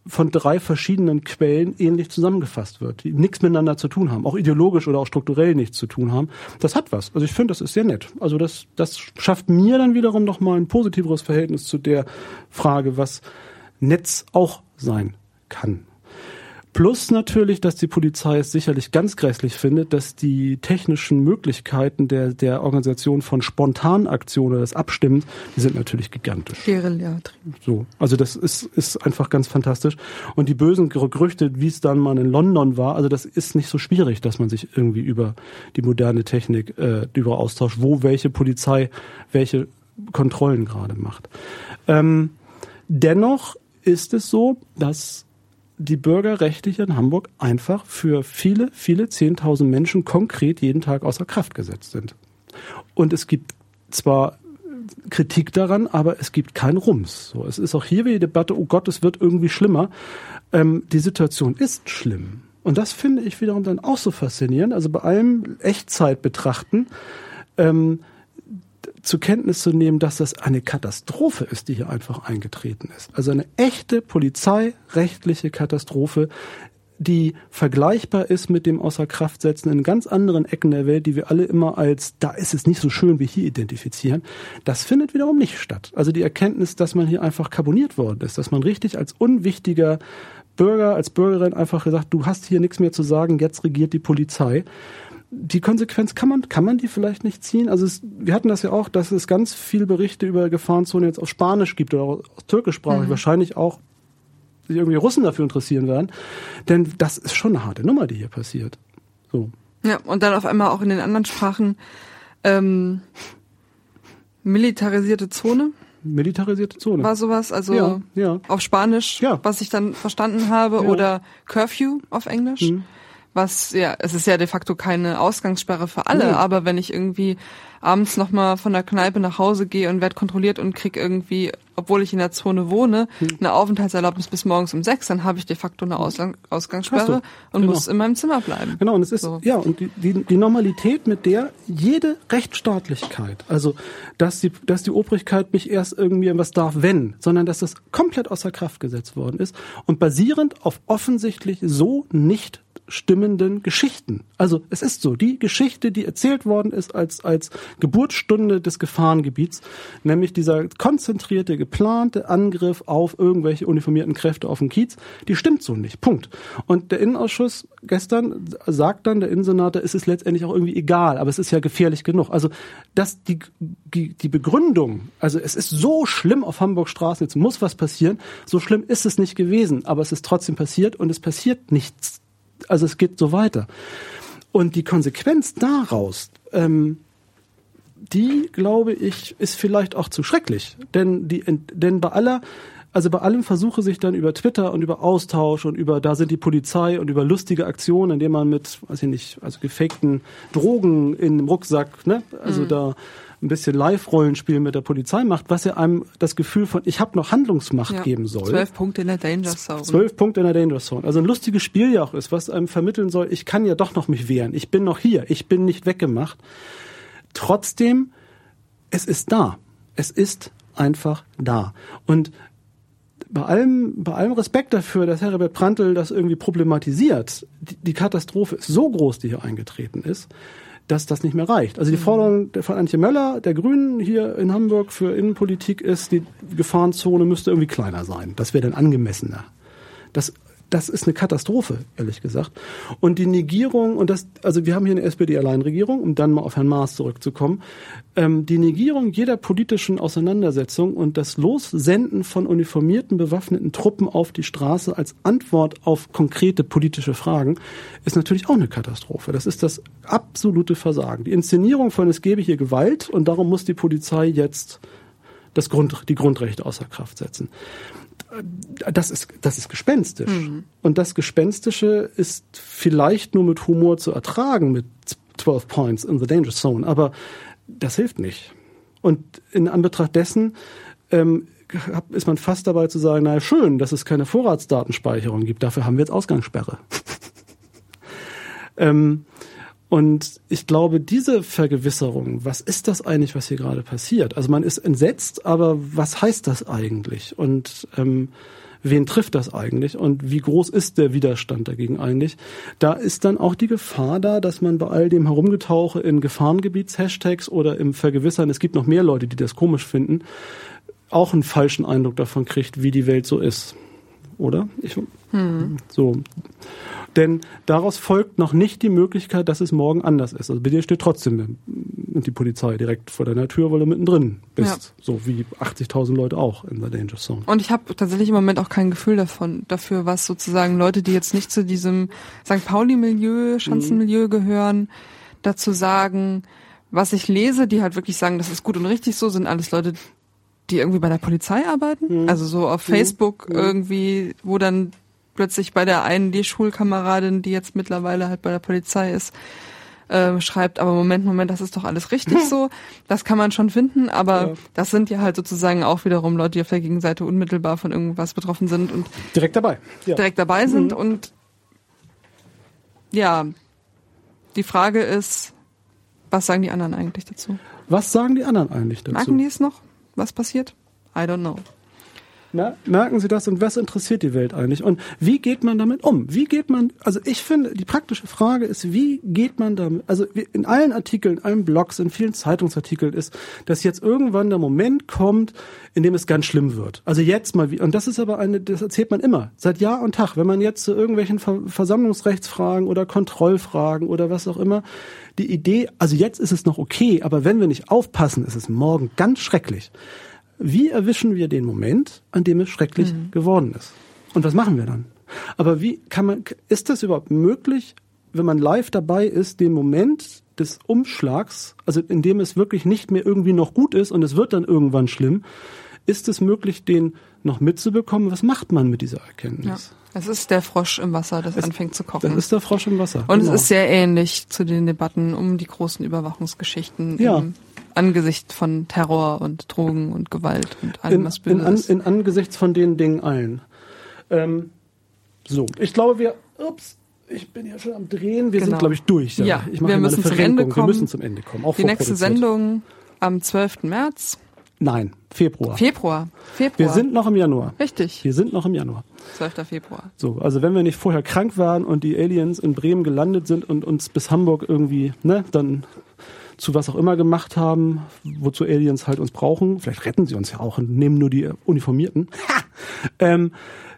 von drei verschiedenen Quellen ähnlich zusammengefasst wird, die nichts miteinander zu tun haben, auch ideologisch oder auch strukturell nichts zu tun haben. Das hat was. Also ich finde, das ist sehr nett. Also das, das schafft mir dann wiederum nochmal ein positiveres Verhältnis zu der Frage, was Netz auch sein kann. Plus natürlich, dass die Polizei es sicherlich ganz grässlich findet, dass die technischen Möglichkeiten der, der Organisation von Spontanaktionen, des Abstimmens, die sind natürlich gigantisch. Guerilla. So, also das ist, ist einfach ganz fantastisch. Und die bösen Gerüchte, wie es dann mal in London war, also das ist nicht so schwierig, dass man sich irgendwie über die moderne Technik äh, über austauscht, wo welche Polizei welche Kontrollen gerade macht. Ähm, dennoch ist es so, dass die Bürgerrechte hier in Hamburg einfach für viele, viele Zehntausend Menschen konkret jeden Tag außer Kraft gesetzt sind. Und es gibt zwar Kritik daran, aber es gibt keinen Rums. So, es ist auch hier wieder die Debatte, oh Gott, es wird irgendwie schlimmer. Ähm, die Situation ist schlimm. Und das finde ich wiederum dann auch so faszinierend. Also bei allem Echtzeit betrachten, ähm, zur Kenntnis zu nehmen, dass das eine Katastrophe ist, die hier einfach eingetreten ist. Also eine echte polizeirechtliche Katastrophe, die vergleichbar ist mit dem Außerkraftsetzen in ganz anderen Ecken der Welt, die wir alle immer als da ist es nicht so schön wie hier identifizieren. Das findet wiederum nicht statt. Also die Erkenntnis, dass man hier einfach karboniert worden ist, dass man richtig als unwichtiger Bürger, als Bürgerin einfach gesagt, du hast hier nichts mehr zu sagen, jetzt regiert die Polizei die Konsequenz kann man, kann man die vielleicht nicht ziehen? Also es, wir hatten das ja auch, dass es ganz viele Berichte über Gefahrenzonen jetzt auf Spanisch gibt oder auch türkischsprachig, mhm. wahrscheinlich auch sich irgendwie Russen dafür interessieren werden. Denn das ist schon eine harte Nummer, die hier passiert. So. Ja, und dann auf einmal auch in den anderen Sprachen ähm, militarisierte Zone. Militarisierte Zone. War sowas, also ja, ja. auf Spanisch, ja. was ich dann verstanden habe, oder Curfew auf Englisch. Mhm. Was ja, es ist ja de facto keine Ausgangssperre für alle, Nee. aber wenn ich irgendwie abends nochmal von der Kneipe nach Hause gehe und werde kontrolliert und krieg irgendwie, obwohl ich in der Zone wohne, Hm. eine Aufenthaltserlaubnis bis morgens um sechs, dann habe ich de facto eine Ausgang Ausgangssperre und Genau. muss in meinem Zimmer bleiben. Genau, und es ist, So. ja, und die, die, die Normalität, mit der jede Rechtsstaatlichkeit, also, dass die, dass die Obrigkeit mich erst irgendwie was darf, wenn, sondern dass das komplett außer Kraft gesetzt worden ist und basierend auf offensichtlich so nicht stimmenden Geschichten. Also es ist so, die Geschichte, die erzählt worden ist als, als Geburtsstunde des Gefahrengebiets, nämlich dieser konzentrierte, geplante Angriff auf irgendwelche uniformierten Kräfte auf den Kiez, die stimmt so nicht. Punkt. Und der Innenausschuss gestern sagt dann, der Innensenator, es ist letztendlich auch irgendwie egal, aber es ist ja gefährlich genug. Also dass die, die, die Begründung, also es ist so schlimm auf Hamburg Straßen, jetzt muss was passieren, so schlimm ist es nicht gewesen, aber es ist trotzdem passiert und es passiert nichts also es geht so weiter. Und die Konsequenz daraus, ähm, die glaube ich, ist vielleicht auch zu schrecklich. Denn, die, denn bei aller also bei allem versuche sich dann über Twitter und über Austausch und über da sind die Polizei und über lustige Aktionen, indem man mit, weiß ich nicht, also gefakten Drogen in dem Rucksack, ne, also mhm. da ein bisschen Live-Rollenspiel mit der Polizei macht, was ja einem das Gefühl von, ich habe noch Handlungsmacht ja. geben soll. Zwölf Punkte in der Danger Zone. Zwölf Punkte in der Danger Zone. Also ein lustiges Spiel ja auch ist, was einem vermitteln soll, ich kann ja doch noch mich wehren. Ich bin noch hier. Ich bin nicht weggemacht. Trotzdem, es ist da. Es ist einfach da. Und bei allem, bei allem Respekt dafür, dass Herbert Prantl das irgendwie problematisiert, die, die Katastrophe ist so groß, die hier eingetreten ist, dass das nicht mehr reicht. Also die mhm. Forderung von Antje Möller, der Grünen hier in Hamburg für Innenpolitik ist, die Gefahrenzone müsste irgendwie kleiner sein. Das wäre dann angemessener. Das das ist eine Katastrophe, ehrlich gesagt. Und die Negierung, und das, also wir haben hier eine SPD-Alleinregierung, um dann mal auf Herrn Maas zurückzukommen, ähm, die Negierung jeder politischen Auseinandersetzung und das Lossenden von uniformierten, bewaffneten Truppen auf die Straße als Antwort auf konkrete politische Fragen ist natürlich auch eine Katastrophe. Das ist das absolute Versagen. Die Inszenierung von es gebe hier Gewalt und darum muss die Polizei jetzt das Grund, die Grundrechte außer Kraft setzen das ist, das ist gespenstisch. Mhm. Und das Gespenstische ist vielleicht nur mit Humor zu ertragen, mit 12 Points in the Danger Zone, aber das hilft nicht. Und in Anbetracht dessen ähm, ist man fast dabei zu sagen, naja, schön, dass es keine Vorratsdatenspeicherung gibt, dafür haben wir jetzt Ausgangssperre. ähm, und ich glaube, diese Vergewisserung, was ist das eigentlich, was hier gerade passiert? Also man ist entsetzt, aber was heißt das eigentlich? Und ähm, wen trifft das eigentlich? Und wie groß ist der Widerstand dagegen eigentlich? Da ist dann auch die Gefahr da, dass man bei all dem Herumgetauche in Gefahrengebiets-Hashtags oder im Vergewissern, es gibt noch mehr Leute, die das komisch finden, auch einen falschen Eindruck davon kriegt, wie die Welt so ist. Oder? Ich, hm. So. Denn daraus folgt noch nicht die Möglichkeit, dass es morgen anders ist. Also bei dir steht trotzdem die Polizei direkt vor deiner Tür, weil du mittendrin bist. Ja. So wie 80.000 Leute auch in der Danger Zone. Und ich habe tatsächlich im Moment auch kein Gefühl davon, dafür, was sozusagen Leute, die jetzt nicht zu diesem St. Pauli-Milieu, Schanzenmilieu mhm. gehören, dazu sagen, was ich lese, die halt wirklich sagen, das ist gut und richtig so, sind alles Leute, die irgendwie bei der Polizei arbeiten. Mhm. Also so auf mhm. Facebook mhm. irgendwie, wo dann plötzlich bei der einen die Schulkameradin, die jetzt mittlerweile halt bei der Polizei ist, äh, schreibt, aber Moment, Moment, das ist doch alles richtig so. Das kann man schon finden, aber ja. das sind ja halt sozusagen auch wiederum Leute, die auf der Gegenseite unmittelbar von irgendwas betroffen sind und direkt dabei, ja. direkt dabei sind mhm. und ja, die Frage ist, was sagen die anderen eigentlich dazu? Was sagen die anderen eigentlich dazu? Merken die es noch, was passiert? I don't know. Na, merken Sie das und was interessiert die Welt eigentlich? Und wie geht man damit um? Wie geht man, also ich finde, die praktische Frage ist, wie geht man damit, also in allen Artikeln, in allen Blogs, in vielen Zeitungsartikeln ist, dass jetzt irgendwann der Moment kommt, in dem es ganz schlimm wird. Also jetzt mal, und das ist aber eine, das erzählt man immer, seit Jahr und Tag, wenn man jetzt zu irgendwelchen Versammlungsrechtsfragen oder Kontrollfragen oder was auch immer, die Idee, also jetzt ist es noch okay, aber wenn wir nicht aufpassen, ist es morgen ganz schrecklich. Wie erwischen wir den Moment, an dem es schrecklich mhm. geworden ist? Und was machen wir dann? Aber wie kann man, ist das überhaupt möglich, wenn man live dabei ist, den Moment des Umschlags, also in dem es wirklich nicht mehr irgendwie noch gut ist und es wird dann irgendwann schlimm, ist es möglich, den noch mitzubekommen? Was macht man mit dieser Erkenntnis? Ja. Es ist der Frosch im Wasser, das es, anfängt zu kochen. Das ist der Frosch im Wasser. Und genau. es ist sehr ähnlich zu den Debatten um die großen Überwachungsgeschichten ja. im Angesicht von Terror und Drogen und Gewalt und allem, in, was böse in, an, in Angesichts von den Dingen allen. Ähm, so, ich glaube, wir, ups, ich bin ja schon am Drehen, wir genau. sind, glaube ich, durch. Ja, ja ich wir müssen zum Ende kommen. Wir müssen zum Ende kommen. Auch die nächste Sendung am 12. März. Nein, Februar. Februar. Februar. Wir sind noch im Januar. Richtig. Wir sind noch im Januar. 12. Februar. So, also wenn wir nicht vorher krank waren und die Aliens in Bremen gelandet sind und uns bis Hamburg irgendwie, ne, dann zu was auch immer gemacht haben, wozu Aliens halt uns brauchen. Vielleicht retten sie uns ja auch und nehmen nur die Uniformierten. ähm,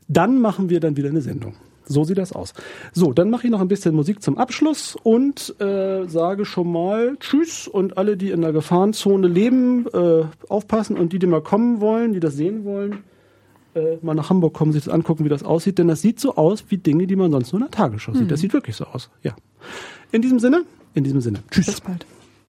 dann machen wir dann wieder eine Sendung. So sieht das aus. So, dann mache ich noch ein bisschen Musik zum Abschluss und äh, sage schon mal Tschüss und alle, die in der Gefahrenzone leben, äh, aufpassen und die, die mal kommen wollen, die das sehen wollen, äh, mal nach Hamburg kommen, sich das angucken, wie das aussieht, denn das sieht so aus wie Dinge, die man sonst nur in der Tagesschau sieht. Das mhm. sieht wirklich so aus. Ja. In diesem Sinne, in diesem Sinne. Tschüss. Bis bald.